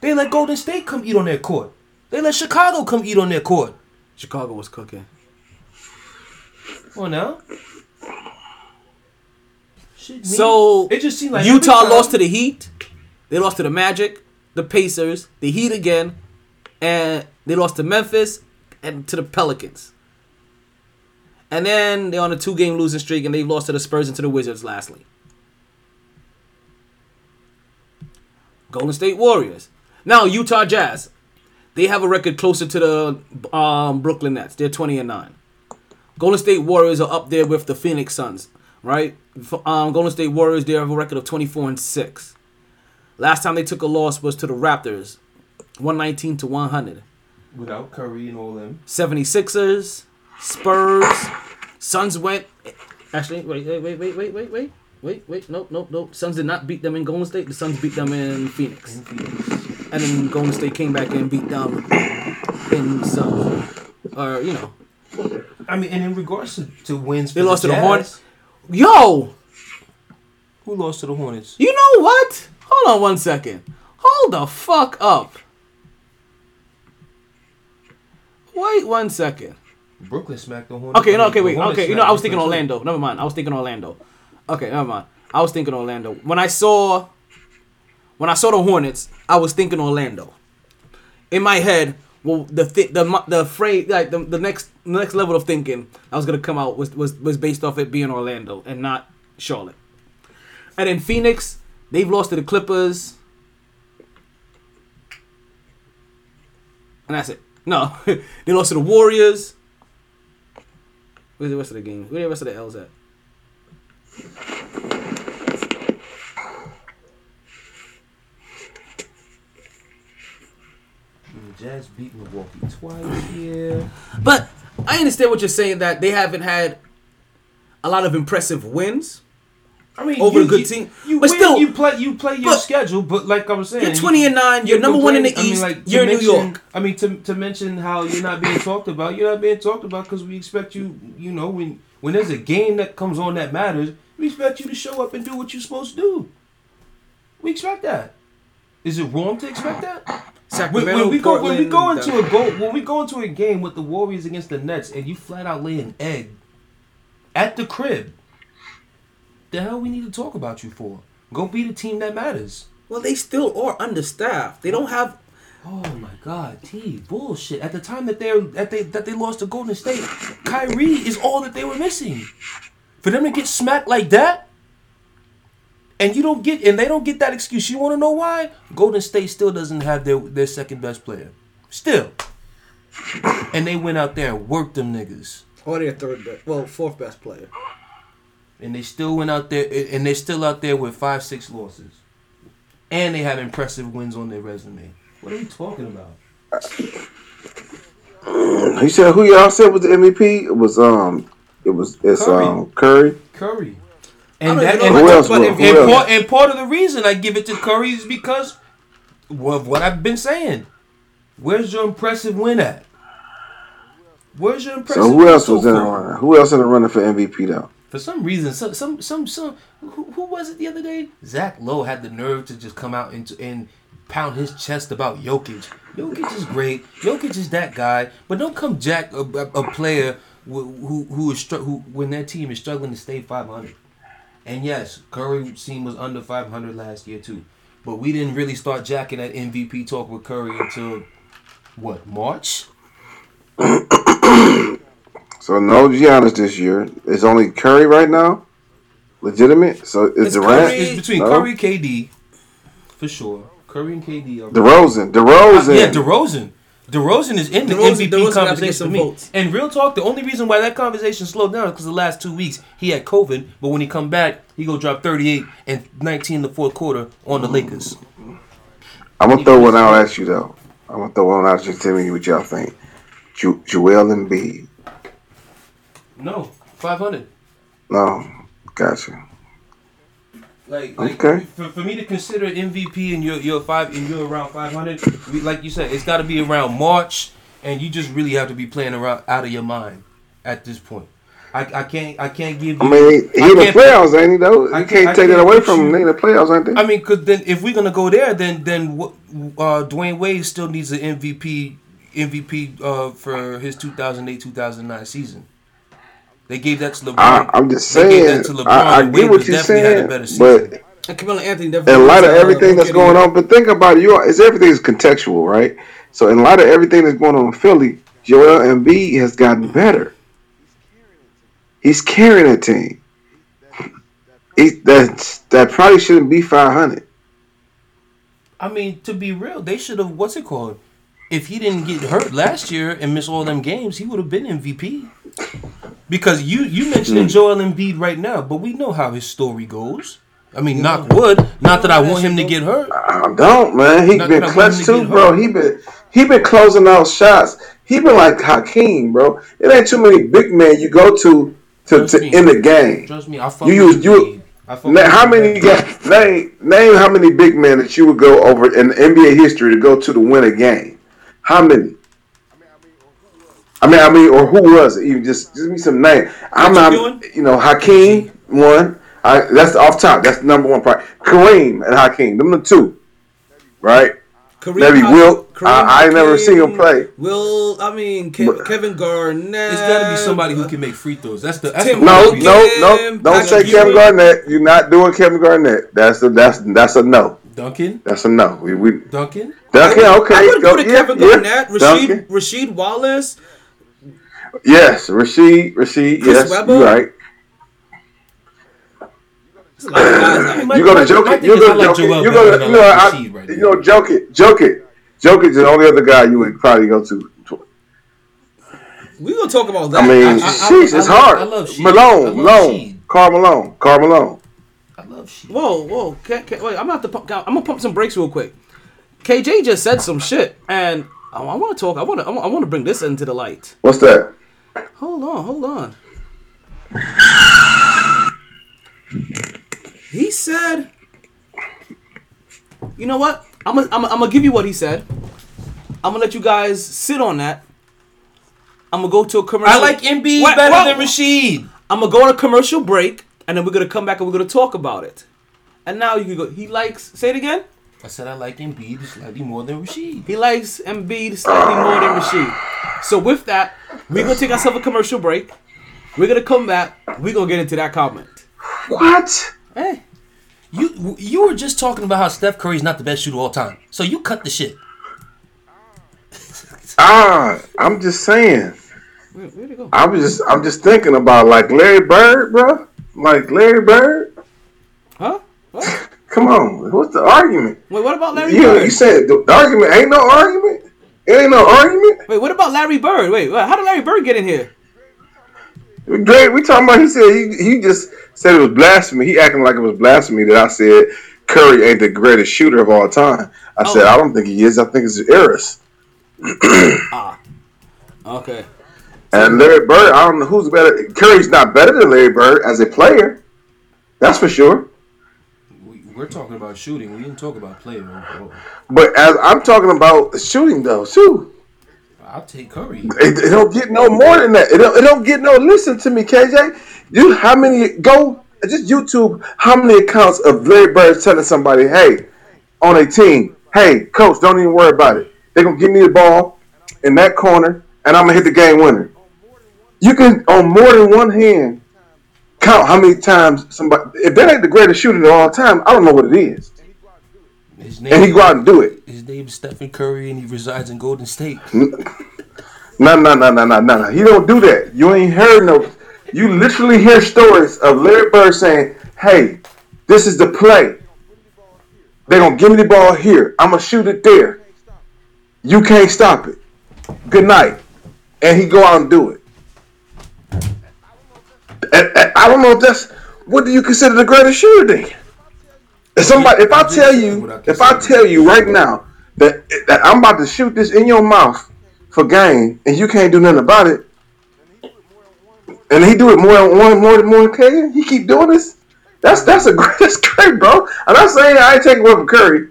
They let Golden State come eat on their court. They let Chicago come eat on their court. Chicago was cooking. On now. So it just seemed like Utah lost to the Heat. They lost to the Magic, the Pacers, the Heat again, and they lost to Memphis and to the Pelicans. And then they're on a two-game losing streak, and they've lost to the Spurs and to the Wizards. Lastly, Golden State Warriors. Now Utah Jazz. They have a record closer to the um, Brooklyn Nets. They're twenty and nine. Golden State Warriors are up there with the Phoenix Suns, right? Um, Golden State Warriors, they have a record of 24 and 6. Last time they took a loss was to the Raptors, 119 to 100. without Curry and all them. 76ers, Spurs, Suns went. Actually, wait, wait, wait, wait, wait, wait, wait. Wait, wait, nope, nope, nope. Suns did not beat them in Golden State. The Suns beat them in Phoenix. And then Golden State came back and beat them in some, Or, you know. I mean, and in regards to, to wins, They lost to the Hornets. Yo! Who lost to the Hornets? You know what? Hold on one second. Hold the fuck up. Wait one second. Brooklyn smacked the Hornets. Okay, no, okay, wait. Okay, you know, I was thinking Orlando. Never mind. I was thinking Orlando. Okay, never mind. I was thinking Orlando. When I saw when I saw the Hornets, I was thinking Orlando. In my head, well, the th- the the phrase like the, the next the next level of thinking I was gonna come out was was was based off it being Orlando and not Charlotte. And in Phoenix, they've lost to the Clippers. And that's it. No, they lost to the Warriors. Where's the rest of the game? Where the rest of the L's at? The Jazz beat Milwaukee twice. Yeah. But I understand what you're saying that they haven't had a lot of impressive wins. I mean, Over you, a good you- team. You But win, still- you play you play your but- schedule, but like I was saying, You're 20 and 9, you're number one in the complaining- East, to you're in New York. I mean, to, to mention how you're not being talked about, you're not being talked about because we expect you. You know, when when there's a game that comes on that matters, we expect you to show up and do what you're supposed to do. We expect that. Is it wrong to expect that? When, Sacramento, when we go when we go into a go when we go into a game with the Warriors against the Nets and you flat out lay an egg at the crib, the hell we need to talk about you for? Go beat the team that matters. Well, they still are understaffed. They don't have. Oh my God, T bullshit. At the time that they're that they that they lost to Golden State, Kyrie is all that they were missing. For them to get smacked like that, And you don't get and they don't get that excuse. You want to know why? Golden State still doesn't have their their second best player. Still. And they went out there and worked them niggas. Or their third best, well, fourth best player. And they still went out there and they're still out there with five, six losses. And they have impressive wins on their resume. What are you talking about? He said who y'all said was the MVP? It was um, it was it's Curry. um Curry. Curry. And that and, Who else about will- who and, else? part, and part of the reason I give it to Curry is because of what I've been saying. Where's your impressive win at? Where's your impressive So who else was in the running? Who else in the running for MVP though? For some reason, some some some some who, who was it the other day? Zach Lowe had the nerve to just come out and and pound his chest about Jokic. Jokic is great. Jokic is that guy, but don't come jack a, a, a player who who who is who when their team is struggling to stay 500. And yes, Curry team was under 500 last year too, but we didn't really start jacking that MVP talk with Curry until what March. So no Giannis this year. It's only Curry right now. Legitimate. So is It's Durant? Curry. It's between No. Curry, KD, for sure. Curry and KD are DeRozan. DeRozan. Yeah, DeRozan. DeRozan is in the DeRozan- MVP DeRozan to conversation some for me. votes. And real talk, the only reason why that conversation slowed down is because the last two weeks he had COVID, but when he come back, he go drop 38 and 19 in the fourth quarter on the Lakers. I'm gonna throw one out at you though. I'm gonna throw one out at you. Tell me what y'all think. Ju- Joel Embiid. No, 500. No, gotcha. Like, like Okay. for, for me to consider MVP and you're you're five and you're around 500, like you said, it's got to be around March, and you just really have to be playing around out of your mind at this point. I, I can't I can't give you. I mean, he I in the playoffs, ain't he? Though you I can't, can't- I take that can't away from him. They in the playoffs, ain't they? I mean, cause then if we're gonna go there, then then? Uh, Dwyane Wade still needs an MVP MVP uh, for his 2008-2009 season. They gave that to LeBron. I, I'm just saying. that to LeBron. I, I get what you're definitely had a saying, but And Carmelo Anthony definitely. in light of uh, everything that's going on, but think about it. You are, it's everything is contextual, right? So in light of everything that's going on in Philly, Joel Embiid has gotten better. He's carrying a team. He, that that probably shouldn't be 500. I mean, to be real, they should have. What's it called? If he didn't get hurt last year and miss all them games, he would have been MVP. Because you you mentioning hmm. Joel Embiid right now, but we know how his story goes. I mean, knock wood. Not that I want him to get hurt. I don't, man. He Not been clutch to too, bro. He been he been closing out shots. He been like Hakeem, bro. It ain't too many big men you go to to, to end the game. Trust me, I fuck You use- you- Embiid. I fuck how many got? Name name how many big men that you would go over in NBA history to go to to win a game? How many? I mean, I mean, or who was it? Even just just give me some name. I'm Reggie not, Miller? you know, Hakeem one. I, that's off top. That's the number one part. Kareem and Hakeem, them the two, right? Kareem Maybe Will. Kareem I, I ain't never seen him play. Will I mean Ke- But- Kevin Garnett? It's got to be somebody who can make free throws. That's the that's Tim the No, only no, no! Don't say Patrick Kevin Garnett. You're not doing Kevin Garnett. That's a that's that's a no. Duncan, That's a no. We we Duncan. Duncan. Okay, I would go to yeah, Kevin yeah. Garnett, Rasheed Duncan. Rasheed Wallace. Yes, Rasheed, Rasheed. Chris yes, Webber? you're right. There's a lot of guys out You go to my- Jokic. You go to Jokic. You go to you know like I, Rasheed right you know Jokic, joke it, joke is the only other guy you would probably go to. We gonna talk about that. I mean, I- I- sheesh, I it's love- hard. I love Sheed. I Malone, love Malone, Sheed. Karl Malone, Karl Malone. I love shit. Whoa, whoa! Can, can, wait, I'm gonna have to pump. I'm gonna pump some brakes real quick. KJ just said some shit, and I, I want to talk. I want to. I want to bring this into the light. What's that? Hold on, hold on. He said, "You know what? I'm gonna, I'm gonna, I'm give you what he said. I'm gonna let you guys sit on that. I'm gonna go to a commercial. I like Embiid better whoa. than Rasheed. I'm gonna go on a commercial break, and then we're gonna come back and we're gonna talk about it. And now you can go. He likes. Say it again. I said I like Embiid slightly more than Rasheed. He likes Embiid slightly more than Rasheed. So with that, we're gonna take ourselves a commercial break. We're gonna come back. We're gonna get into that comment. What? Hey, You you were just talking about how Steph Curry is not the best shooter of all time. So you cut the shit. Ah, I'm just saying. where, where'd it go? I'm just I'm just thinking about like Larry Bird, bro. Like Larry Bird. Huh? What? Come on, what's the argument? Wait, what about Larry You, Bird? you said the, argument ain't no argument. It ain't no argument. Wait, what about Larry Bird? Wait, how did Larry Bird get in here? Great. We talking about. He said he he just said it was blasphemy. He acting like it was blasphemy that I said Curry ain't the greatest shooter of all time. I oh. said Oh. I don't think he is. I think it's Eris. Ah. Okay. And Larry Bird, I don't know who's better. Curry's not better than Larry Bird as a player. That's for sure. We, we're talking about shooting. We didn't talk about playing. overall. But as I'm talking about shooting though, too, I'll take Curry. it, it don't get no more than that. It don't, it don't get no. Listen to me, KJ. You how many go just YouTube? How many accounts of Larry Bird telling somebody, "Hey, on a team, hey, coach, don't even worry about it. They're gonna give me the ball in that corner, and I'm gonna hit the game winner." You can on more than one hand count how many times somebody. If that ain't the greatest shooter of all time, I don't know what it is. His And he go out and do it. his name's Stephen Curry, and he resides in Golden State. No, no, no, no, no, no, no. He don't do that. You ain't heard no. You literally hear stories of Larry Bird saying, "Hey, this is the play. They gonna give me the ball here. I'm gonna shoot it there. You can't stop it. Good night." And he go out and do it. And- and I don't know if that's what do you consider the greatest shooter then? If somebody, if I tell you, if I tell you right now that that I'm about to shoot this in your mouth for game, and you can't do nothing about it, and he do it more than one, more than more than he keep doing this. That's that's a great, that's great, bro. I'm not saying I ain't taking away from Curry,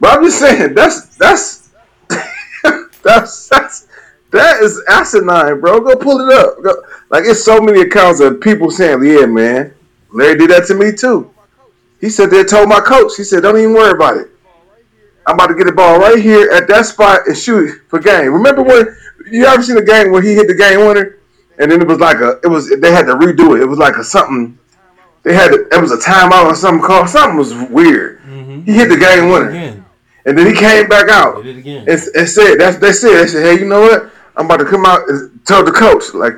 but I'm just saying that's that's that's that's that is asinine, bro. Go pull it up. Go, like it's so many accounts of people saying, "Yeah, man, Larry did that to me too." He said they told my coach. He said, "Don't even worry about it. I'm about to get the ball right here at that spot and shoot it for game." Remember when you ever seen a game where he hit the game winner, and then it was like a it was they had to redo it. It was like a something. They had to, it was a timeout or something called something was weird. Mm-hmm. He hit the game winner, Again, and then he came back out did it again. and, and said that's they said they said hey you know what I'm about to come out and tell the coach like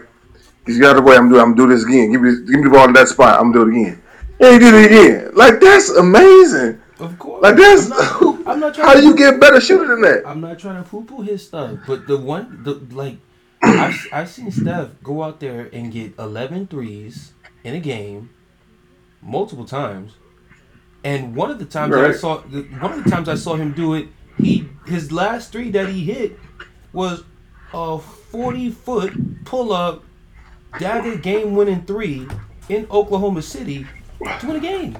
he's got the way I'm doing I'm gonna do this again. Give me give me the ball in that spot I'm gonna do it again. And he did it again. Like that's amazing. Of course. like that's I'm not, I'm not trying how you get better shooter than that. I'm not trying to poo poo his stuff, but the one, the like, I've, I've seen Steph go out there and get 11 threes in a game multiple times. And one of the times I saw, one of the times I saw him do it, he his last three that he hit was a 40 foot pull up, dagger game winning three in Oklahoma City to win a game.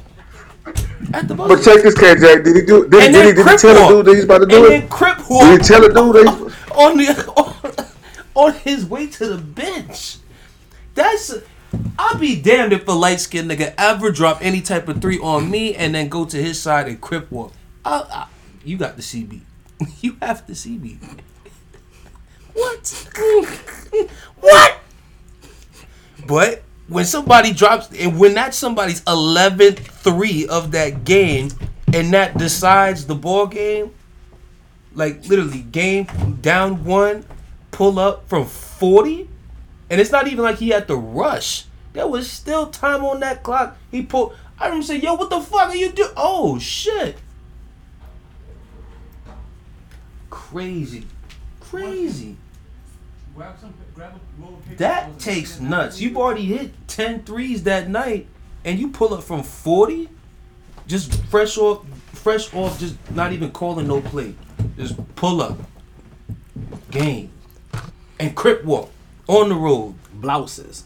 At the but check this KJ did he do did, did he did he tell the dude that he's about to do and it then Crip did walk he tell the dude that he's, on the on, on his way to the bench. That's I'll be damned if a light skinned nigga ever drop any type of three on me and then go to his side and crip walk. I, I, you got the CB. You have the CB. What? what? But when somebody drops, and when that's somebody's 11th three of that game, and that decides the ball game, like literally game down one, pull up from 40, and it's not even like he had to rush. There was still time on that clock. He pulled. I remember say, "Yo, what the fuck are you doing?" Oh shit! Crazy, crazy. That takes nuts. You've already hit 10 threes that night, and you pull up from 40, just fresh off, fresh off, just not even calling no play. Just pull up, game, and crip walk on the road. Blouses.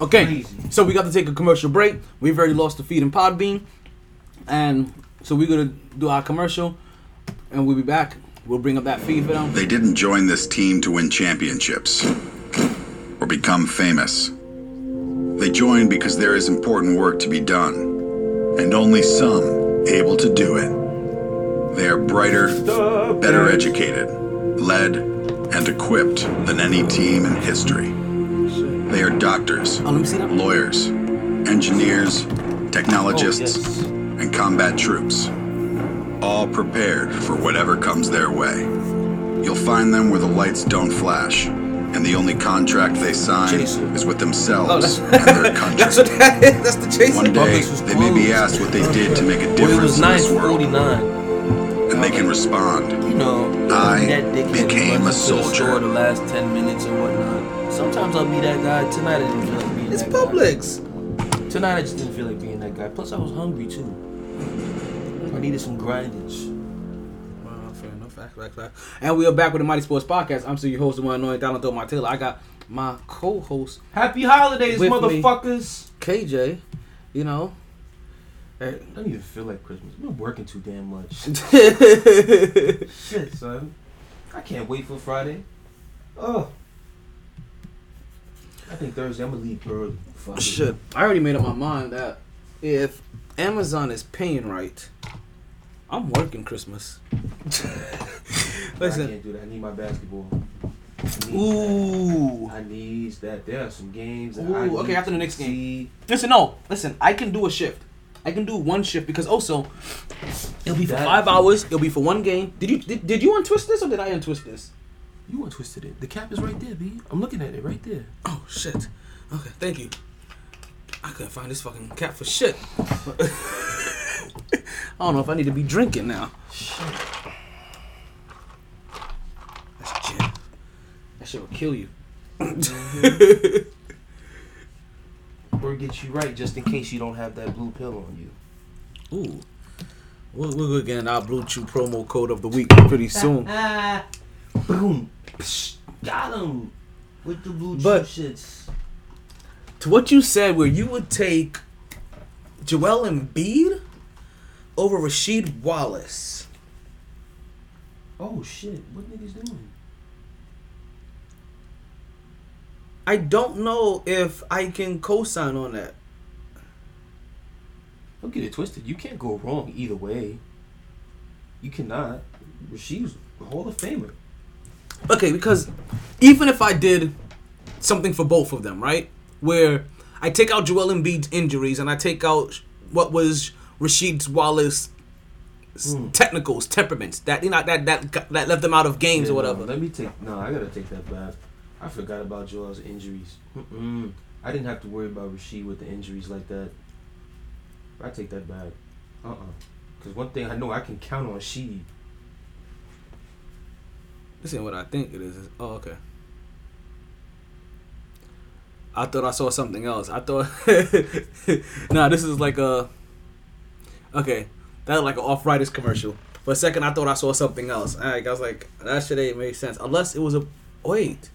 Okay, Crazy. so we got to take a commercial break. We've already lost the feed in Podbean, and so we're gonna do our commercial, and we'll be back. We'll bring up that feed for them. They didn't join this team to win championships or become famous. They joined because there is important work to be done, and only some able to do it. They are brighter, better educated, led, and equipped than any team in history. They are doctors, Oh, let me see that. lawyers, engineers, Oh, technologists, and combat troops, all prepared for whatever comes their way. You'll find them where the lights don't flash, And the only contract they sign Chaser. is with Oh, themselves that's, and their country. that's what that is. That's the chase. One day, they may be asked what they did to make a Well, it difference was in this world, forty nine. and they can respond. You know, I that dickhead who became a into the soldier. store the last ten minutes or whatnot. Sometimes I'll be that guy. Tonight I didn't feel like being It's that guy. Publix. Tonight I just didn't feel like being that guy. Plus I was hungry too. I needed some grindage. Wow, fair enough. Fact, fact, fact. And we are back with the MyT Sports Podcast. I'm still your host, the one annoying Talent Throw My Taylor. I got my co-host Happy holidays, With me. motherfuckers. KJ. You know. I don't even feel like Christmas. I've been working too damn much. Shit. Shit, son. I can't wait for Friday. Oh. I think Thursday I'm gonna leave early. Fuck it. I already made up my mind that if Amazon is paying right, I'm working Christmas. Listen. I can't do that. I need my basketball. I need Ooh. that. I need that. There are some games. That Ooh, I okay, after the next game. see. Listen, no. Listen, I can do a shift. I can do one shift because also it'll be for That- five hours. It'll be for one game. Did you did, did you untwist this or did I untwist this? You untwisted it. The cap is right there, B. I'm looking at it right there. Oh shit. Okay, thank you. I couldn't find this fucking cap for shit. I don't know if I need to be drinking now. That's gin. That shit will kill you. Mm-hmm. Or get you right just in case you don't have that blue pill on you. Ooh. We're, we're getting our BlueChew promo code of the week pretty soon. Boom. Psh, got him. With the blue But- shits. to what you said, where you would take Joel Embiid over Rasheed Wallace. Oh shit. What niggas doing? I don't know if I can co-sign on that. Don't get it twisted. You can't go wrong either way. You cannot. Rasheed's a Hall of Famer. Okay, because even if I did something for both of them, right? Where I take out Joel Embiid's injuries and I take out what was Rasheed Wallace technicals, temperaments that you know that that that left them out of games Yeah, or no, whatever. let me take. No, I gotta take that back. I forgot about Joel's injuries. Mm-mm. I didn't have to worry about Rasheed with the injuries like that. I take that back. Uh uh Because one thing I know I can count on Sheed. This ain't what I think it is. Oh, okay. I thought I saw something else. I thought, nah, this is like a. Okay, that was like an arthritis commercial. For a second, I thought I saw something else. Like, I was like, that shit ain't make sense. Unless it was a. Wait,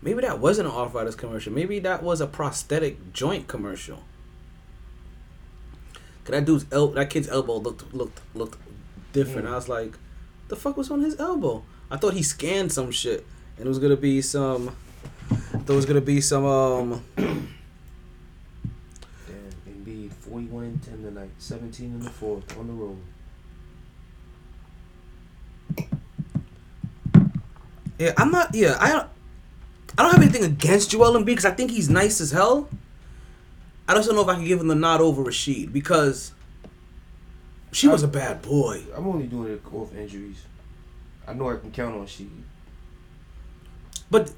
maybe that wasn't an arthritis commercial. Maybe that was a prosthetic joint commercial. Cause that dude's el- that kid's elbow looked looked looked different. I was like, the fuck was on his elbow? I thought he scanned some shit, and it was gonna be some. There was gonna be some um. 41 and 10 tonight, 17 in the fourth on the road. Yeah, I'm not. Yeah, I don't. I don't have anything against Joel Embiid because I think he's nice as hell. I just don't know if I can give him the nod over Rasheed because Sheed was a bad boy. I'm only doing it off injuries. I know I can count on Sheed. But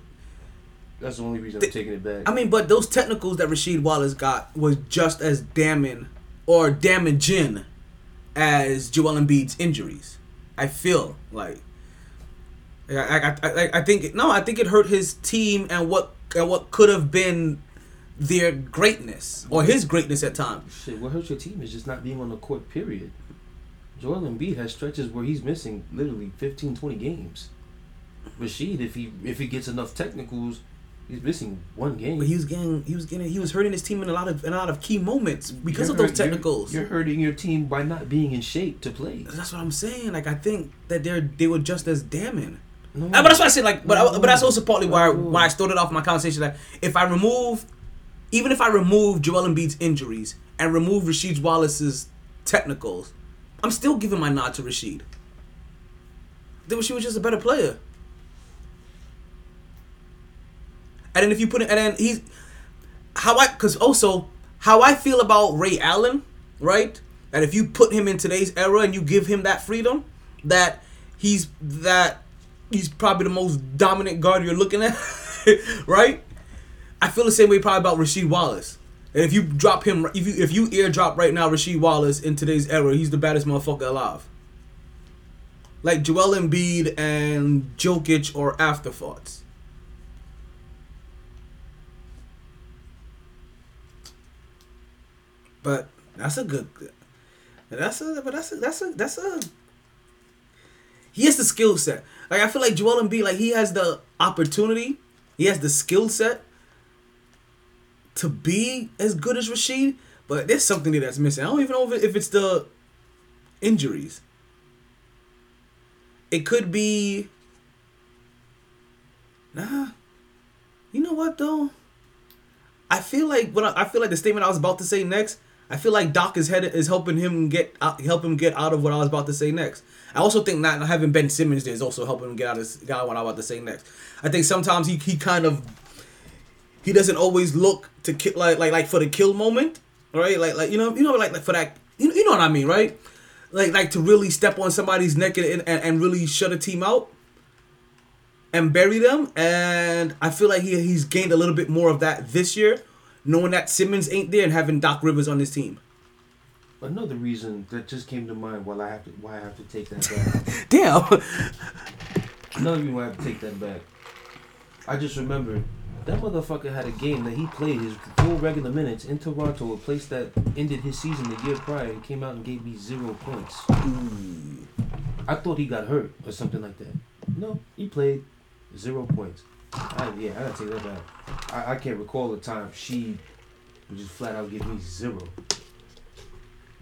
That's the only reason The- I'm taking it back. I mean, but those technicals that Rasheed Wallace got was just as damning or damaging as Joel Embiid's injuries. I feel like. I, I, I, I think no, I think it hurt his team and what and what could have been their greatness or his greatness at times. Shit, what hurts your team is just not being on the court, period. Joel Embiid has stretches where he's missing literally 15, 20 games. Rasheed, if he if he gets enough technicals, he's missing one game. But he was getting, he was getting, he was hurting his team in a lot of in a lot of key moments because You're of those hurt- you're- technicals. You're, hurting your team by not being in shape to play. That's what I'm saying. Like I think that they're they were just as damning. No. Uh, but that's why I said like, but I, but that's also partly why No. why I started off my conversation that if I remove, even if I remove Joel Embiid's injuries and remove Rasheed Wallace's technicals, I'm still giving my nod to Rasheed. Then Sheed was just a better player. And then if you put it, and then he's how I, because also how I feel about Ray Allen, right? That if you put him in today's era and you give him that freedom, that he's that he's probably the most dominant guard you're looking at. right? I feel the same way probably about Rasheed Wallace. And if you drop him, if you if you airdrop right now Rasheed Wallace in today's era, he's the baddest motherfucker alive. Like Joel Embiid and Jokic or afterthoughts. But that's a good. That's a. But that's a. That's a. That's a. He has the skill set. Like I feel like Joel Embiid, like he has the opportunity, he has the skill set to be as good as Rasheed, but there's something there that's missing. I don't even know if, if it's the injuries. It could be. Nah. You know what though? I feel like when I, I feel like the statement I was about to say next. I feel like Doc is headed is helping him get out, help him get out of what I was about to say next. I also think not having Ben Simmons there is also helping him get out of get what I was about to say next. I think sometimes he, he kind of he doesn't always look to kill like like like for the kill moment, right? Like like you know you know like, like for that you know, you know what I mean, right? Like like to really step on somebody's neck and, and, and really shut a team out and bury them. And I feel like he he's gained a little bit more of that this year, knowing that Simmons ain't there and having Doc Rivers on his team. Another reason that just came to mind while I have to why I have to take that back. Damn. Another reason why I have to take that back. I just remembered that motherfucker had a game that he played his full regular minutes in Toronto, a place that ended his season the year prior, and came out and gave me zero points. I thought he got hurt or something like that. No, he played zero points. I, yeah, I gotta take that back. I, I can't recall the time Sheed would just flat out give me zero.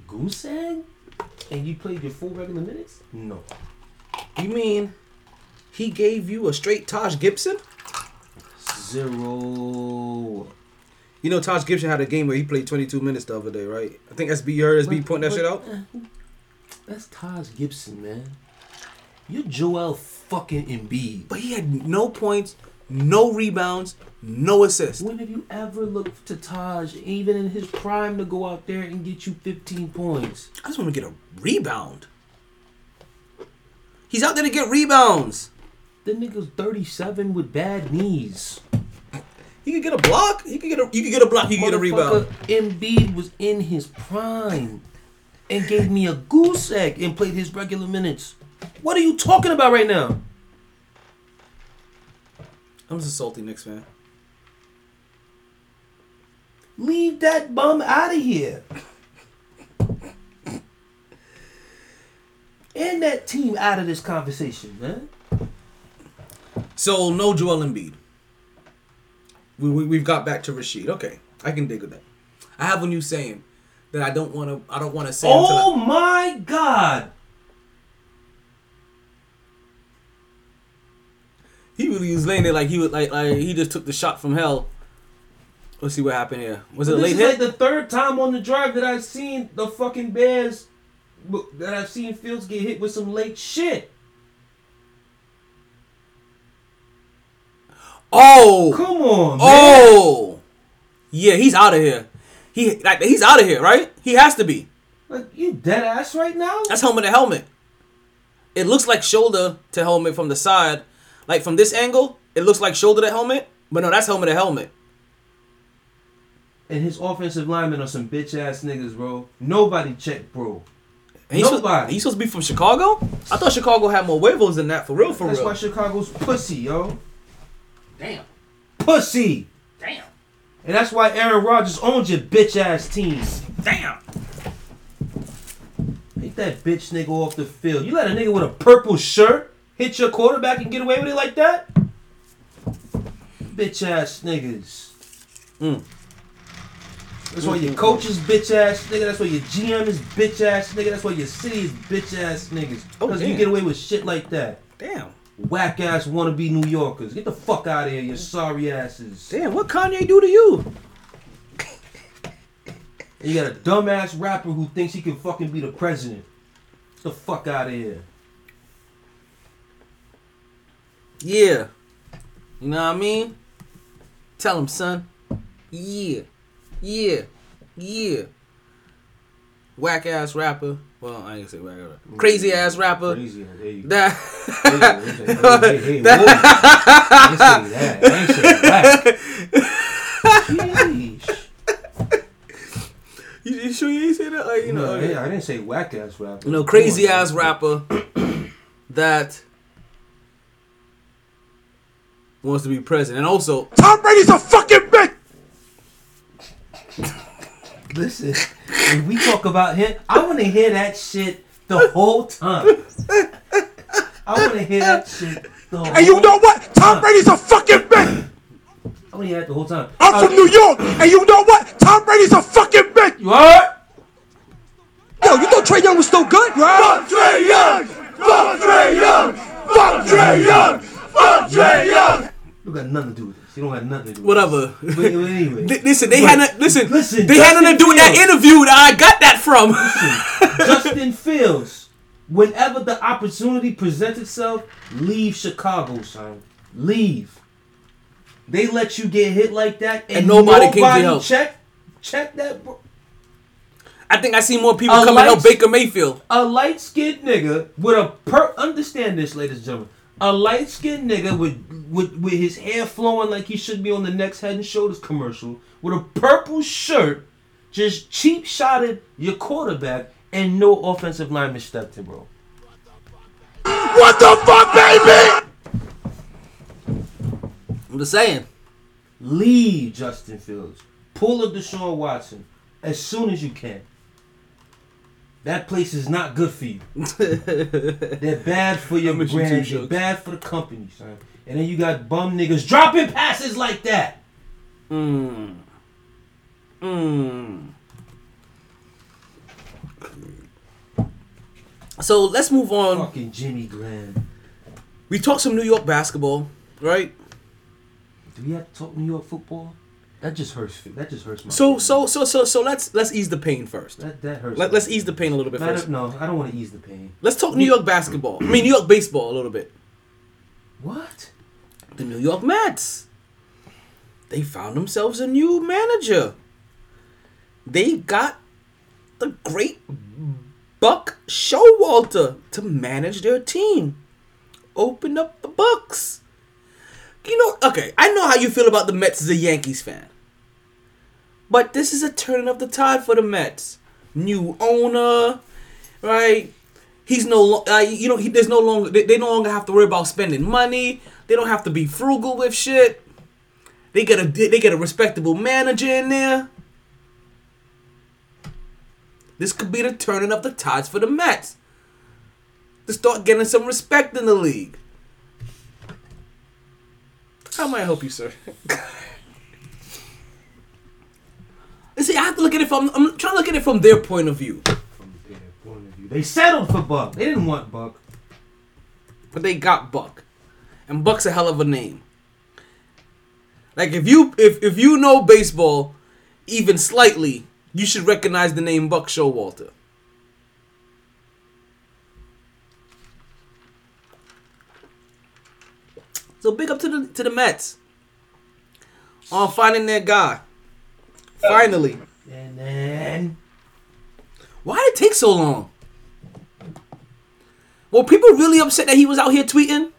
Goose egg? And you played your full regular minutes? No. you mean he gave you a straight Taj Gibson? Zero. You know Taj Gibson had a game where he played 22 minutes the other day, right? I think SB you heard SB But- pointing that shit out. uh, That's Taj Gibson, man. You're Joel fucking Embiid. But he had no points, no rebounds, no assists. When have you ever looked to Taj, even in his prime, to go out there and get you 15 points? I just want to get a rebound. He's out there to get rebounds. The nigga's 37 with bad knees. He could get a block. He could get a. You could get a block. He could get a rebound. Embiid was in his prime and gave me a goose egg and played his regular minutes. What are you talking about right now? I'm just a salty Knicks fan. Leave that bum out of here. And that team out of this conversation, man. So no Joel Embiid. We, we we've got back to Rasheed. Okay, I can dig with that. I have a new saying that I don't want to. I don't want to say. Oh until I- Oh my god. He really was laying there like he was like like he just took the shot from hell. Let's see what happened here. Was it a This late is hit? like the third time on the drive that I've seen the fucking Bears that I've seen Fields get hit with some late shit. oh, Come on, man. oh, yeah, he's out of here. He like he's out of here, right? He has to be. Like you dead ass right now? That's helmet to helmet. It looks like shoulder to helmet from the side. Like from this angle, it looks like shoulder to helmet, but no, that's helmet to helmet. And his offensive linemen are some bitch ass niggas, bro. Nobody checked, bro. And he's supposed- Nobody. he's supposed to be from Chicago? I thought Chicago had more huevos than that, for real, for That's real. That's why Chicago's pussy, yo. Damn. Pussy. Damn. And that's why Aaron Rodgers owns your bitch ass team. Damn. Take that bitch nigga off the field. You let a nigga with a purple shirt hit your quarterback and get away with it like that? Bitch ass niggas. Mm. That's why your coach is bitch ass nigga. That's why your GM is bitch ass nigga. That's why your city is bitch ass niggas. Oh, Because you get away with shit like that. Damn. Whack ass wannabe New Yorkers. Get the fuck out of here, you sorry asses. Damn, what Kanye do to you? You got a dumbass rapper who thinks he can fucking be the president. Get the fuck out of here. Yeah. You know what I mean? Tell him, son. Yeah. Yeah. Yeah. Whack ass rapper. Well, I ain't gonna say whack. Ass rapper. Crazy mm-hmm. ass rapper. Crazy. There you go. That. You, you sure you ain't say that? Like, you know, No, I, I didn't say whack ass rapper. you know, crazy ass rapper that wants to be president, and also Tom Brady's a fucking bitch. Listen, when we talk about him, I want to hear that shit the whole time. I want to hear that shit the whole And you know what? Tom Brady's a fucking bitch. I want to hear that the whole time. I'm from uh, New York, and you know what? Tom Brady's a fucking bitch. You alright? Yo, you thought Trae Young was still good, right? Fuck Trae Young. Fuck Trae Young. Fuck Trae Young. Fuck Trae Young. You got nothing to do with this. You don't got nothing to do with whatever. this. But anyway. Th- listen, they had listen, listen, they had nothing to do with that interview that I got that from. Justin Fields, whenever the opportunity presents itself, leave Chicago, son. Leave. They let you get hit like that, and, And nobody came to nobody help. Check, check that. Bro. I think I see more people A and help Baker Mayfield. A light skinned nigga with a per. Understand this, ladies and gentlemen. A light skinned nigga with, with with his hair flowing like he should be on the next Head and Shoulders commercial with a purple shirt, just cheap shotted your quarterback, and no offensive lineman stepped in, bro. What the fuck, baby? I'm just saying. Leave Justin Fields. Pull a Deshaun Watson as soon as you can. That place is not good for you. They're bad for your miss you brand. They're bad for the company, son. And then you got bum niggas dropping passes like that. Mm. Mm. So let's move on. Fucking Jimmy Glenn. We talked some New York basketball, right? Do we have to talk New York football? That just hurts. That just hurts my. So feelings. so so so so let's let's ease the pain first. that that hurts. Let, let's ease the pain a little bit Matter- first. no, I don't want to ease the pain. Let's talk New York basketball. I mean New York baseball a little bit. What? The New York Mets. They found themselves a new manager. They got the great Buck Showalter to manage their team. Open up the books. You know, okay, I know how you feel about the Mets as a Yankees fan. But this is a turning of the tide for the Mets. New owner, right? He's no, uh, you know, he, there's no longer, they, they no longer have to worry about spending money. They don't have to be frugal with shit. They get a, they get a respectable manager in there. This could be the turning of the tides for the Mets. To start getting some respect in the league. How may I help you, sir? You See, I have to look at it from. I'm trying to look at it from their point of view. From their point of view, they settled for Buck. They didn't want Buck. but they got Buck, and Buck's a hell of a name. Like if you if if you know baseball, even slightly, you should recognize the name Buck Showalter. So big up to the to the Mets on finding their guy. Finally, And then why did it take so long? Were people really upset that he was out here tweeting?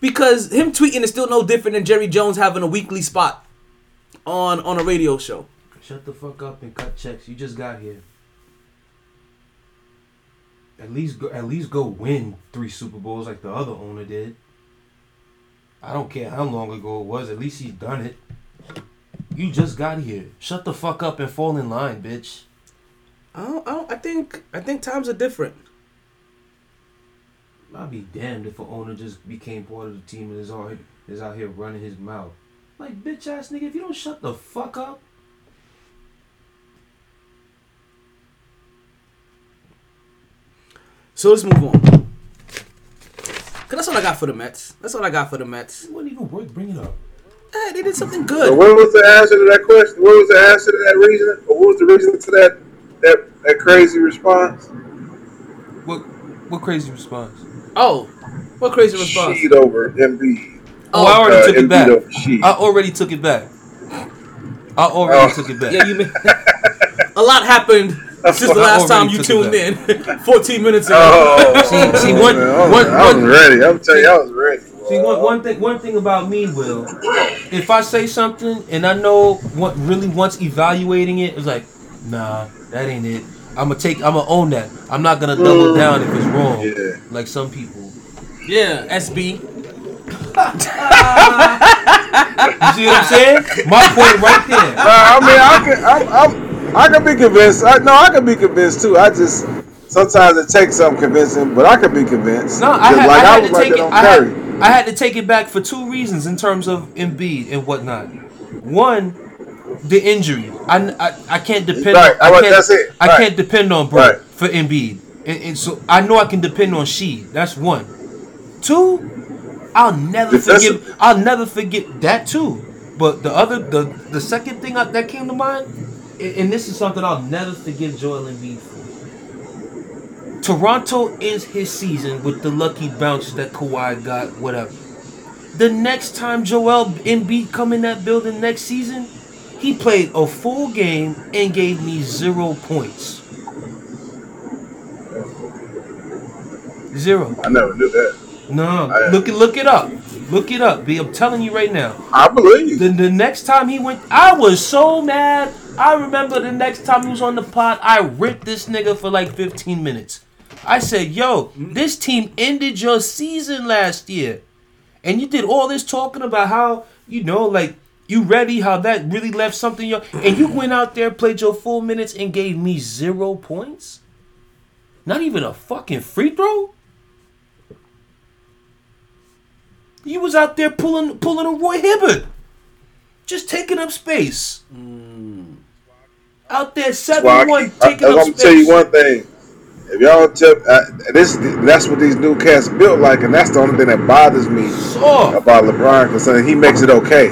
Because him tweeting is still no different than Jerry Jones having a weekly spot on on a radio show. shut the fuck up and cut checks. You just got here. At least go. At least go win three Super Bowls like the other owner did. I don't care how long ago it was. At least he's done it. You just got here. Shut the fuck up and fall in line, bitch. I don't, I, don't, I think I think times are different. I'd be damned if an owner just became part of the team and is out here, is out here running his mouth. Like bitch ass nigga, if you don't shut the fuck up, So let's move on. Cause that's all I got for the Mets. That's all I got for the Mets. it wasn't even worth bringing up. Hey, they did something So good. what was the answer to that question? What was the answer to that reason? Or what was the reason to that that that crazy response? What what crazy response? Oh, what crazy response? Sheed over Embiid. Oh, I already Uh, took it back. I already took it back. I already Oh. took it back. Yeah, you made a lot happened since the last time you tuned in. 14 minutes ago. Oh, See- see, one- man, I was, one- I was one- ready. I'm telling you, I was ready. See one, one thing one thing about me, Will, if I say something and I know what really wants evaluating it, it's like, nah, that ain't it. I'm gonna take, I'm gonna own that. I'm not gonna double down if it's wrong, Yeah. like some people. Yeah, SB. You see what I'm saying? My point right there. Nah, I mean, I can, I'm, I'm, I can be convinced. I, no, I can be convinced too. I just sometimes it takes some convincing, but I can be convinced. No, I had, like I had was to take it. I had, I had to take it back for two reasons in terms of Embiid and whatnot. One, the injury. I, I, I can't depend. Right, on, I can't, that's it. I Right. can't depend on bro Right. for Embiid, and, and so I know I can depend on Sheed. That's one. Two, I'll never forget. I'll never forget that too. But the other, the the second thing I, that came to mind, and, and this is something I'll never forgive Joel Embiid for. Toronto ends his season with the lucky bounce that Kawhi got, whatever. The next time Joel Embiid come in that building next season, he played a full game and gave me zero points. Zero. I never knew that. No, I- look it look it up. Look it up. B. I'm telling you right now. I believe you. The, the next time he went, I was so mad. I remember the next time he was on the pod, I ripped this nigga for like 15 minutes. I said, yo, this team ended your season last year. And you did all this talking about how, you know, like, you ready, how that really left something. Your, and you went out there, played your full minutes, and gave me zero points? Not even a fucking free throw? You was out there pulling pulling a Roy Hibbert. Just taking up space. Mm. Out there That's why I 7 1 keep- I, taking I'm up gonna space. tell you one thing. If y'all tell uh, this, that's what these new cats built like, and that's the only thing that bothers me Soft. about LeBron because he makes it okay.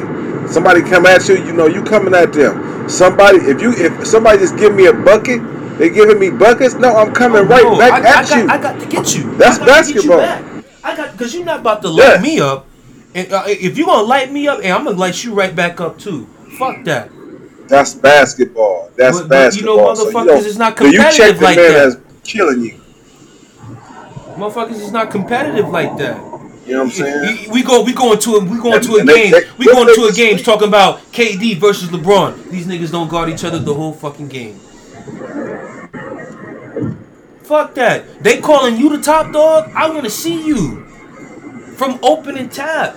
Somebody come at you, you know you coming at them. Somebody, if you if somebody just give me a bucket, they giving me buckets. No, I'm coming right No, back I, at I got, you. I got to get you. That's I got to get you basketball. back. I got because you're not about to light Yeah. me up. And uh, if you gonna light me up, and I'm gonna light you right back up too. Fuck that. That's basketball. That's But- but you know, basketball. So motherfuckers, don't- it's not so you check the like man that. that's killing you. Motherfuckers is not competitive like that. You know what I'm saying? We- We go, we go into a, we go And- into a game. we go they- into a game talking about KD versus LeBron. These niggas don't guard each other the whole fucking game. Fuck that. They calling you the top dog. I want to see you from opening tap.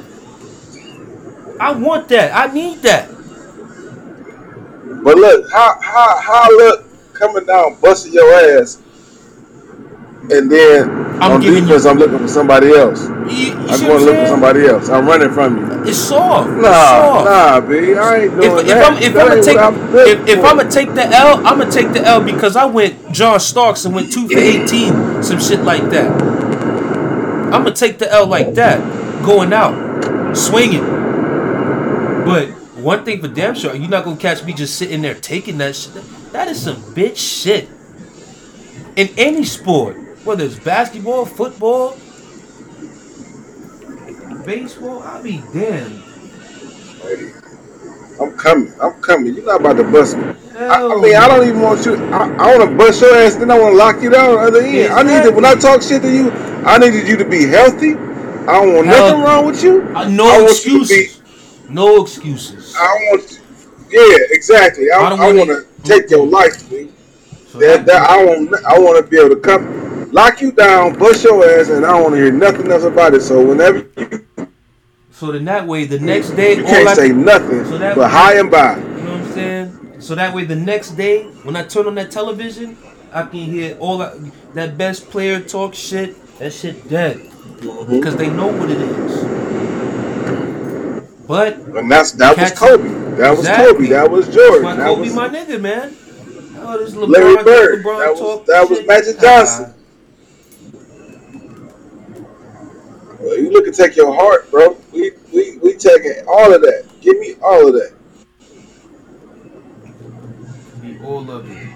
I want that. I need that. But look, how how how look coming down, busting your ass, and then I'm on defense, I'm looking for somebody else. You, you I'm going to look for somebody else. I'm running from you. It's soft. It's Nah, soft. nah, B. I ain't doing if, if that. I'm if That I'm gonna take I'm if, if. I'm gonna take the L, I'm gonna take the L because I went John Starks and went two for eighteen, some shit like that. I'm gonna take the L like that, going out, swinging. But one thing for damn sure, you're not gonna catch me just sitting there taking that shit. That is some bitch shit. In any sport, whether it's basketball, football, baseball, I'll be damned. Lady, I'm coming. I'm coming. You're not about to bust me. I, I mean, I don't even want you. I, I want to bust your ass, then I want to lock you down on the other end. I need to, when I talk shit to you, I needed you to be healthy. I don't want Hell- nothing wrong with you. Uh, no to be. excuses. No excuses. I want. Yeah, exactly. I, I I, wanna- take your life, man. So That, that I want. I want to be able to come, lock you down, bust your ass, and I don't want to hear nothing else about it. So whenever you, So then that way, the next day, you can't I, say nothing so that- but high and by. you know what I'm saying? So that way, the next day, when I turn on that television, I can hear all that, that best player talk shit. That shit dead Mm-hmm. because they know what it is. But And that's that was Kobe. That was Exactly. Kobe. That was Jordan. That Kobe, was my nigga, man. Oh, this LeBron, Larry Bird. LeBron That was- that was. Magic Ah, Johnson. Well, you look and take your heart, bro. We we we taking all of that. Give me all of that. Be all of it.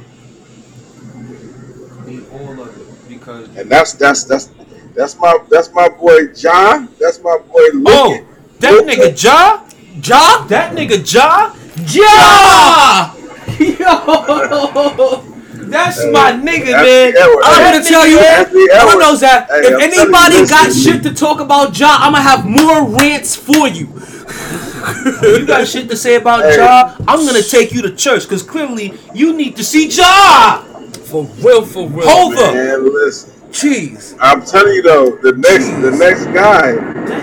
Be all of it because And that's that's that's that's my that's my boy John. That's my boy Luke. Oh, that nigga Ja? Ja? That nigga Ja? Ja! Yo, that's my nigga, man. I'm gonna tell you, nigga, That's the everyone knows that if anybody got shit to talk about Ja, I'm gonna have more rants for you. you got shit to say about Hey. Ja, I'm gonna take you to church because clearly you need to see Ja. For real, for real. Hold up. Man, listen. Jeez. I'm telling you though, the next the next guy,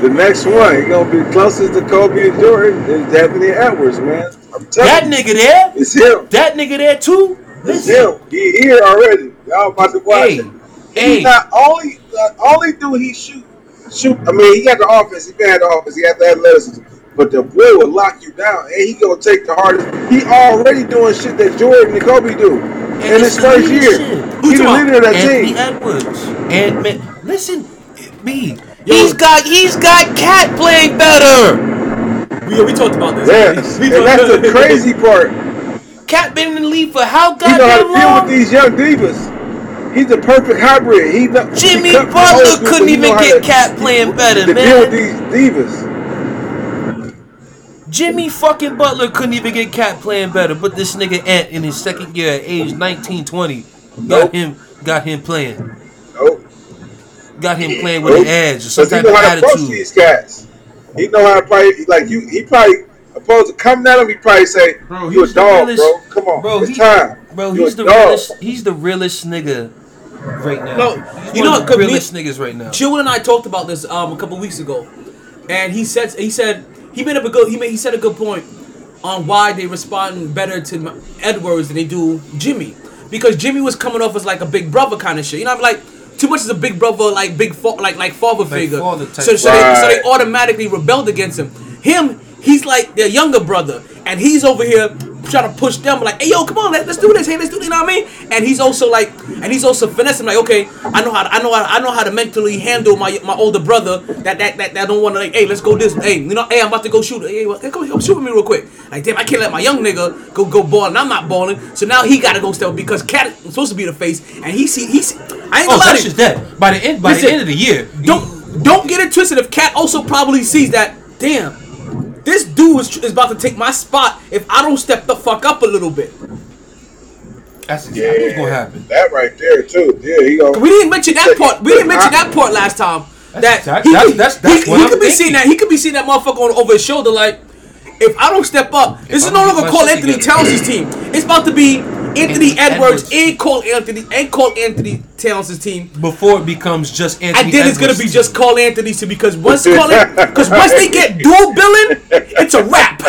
the next one, he gonna be closest to Kobe and Jordan is Anthony Edwards, man. I'm telling That you, nigga there, it's him. that nigga there too. It's Listen, him. He here already. Y'all about to watch hey, it. hey, He's not only the only dude he shoot shoot. I mean, he got the offense. He have the offense. He got the athleticism. But the boy will lock you down, and he gonna take the hardest. He already doing shit that Jordan and Kobe do in his it's first the year. leadership. Who He's the leader of that Anthony team. Edwards. And man, listen, me. Yo. He's got he's got Cat playing better. We, we talked about this. Yes, We and that's the crazy part. Cat been in the league for how goddamn long? He know how to deal long? with these young divas. He's the perfect hybrid. He know, Jimmy he Butler couldn't even get Cat playing better, to deal with these divas. Jimmy fucking Butler couldn't even get Cat playing better, but this nigga Ant in his second year at age 19, 20 got Nope. him got him playing. Nope. Got him playing with Nope. an edge or some Because he type know of how to approach attitude. these cats. He know how to probably like you. He probably opposed to coming at him. He probably say, Bro, "You a dog, realest- bro. Come on, Bro, it's he- time." Bro, You he's a the dog. realest he's the realest nigga right now. No, He's you one know, what? the 'cause me- realest niggas right now. Jill and I talked about this um a couple weeks ago, and he said he said he made up a good he made he said a good point on why they respond better to Edwards than they do Jimmy because Jimmy was coming off as like a big brother kind of shit. You know, I'm like too much as a big brother, like big fa- like like father figure. father type so so, they, so they automatically rebelled against him. Him, he's like their younger brother, and he's over here trying to push them like, hey yo, come on, let, let's do this, hey, let's do this, you know what I mean? And he's also like, and he's also finessing like, okay, I know how to, I know how I know how to mentally handle my my older brother that that that, that don't want to like, hey, let's go this, hey, you know, hey, I'm about to go shoot, hey, well, come, come shoot with me real quick. Like, damn, I can't let my young nigga go go ball, and I'm not balling, so now he got to go step because KAT is supposed to be the face, and he see he's, I ain't Oh, gonna lie that's you. just that. By the end by Listen, the end of the year, Don't don't get it twisted. If KAT also probably sees that, damn, this dude is, is about to take my spot if I don't step the fuck up a little bit. that's exactly what's gonna happen. That right there too. Yeah, he gonna. We didn't mention that part. We didn't mention that part last time. That exactly- he, that's- could- that's- that's he, what he I'm could be thinking. seeing that. He could be seeing that motherfucker on, over his shoulder. Like, if I don't step up, this I is no longer get my Karl-Anthony together. Towns' team. It's about to be Anthony Edwards, Edwards. and Karl-Anthony and Karl-Anthony Towns' team. Before it becomes just Anthony. And then it's gonna be team. just Karl-Anthony to because once because once they get dual billing, it's a wrap.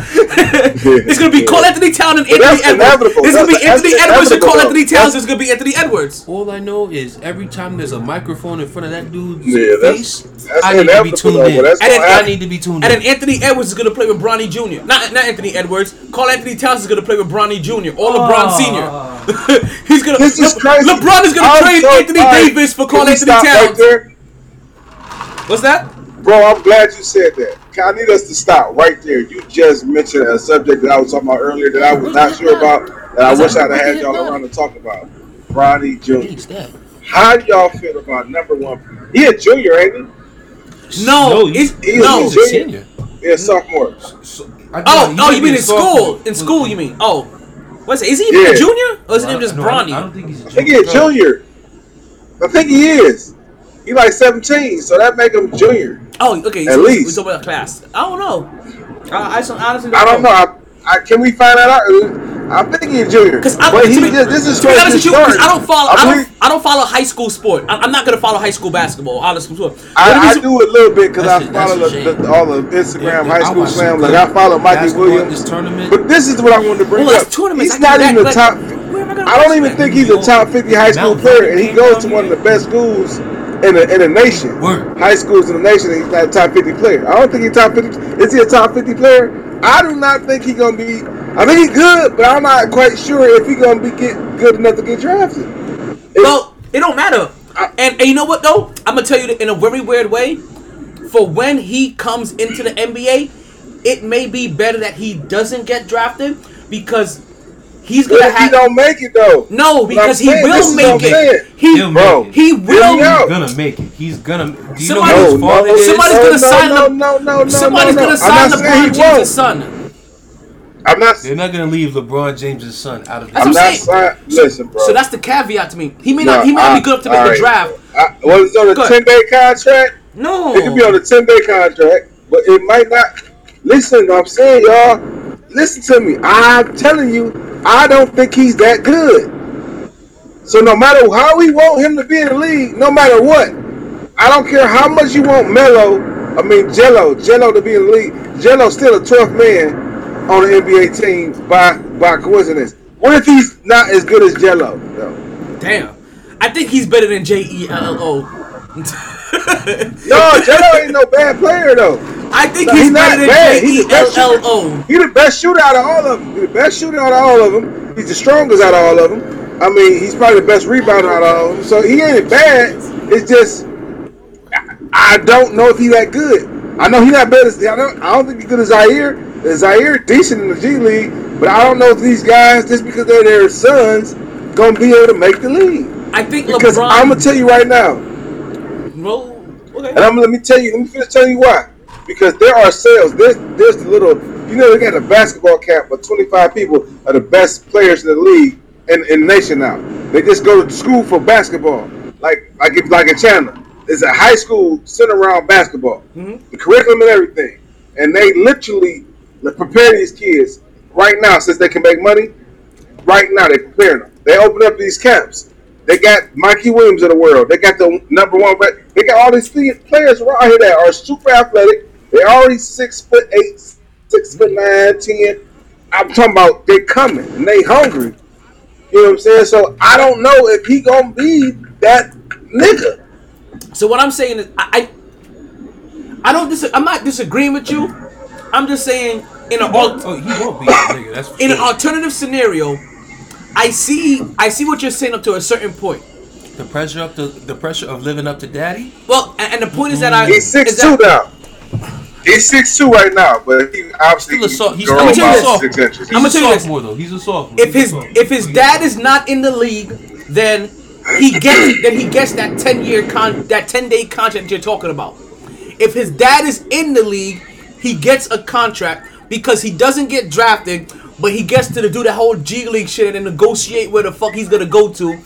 it's gonna be Karl-Anthony Town and Anthony that's Edwards. inevitable. It's gonna be That's- Anthony that's Edwards and Call inevitable, Anthony. Towns. It's gonna be Anthony Edwards. All I know is every time there's a microphone in front of that dude's Yeah, that's face, that's I need to be tuned though, in. that's And then- I need to be tuned And in. then Anthony Edwards is gonna play with Bronny Jr. Not not Anthony Edwards. Karl-Anthony Towns is gonna play with Bronny Jr. or LeBron ah. Senior. He's gonna. This is crazy. LeBron is gonna I'm trade so- Anthony all right, Davis for can Karl-Anthony stop right Towns. What's that? Bro, I'm glad you said that. I need us to stop right there. You just mentioned a subject that I was talking about earlier that I was not sure about, that I wish I'd have had y'all around to talk about. Bronny Jr. How do y'all feel about number one? He a junior, ain't he? No, No, it's he- no. he's He's a Junior. senior. Yeah, sophomore. I Oh, thought he oh, you mean in school? In school, you mean? Oh, what's it? Is he even Yeah. a junior, or is his I name just no, I don't- Bronny? I don't think he's a I think he a junior. junior. I think he is. He like 17, so that make him junior. Oh, okay. At so least. we're talking about class. I don't know. I, I so- honestly I don't know. I, I, can we find that out? I think he's junior. Because I, but to he be, this is to be honest with you, 'cause. I don't follow. I, I, don't. I don't follow high school sport. I, I'm not gonna follow high school basketball. Honestly, sport. But I, I reason- do a little bit because I That's a- that's follow the, the, all the Instagram Yeah, high school watched slam. Like I follow Mikey Williams. This tournament. But this is what I wanted to bring Well, up. that's tournaments. He's not even the top. but where am I don't even think he's a top 50 high school player, and he goes to one of the best schools in a, in the nation. Word. High schools in the nation, he's not a top 50 player. I don't think he's top 50. Is he a top 50 player? I do not think he's gonna be. I think he's good, but I'm not quite sure if he's gonna be get good enough to get drafted. If- Well, it don't matter. And, and you know what though? I'm gonna tell you in a very weird way. For when he comes into the NBA, it may be better that he doesn't get drafted because he's gonna if he don't make it though, no because I'm he saying, will make it. He He'll bro, make it. he will. He's gonna make it. He's gonna. Do you Somebody- know No, whose no, fault somebody's no, gonna no, sign no, the- no, no, no, Somebody's no, no. gonna sign not saying he LeBron. James' son. I'm not. They're not gonna leave LeBron James' son out of the That's I'm what I'm not saying. sign- Listen, bro. So that's the caveat to me. He may No, not. He may not be good enough to make the draft. I, well, it's on a ten day contract. No. It could be on a ten day contract, but it might not. Listen, I'm saying, y'all. Listen to me. I'm telling you, I don't think he's that good. So no matter how we want him to be in the league, no matter what, I don't care how much you want Melo. I mean Jello, Jello to be in the league. Jello's still a 12th man on the NBA team by by coincidence. What if he's not as good as Jello? though? Damn. I think he's better than J E L L O. No, Jello ain't no bad player though. I think No, he's, he's not bad. He's the best shooter. L O. He the best shooter out of all of them. He the best shooter out of all of them. He's the strongest out of all of them. I mean, he's probably the best rebounder out of all of them. So he ain't bad. It's just I- don't know if he that good. I know he not better. As, I don't. I don't think he's good as Zaire. Zaire decent in the G League, but I don't know if these guys just because they're their sons gonna be able to make the league. I think Because LeBron. I'm gonna tell you right now, Well, okay. and I'm let me tell you, let me finish telling you why. Because there are sales. There's there's the little you know they got a basketball camp where 25 people are the best players in the league in, in the nation now. They just go to school for basketball. Like like if, like in Chandler. It's a high school centered around basketball. Mm-hmm. The curriculum and everything. And they literally prepare these kids right now since they can make money. Right now they're preparing them. They open up these camps. They got Mikey Williams of the world. They got the number one. vet- They got all these players around here that are super athletic. They're already six foot eight, six foot nine, ten. I'm talking about they coming and they hungry. You know what I'm saying? So I don't know if he gonna be that nigga. So what I'm saying is, I, I, I don't dis- I'm not disagreeing with you. I'm just saying in an al- Oh, he won't be that nigga. That's for in an alternative scenario, I see I see what you're saying up to a certain point. the pressure up to the pressure of living up to daddy. Well, and, and the point is that I He's six is two that- now. He's six two right now, but he obviously Still a so- he's grown still a about sophomore. six inches. He's I'ma tell you this. sophomore though. He's a sophomore. if He's his sophomore. if his dad is not in the league, then he gets then he gets that ten year con that ten day contract you're talking about. If his dad is in the league, he gets a contract because he doesn't get drafted, but he gets to do the whole G League shit and then negotiate where the fuck he's gonna go to.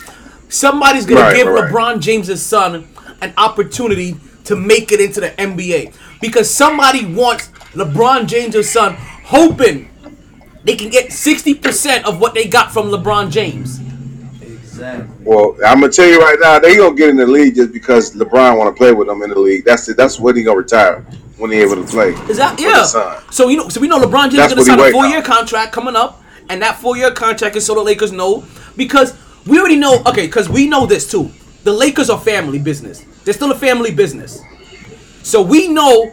Somebody's gonna Right, give right. LeBron James' son an opportunity to make it into the NBA because somebody wants LeBron James' son, hoping they can get 60% of what they got from LeBron James. exactly. Well, I'm gonna tell you right now, they gonna get in the league just because LeBron want to play with them in the league. That's it. That's when he gonna retire when he able to play. Is that yeah? So you know, so we know LeBron James That's is gonna sign a four-year contract coming up, and that four-year contract is so the Lakers know because we already know. Okay, because we know this too. The Lakers are family business. They're still a family business. So we know.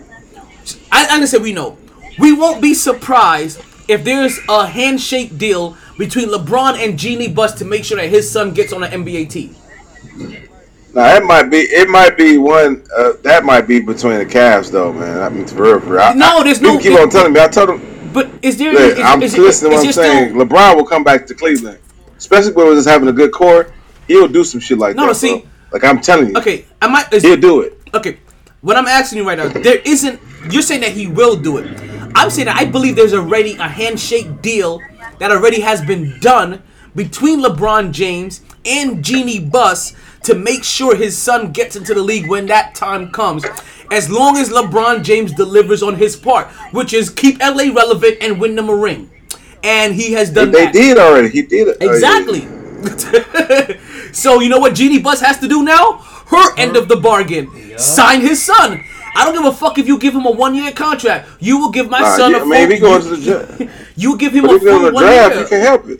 I, I'm we know. We won't be surprised if there's a handshake deal between LeBron and Jeannie Buss to make sure that his son gets on an NBA team. Now that might be it. Might be one. Uh, that might be between the Cavs, though, man. I mean, for real, for real. I- No, there's no- keep on telling me. I told them. But is there? Look, is- I'm is- listening to what is I'm saying. still- LeBron will come back to Cleveland, especially when we're just having a good core. He'll do some shit like No, that. no, see- bro. like I'm telling you, Okay, I might. Is, he'll do it. Okay, what I'm asking you right now, there isn't. You're saying that he will do it. I'm saying that I believe there's already a handshake deal that already has been done between LeBron James and Jeannie Buss to make sure his son gets into the league when that time comes. As long as LeBron James delivers on his part, which is keep LA relevant and win them a ring. And he has done that. They that. did already. He did it. Exactly. Oh, so you know what Jeannie Buss has to do now? Her end of the bargain. Sign his son. I don't give a fuck if you give him a one year contract. You will give my Nah, son yeah, a I full. mean, if he goes you, to the draft, you give him but a if he's full one draft, year. you can't help it.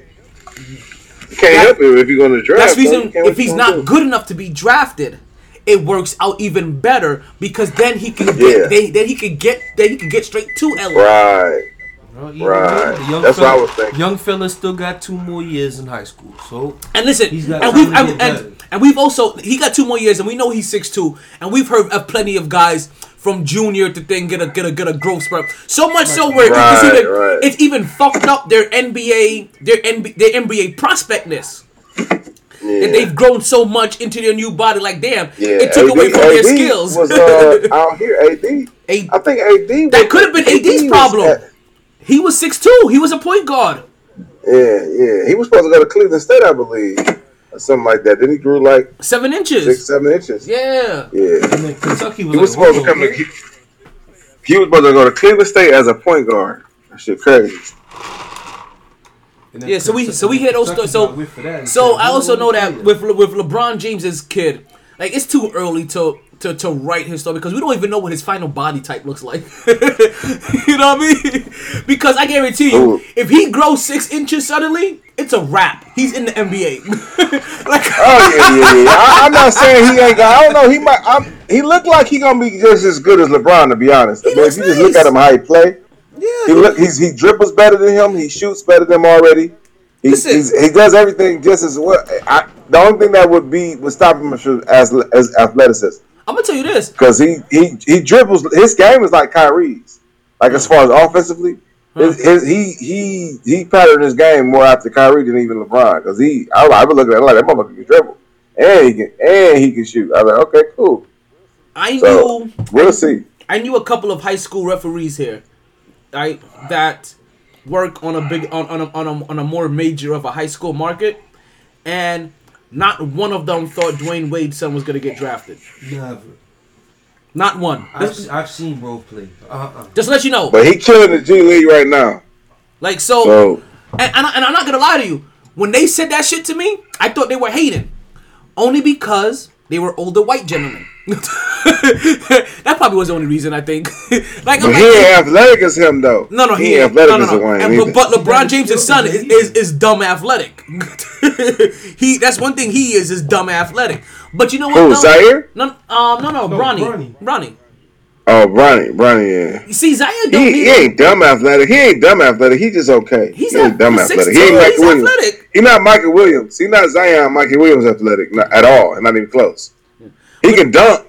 You can't help it if you're going to draft. That's reason if he's not do? good enough to be drafted, it works out even better because then he can Yeah. get they, then he can get then he can get straight to LA. Right. Bro, either Right. way, the young That's what I fella- was thinking. Young fella still got two more years in high school, so And listen, He's got and we've and, and, and we've also he got two more years, and we know he's six two, and we've heard of plenty of guys from junior to thing get a get a get a growth spurt. So much so where it's even right. it's even fucked up their NBA their NBA their NBA prospectness. Yeah. That they've grown so much into their new body, like damn, Yeah, it took AD away from their AD skills. Was uh, out here, AD. A- I think AD. That could have been AD's was problem. at- He was six two. He was a point guard. Yeah, yeah. He was supposed to go to Cleveland State, I believe, or something like that. Then he grew like Seven inches. six, seven inches. Yeah. Yeah. And then Kentucky was, He was like, supposed to "Whoa, come to. He, he was supposed to go to Cleveland State as a point guard. That shit crazy. Yeah, so we- so we hear those stories. so- got whiff for that and So I also know that with with LeBron James's kid, like it's too early to to, to write his story because we don't even know what his final body type looks like. you know what I mean? Because I guarantee you, if he grows six inches suddenly, it's a wrap. He's in the NBA. like, Oh yeah, yeah, yeah. I, I'm not saying he ain't. Got, I don't know. He might. I'm, he looked like he gonna be just as good as LeBron, to be honest. But if you just look at him how he play, yeah, he look. He's he dribbles better than him. He shoots better than him already. He, he's, he does everything just as well. I, the only thing that would be would stop him is as as athleticism. I'm gonna tell you this. because he, he he dribbles. His game is like Kyrie's. Like as far as offensively, his, his, he he he patterned his game more after Kyrie than even LeBron. Because he, I, I been looking at him like that motherfucker can dribble and he can and he can shoot. I was like, okay, cool. I So knew we'll see. I knew a couple of high school referees here, right, that work on a big on on a, on a, on a more major of a high school market, and not one of them thought Dwyane Wade's son was gonna get drafted. Never. Not one. I've, Just, I've seen role play. Uh-uh. just to let you know, But he killing the G League right now. like so, So and, and, I, and I'm not gonna lie to you. When they said that shit to me, I thought they were hating, only because they were older white gentlemen. that probably was the only reason I think. like, I'm but like, he ain't athletic as him though. No, no, he, ain't ain't. athletic No, no, as no. Wayne. And, but, but LeBron James' son is, is, is dumb athletic. he that's one thing he is is dumb athletic. But you know what? Who, though? Zaire? No, um, no, no, No, Bronny, Bronny. Bronny. Oh, Bronny, Bronny, yeah. You see, Zaire don't He, need. he ain't dumb athletic. He ain't dumb athletic. He just okay. He's he ain't a- dumb he's athletic. 6'2", He ain't Michael he's Williams. athletic. He not Michael Williams. He not Zion Michael Williams athletic not, at all, and not even close. He can dunk,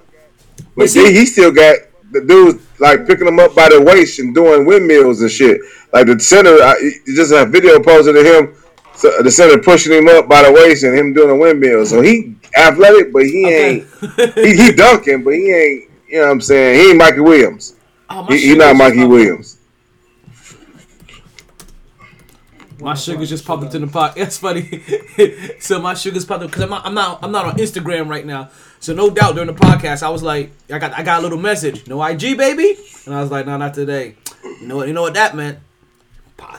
but see- he, still got the dudes like picking him up by the waist and doing windmills and shit. Like the center, I, you just a video posted of him, so the center pushing him up by the waist and him doing a windmill. So he athletic, but he Okay. ain't. he, he dunking, but he ain't. You know what I'm saying? He ain't Mikey Williams. Oh, He, he not Mikey Williams. My sugars just popped into the pot. That's funny. so my sugars popped up because I'm not, I'm not I'm not on Instagram right now. So no doubt during the podcast I was like I got I got a little message. No IG baby, and I was like no not today. You know what you know what that meant?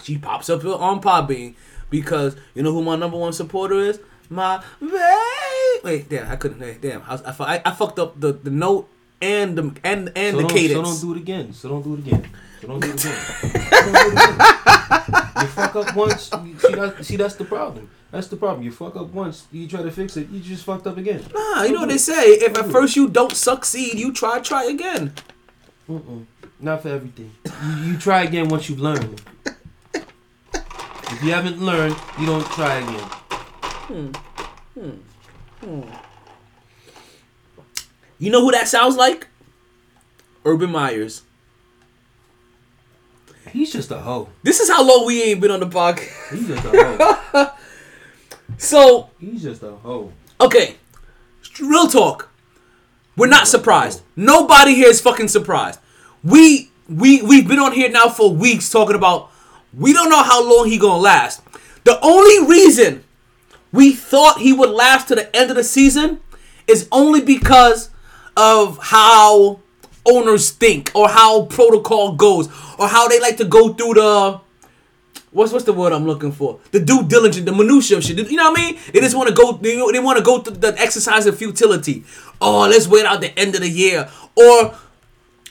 She pops up on Podbean because you know who my number one supporter is. My babe. Wait, damn, I couldn't. Damn, I, I, I, I fucked up the, the note and the and and So the don't, so don't do it again. So don't do it again. So don't do it again. Don't do it again. You fuck up once. You, see, that, see, that's the problem. That's the problem. You fuck up once. You try to fix it. You just fucked up again. Nah, you know what they say. If at first you don't succeed, you try try again. Mm-mm. Not for everything. You, you try again once you've learned. If you haven't learned, you don't try again. Hmm. Hmm. Hmm. You know who that sounds like? Urban Meyers. He's just a hoe. This is how long we ain't been on the podcast. He's just a hoe. So, He's just a hoe. okay, real talk. We're not surprised. Nobody here is fucking surprised. We we we've been on here now for weeks talking about we don't know how long he gonna last. The only reason we thought he would last to the end of the season is only because of how owners think or how protocol goes or how they like to go through the what's what's the word I'm looking for? The due diligence, the minutia of shit. You know what I mean? They just want to go. They, they want to go through the exercise of futility. Oh, let's wait out the end of the year, or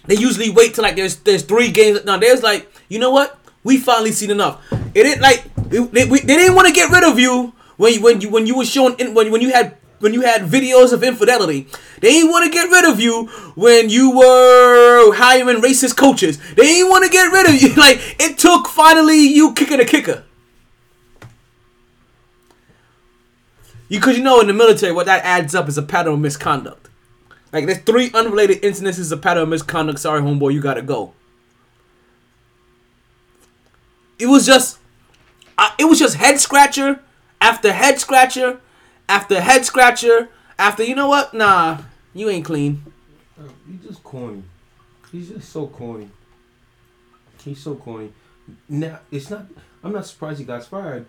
they usually wait till like there's there's three games. Now there's like you know what? We finally seen enough. It didn't like they, they, they didn't want to get rid of you when you when you when you were showing in, when when you had when you had videos of infidelity. They didn't want to get rid of you when you were hiring racist coaches. They didn't want to get rid of you. Like it took finally you kicking a kicker. You cause you know in the military what that adds up is a pattern of misconduct. Like there's three unrelated incidences of pattern of misconduct. Sorry, homeboy, you gotta go. It was just, uh, it was just head scratcher after head scratcher after head scratcher after. You know what? Nah, you ain't clean. He's just corny. He's just so corny. He's so corny. Now it's not. I'm not surprised he got fired.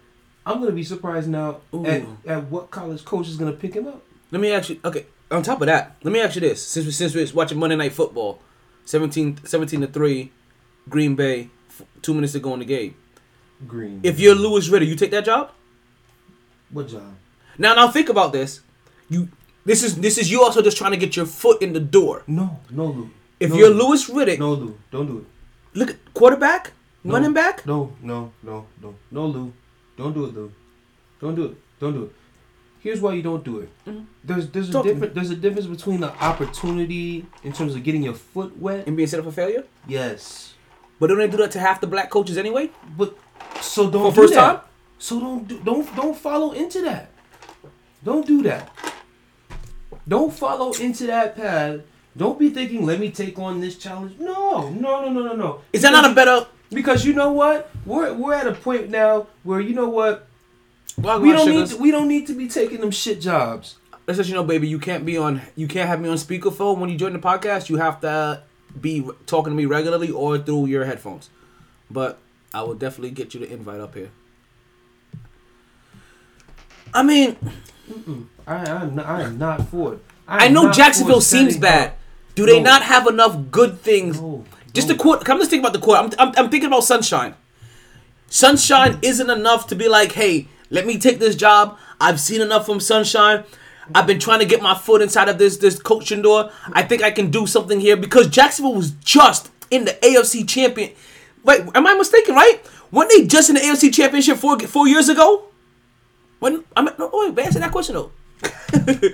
I'm gonna be surprised now at, Ooh. at what college coach is gonna pick him up. Let me ask you. Okay, on top of that, let me ask you this: since we since we're watching Monday Night Football, 17, 17 to three, Green Bay, f- two minutes to go in the game. Green. If you're Louis Riddick, you take that job. what job? Now, now think about this. You, this is this is you also just trying to get your foot in the door. No, no, Lou. If No, you're Lou. Louis Riddick, No, Lou. Don't do it. look at quarterback, No. running back. No, no, no, no, no, Lou. Don't do it, Lou. Don't do it. Don't do it. Here's why you don't do it. There's there's a Mm-hmm. Talk me. different there's a difference between the opportunity in terms of getting your foot wet. And being set up for failure. Yes, But don't they do that to half the black coaches anyway? but so don't For do first that. time? So don't do, don't don't follow into that. Don't do that. Don't follow into that path. Don't be thinking, let me take on this challenge. No, no, no, no, no, no. Is that not a better? Because you know what? We're we're at a point now where you know what? Well, We don't need to, we don't need to be taking them shit jobs. Let's let you know, baby. You can't be on. You can't have me on speakerphone when you join the podcast. You have to be talking to me regularly or through your headphones. But I will definitely get you the invite up here. I mean, I I'm not, I am not for it. I am know Jacksonville seems bad. up- Do they No. not have enough good things? No, Just the court. Come, let's think about the court. I'm, I'm, I'm thinking about Sunshine. Sunshine mm. isn't enough to be like, hey, let me take this job. I've seen enough from Sunshine. I've been trying to get my foot inside of this this coaching door. I think I can do something here because Jacksonville was just in the AFC champion. Wait, am I mistaken? Right? Weren't they just in the AFC championship four four years ago? When I'm no, wait, answer that question though.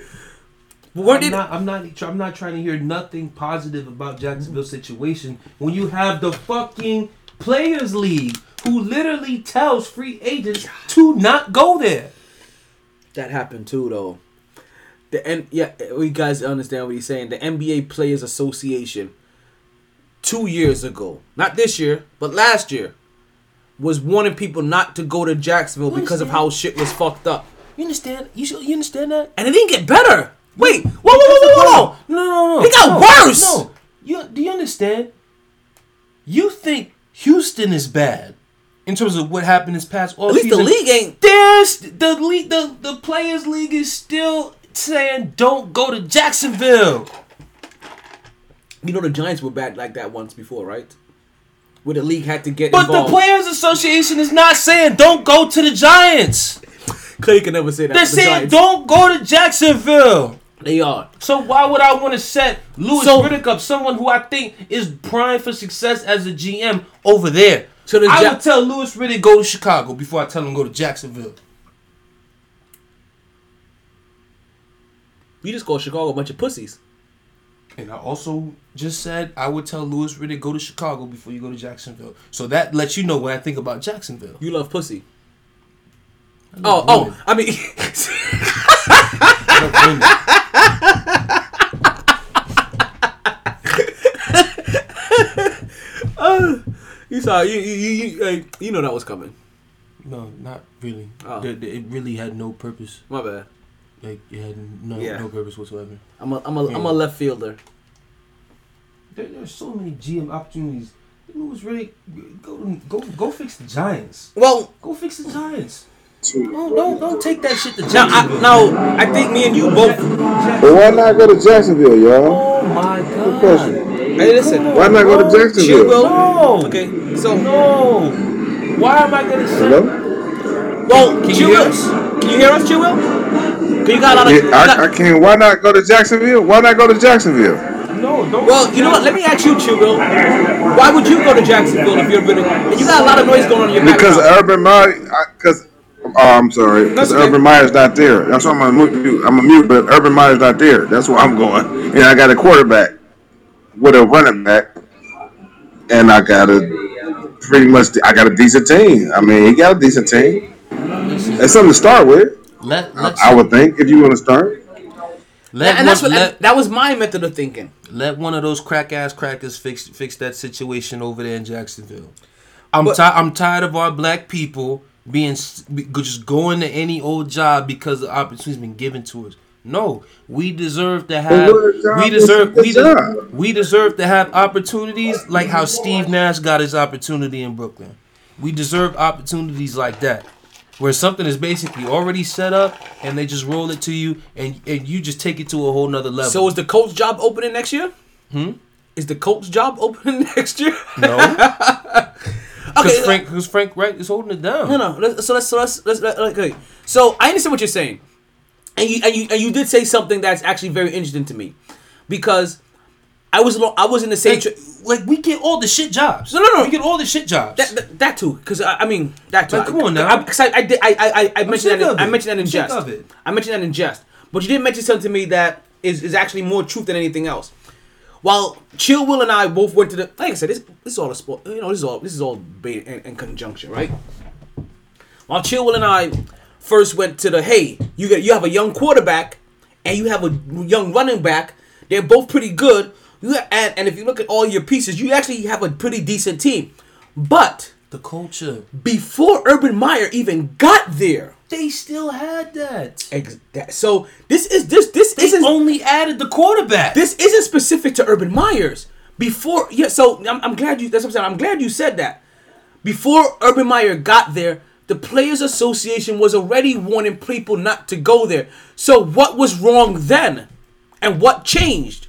Weren't I'm they? not, I'm not. I'm not trying to hear nothing positive about Jacksonville's situation when you have the fucking players league who literally tells free agents to not go there. That happened too, though. The and yeah, we guys understand what he's saying. The NBA Players Association, two years ago, not this year, but last year, was warning people not to go to Jacksonville because of how shit was fucked up, You understand? You should, you understand that? and it didn't get better. Wait, whoa, whoa, whoa, whoa, whoa! No, no, no. It got no, worse! No. You do you understand? You think Houston is bad in terms of what happened this past offseason? At least the league ain't. There's the league, the the players league is still saying don't go to Jacksonville. You know the Giants were bad like that once before, right? Where the league had to get But involved. the players association is not saying don't go to the Giants. Clay can never say that. They're the saying Giants. don't go to Jacksonville. They are. So why would I want to set Louis So- Riddick up, someone who I think is primed for success as a GM over there? So the I Ja- would tell Louis Riddick go to Chicago before I tell him go to Jacksonville. You just call Chicago a bunch of pussies. And I also just said I would tell Louis Riddick go to Chicago before you go to Jacksonville. So that lets you know what I think about Jacksonville. You love pussy. love Oh, women. oh, I mean, women. you saw you you you, uh, you know that was coming. No, not really. Oh. There- it really had no purpose. My bad. Like it had no Yeah. no purpose whatsoever. I'm a I'm a am a left fielder. There, there's so many GM opportunities. It was really go go go fix the Giants. Well, Go fix the Giants. No, don't don't take that shit to now I, Jacksonville. now I think me and you both. But why not go to Jacksonville, y'all? Oh my god. question. Hey, listen. Why not go to Chill, Jacksonville? Will. No. Okay, so No. Why am I gonna say? Hello? well, Can you hear us? Can you hear us, Chill Can you got a lot of. Yeah, I, got- I can't. Why not go to Jacksonville? Why not go to Jacksonville? No, don't. well, you know what? Let me ask you, Chill Will. Why would you go to Jacksonville if you're really? You got a lot of noise going on in your Because background. Urban Meyer. Because oh, I'm sorry. Because okay. Urban Meyer's not there. That's why I'm a mute. I'm a mute, but Urban Meyer's not there. That's where I'm going. And I got a quarterback with a running back, and I got a pretty much. I got a decent team. I mean, he got a decent team. That's something to start with. Let I, I would think if you want to start. Let, and that's one, what let, that was my method of thinking. let one of those crack ass crackers fix fix that situation over there in Jacksonville. I'm But- ti- I'm tired of our black people being be- just going to any old job because the opportunity's been given to us. No, we deserve to have. what job We deserve. We, de- we deserve to have opportunities like how Steve Nash got his opportunity in Brooklyn. We deserve opportunities like that. Where something is basically already set up and they just roll it to you and, and you just take it to a whole nother level. So is the coach job opening next year? Hmm. Is the coach job opening next year? no. Because Okay, Frank, because Frank Wright is holding it down. No, no. Let's, so let's so let's, let's let, okay. So I understand what you're saying, and you and you and you did say something that's actually very interesting to me, because I was I was in the same. Like, Tra- like we get all the shit jobs. No, no, no. We get all the shit jobs. that, that, that too, because I, I mean that too. Like, come on now. I, 'cause I, I did. I I, I- mentioned that. In, I mentioned that in I'm jest. I mentioned that in jest. But you didn't mention something to me that is, is actually more truth than anything else. While Chill Will and I both went to the like I said, this, this is all a sport. You know, this is all this is all ba- in, in conjunction, right? While Chill Will and I first went to the hey, you get you have a young quarterback and you have a young running back. They're both pretty good. You ha- and, and if you look at all your pieces, you actually have a pretty decent team. But the culture. before Urban Meyer even got there, They still had that. ex- that- so this is this this They isn't only added the quarterback. this isn't specific to Urban Meyers. Before, yeah, so I'm, I'm glad you. That's what I'm saying. I'm glad you said that. Before Urban Meyer got there, the Players Association was already warning people not to go there. So what was wrong then, and what changed?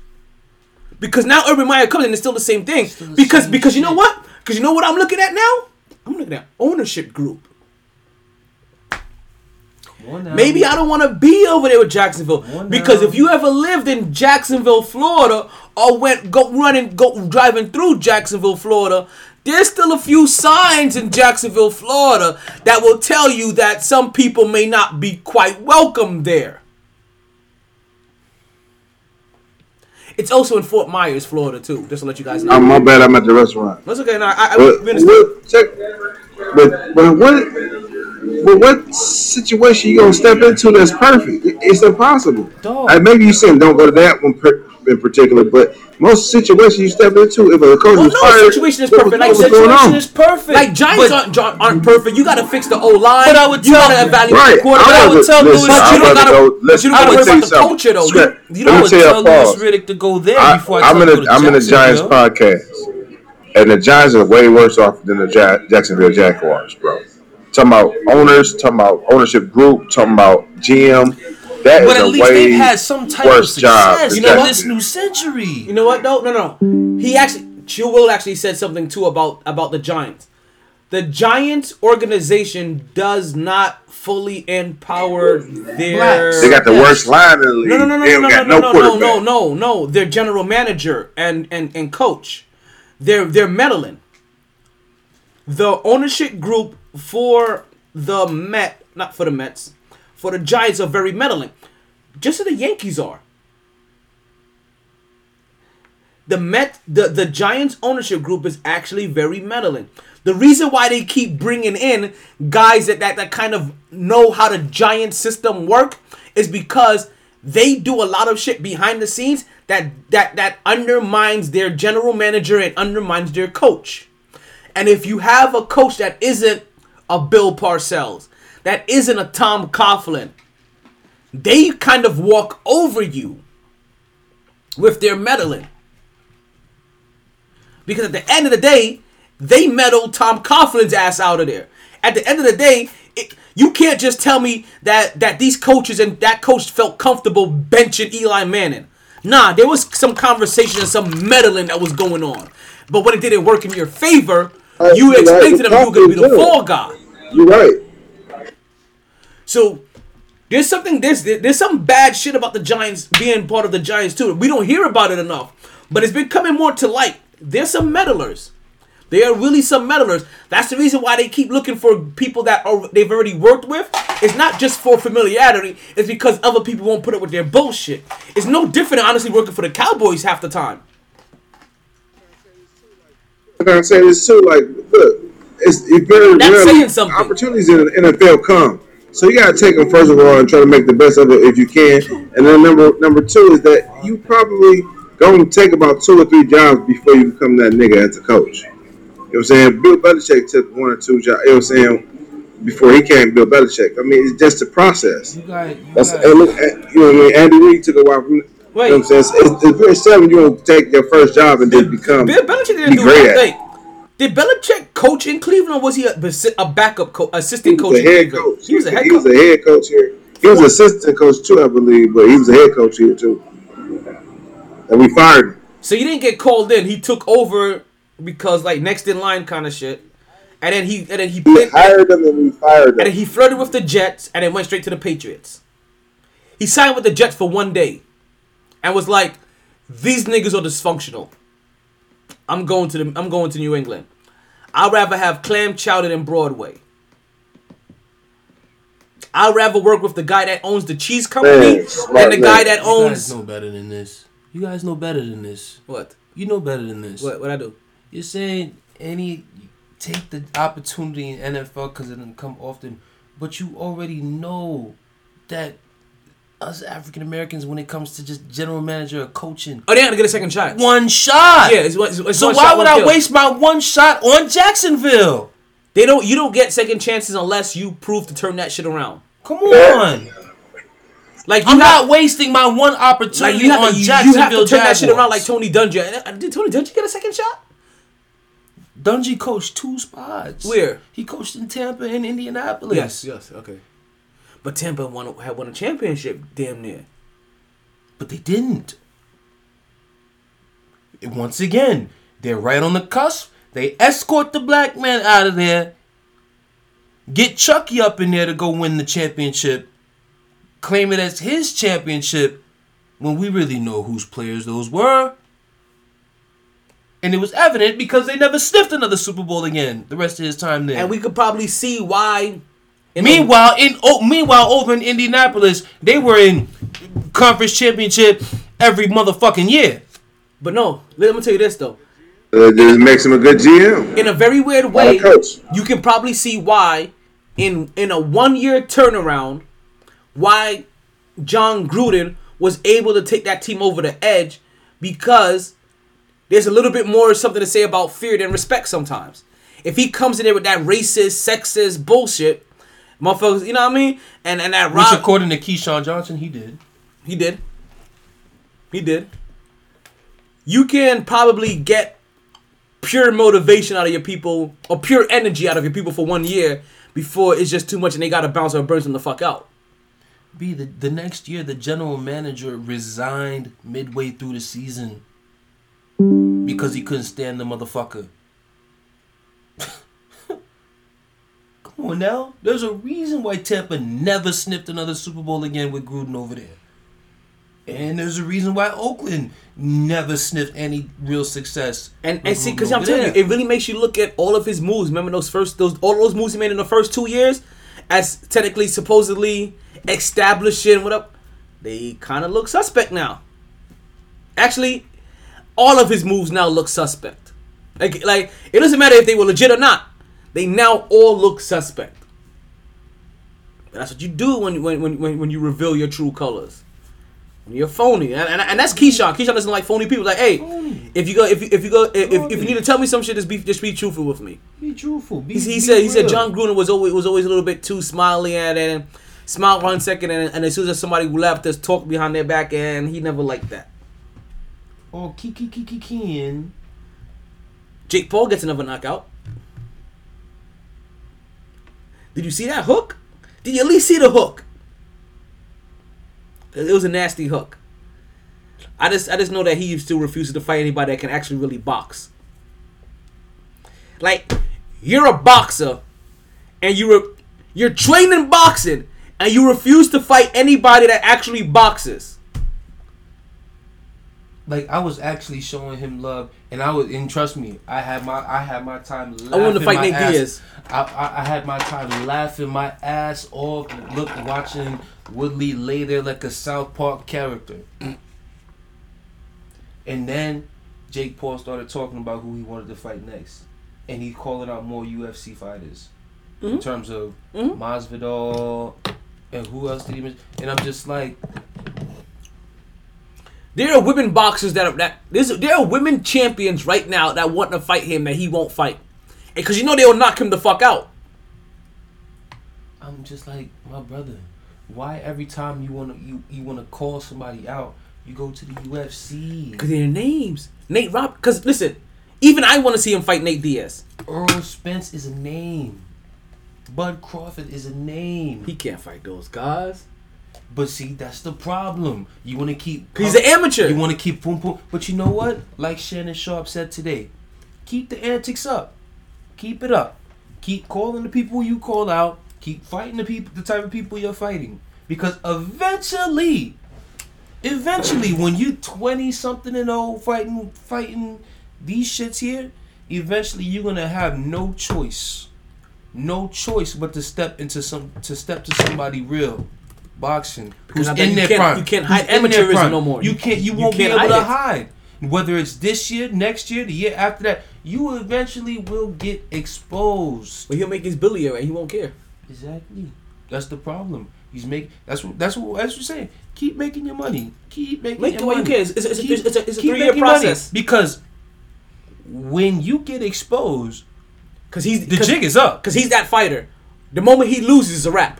Because now Urban Meyer comes in, it's still the same thing. the because same because you know what? Because you know what I'm looking at now? I'm looking at ownership group. Come on now. Maybe I don't want to be over there with Jacksonville because if you ever lived in Jacksonville, Florida, or went go running go driving through Jacksonville, Florida, there's still a few signs in Jacksonville, Florida that will tell you that some people may not be quite welcome there. It's also in Fort Myers, Florida, too. Just to let you guys know. I'm my bad. I'm at the restaurant. That's okay. No, I, I, But, we understand. what, check, but but what but what situation you gonna step into that's perfect? It's impossible. Dog. Like, maybe you saying don't go to that one per, in particular, but most situations you step into, if a coach Well, is no fired, situation is what- perfect. Like, Situation is perfect. Like Giants But- aren't, aren't aren't perfect. You got to fix the O line. But I would you tell- got to evaluate Right. the quarterback. I would would tell listen, Louis- But I you don't would gotta- go- but listen, you don't I'm gotta gonna worry tell about the something. culture, though. Sweat. You- you I don't Let me tell you a tell Louis pause. Riddick to go there I, before I I'm tell in a, to I'm in a Giants podcast, and the Giants are way worse off than the Jacksonville Jaguars, bro. Talking about owners, talking about ownership group, talking about GM. That is But at a least way they've had some type of worse job. success You know in what? this new century. You know what? No, no, no. He actually, Chill Will actually said something too about about the Giants. The Giants organization does not fully empower their. They got the worst line in the league. No, no, no, no, no, no, no, no, no, no, no, no. Their general manager and and and coach, they're they're meddling. The ownership group for the Met, not for the Mets, for the Giants are very meddling, just as the Yankees are. The Met, the the Giants ownership group is actually very meddling. The reason why they keep bringing in guys that, that that kind of know how the Giant system work is because they do a lot of shit behind the scenes that that that undermines their general manager and undermines their coach. And if you have a coach that isn't a Bill Parcells, that isn't a Tom Coughlin, they kind of walk over you with their meddling. Because at the end of the day, they meddled Tom Coughlin's ass out of there. At the end of the day, it, you can't just tell me that that these coaches and that coach felt comfortable benching Eli Manning. Nah, there was some conversation and some meddling that was going on. But when it didn't work in your favor, Uh, you to them you were going to be the fall guy. You're right. So there's something there's there's some bad shit about the Giants being part of the Giants too. We don't hear about it enough, but it's been coming more to light. There's some meddlers. They are really some meddlers. That's the reason why they keep looking for people that are they've already worked with. It's not just for familiarity. It's because other people won't put up with their bullshit. It's no different than honestly working for the Cowboys half the time. Like I'm saying this too. Like, look, it's, it's very That's rarely saying something. opportunities in the NFL come. So you gotta take them first of all and try to make the best of it if you can. And then number number two is that you probably gonna take about two or three jobs before you become that nigga as a coach. You know what I'm saying? Bill Belichick took one or two jobs. You know what I'm saying? Before he came, Bill Belichick. I mean, it's just a process. You got, you That's got- hey, look, you know what I mean. Andy Reid took a while from. Wait. You know what I'm saying? It's, it's very seldom you don't take your first job and then become. Bill Belichick didn't be do great one thing. Did Belichick coach in Cleveland, or was he a, a backup co- He assistant was coach? a head Cleveland? coach. He was a head he was coach. a head coach here. He was assistant coach too, I believe, but he was a head coach here too. And we fired him. So he didn't get called in. He took over because like next in line kind of shit. And then he and then he played, hired him and we fired him. and then he flirted with the Jets and then went straight to the Patriots. He signed with the Jets for one day, and was like, "These niggas are dysfunctional. I'm going to the I'm going to New England. I'd rather have clam chowder than Broadway. I'd rather work with the guy that owns the cheese company Man, than the guy man. that You guys owns know better than this. You guys know better than this. what? You know better than this. What? What I do? You're saying any take the opportunity in NFL because it doesn't come often, but you already know that us African Americans, when it comes to just general manager or coaching, Oh, they gotta get a second shot. one shot. Yeah, it's, it's, it's so why would I kill. waste my one shot on Jacksonville? They don't. You don't get second chances unless you prove to turn that shit around. Come on. Like I'm have, not wasting my one like opportunity you have, on to, you, you have to turn that shit around like Tony Dungy. Uh, Did Tony Dungy get a second shot? Dungy coached two spots. Where? He coached in Tampa and Indianapolis. Yes, yes, okay. But Tampa won had won a championship, damn near. But they didn't. Once again, they're right on the cusp. They escort the black man out of there. Get Chucky up in there to go win the championship. Claim it as his championship when we really know whose players those were. And it was evident because they never sniffed another Super Bowl again the rest of his time there. And we could probably see why. In the- Meanwhile, in oh, meanwhile over in Indianapolis, they were in conference championship every motherfucking year. but no, let me tell you this though. Uh, this makes him a good GM. In a very weird way, you can probably see why, in in a one year turnaround, why Jon Gruden was able to take that team over the edge because there's a little bit more something to say about fear than respect sometimes. If he comes in there with that racist, sexist bullshit, motherfuckers, you know what I mean? And and that Which, according to Keyshawn Johnson, he did. he did. He did. You can probably get pure motivation out of your people or pure energy out of your people for one year before it's just too much and they gotta bounce or burn them the fuck out. B the, the next year, the general manager resigned midway through the season because he couldn't stand the motherfucker. Come on now, there's a reason why Tampa never sniffed another Super Bowl again with Gruden over there. And there's a reason why Oakland never sniffed any real success. And and see, because I'm telling you, it really makes you look at all of his moves. Remember those first those all those moves he made in the first two years, as technically supposedly establishing what up, they kind of look suspect now. Actually, all of his moves now look suspect. Like like it doesn't matter if they were legit or not. They now all look suspect. But that's what you do when when when when, when you reveal your true colors. When you're phony, and, and, and that's Keyshawn. Keyshawn doesn't like phony people. Like, hey, if you go, if you, if you go, if, if you need to tell me some shit, just be just be truthful with me. Be truthful. Be, He, he be said he said. Jon Gruden was always was always a little bit too smiley and and smile one second and, and as soon as somebody left, just talk behind their back and he never liked that. Or Kiki Kiki Ken. Jake Paul gets another knockout. Did you see that hook? Did you at least see the hook? It was a nasty hook. I just I just know that he still refuses to fight anybody that can actually really box. Like you're a boxer and you re- you're training boxing and you refuse to fight anybody that actually boxes. Like I was actually showing him love, and I was, and trust me, I had my, I had my time. I wanted to laughing fight my Nate ass- Diaz. I, I, I had my time laughing my ass off, look, watching Woodley lay there like a South Park character, and then Jake Paul started talking about who he wanted to fight next, and he calling out more UFC fighters in terms of Mhm. Masvidal and who else did he mention? And I'm just like, There are women boxers that are that there are women champions right now that want to fight him that he won't fight, because you know they'll knock him the fuck out. I'm just like my brother. Why every time you wanna you, you wanna call somebody out, you go to the UFC? Because their names, Nate Rob. Because listen, Even I want to see him fight Nate Diaz. Errol Spence is a name. Bud Crawford is a name. He can't fight those guys. But see, that's the problem. You want to keep. He's an amateur. You want to keep boom boom. But you know what? Like Shannon Sharpe said today, keep the antics up. Keep it up. Keep calling the people you call out. Keep fighting the people, the type of people you're fighting. Because eventually, eventually, when you twenty something and old fighting, fighting these shits here, eventually you're gonna have no choice, no choice but to step into some, to step to somebody real. Boxing, Because who's in you their can't- prime. you can't hide amateurism no more. You can't. You You won't be can't able to hide it. Whether it's this year, next year, the year after that, you eventually will get exposed. But he'll make his Billy and he won't care. Exactly. That's the problem. He's making. That's what. That's what. That's what you're saying. Keep making your money. Keep making Make your it what you money. can. It's, it's, it's, Keep- it's, a, it's a three year making money. process. because when you get exposed, Because he's the cause, jig is up. Because he's that fighter. The moment he loses, is a wrap.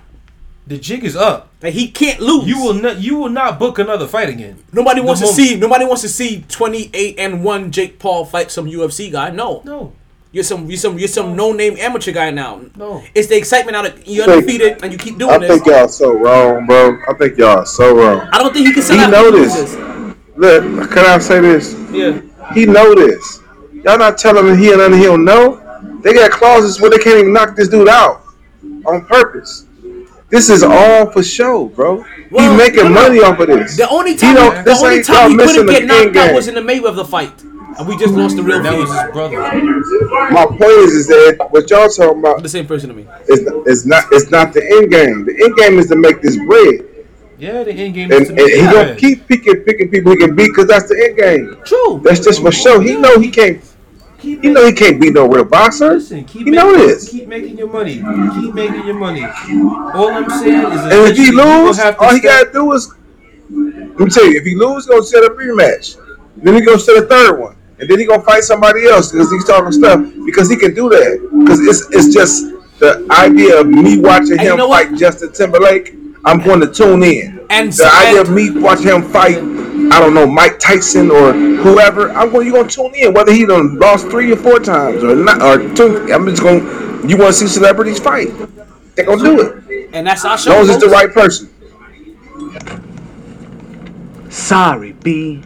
The jig is up. Like he can't lose. You will not. You will not book another fight again. Nobody wants The to see. Nobody wants to see twenty eight and one Jake Paul fight some UFC guy. No, No. you're some you're some you're some no name amateur guy now. No. it's the excitement out of you're Think- undefeated and you keep doing I this. I think y'all so wrong, bro. I think y'all are so wrong. I don't think he can sell He out know he this. Look, can I say this? Yeah, He know this. Y'all not telling him he and nothing he don't know. They got clauses where they can't even knock this dude out on purpose. This is all for show, bro. Well, he making no, no. money off of this. the only time don't- the only time he couldn't the get knocked out was in the Mayweather fight, and we just lost the real That was his brother. My point is, is that what y'all talking about The same person to me. is, is not it's not the end game. The end game is to make this bread, Yeah, the end game and, is to and make he it gonna keep picking picking people he can beat because that's the end game. True. That's just for show. He know he can't. Keep He know he can't beat no real boxer. Listen, keep He know making, this. Keep making your money. Keep making your money. All I'm saying is, And if he eventually you will lose, have all he step- gotta do is let me tell you, if he lose, he gonna set a rematch. Then he gonna set a third one. And then he gonna fight somebody else because he's talking stuff because he can do that. Because it's it's just the idea of me watching And you him know what? fight Justin Timberlake, I'm going to tune in. And the so- idea of me watching him fight, I don't know, Mike Tyson or whoever, I'm going you gonna tune in, whether he done lost three or four times or not or two. I'm just gonna you wanna see celebrities fight. They're gonna do it. And that's our As show. long as it's the right person. Sorry, B.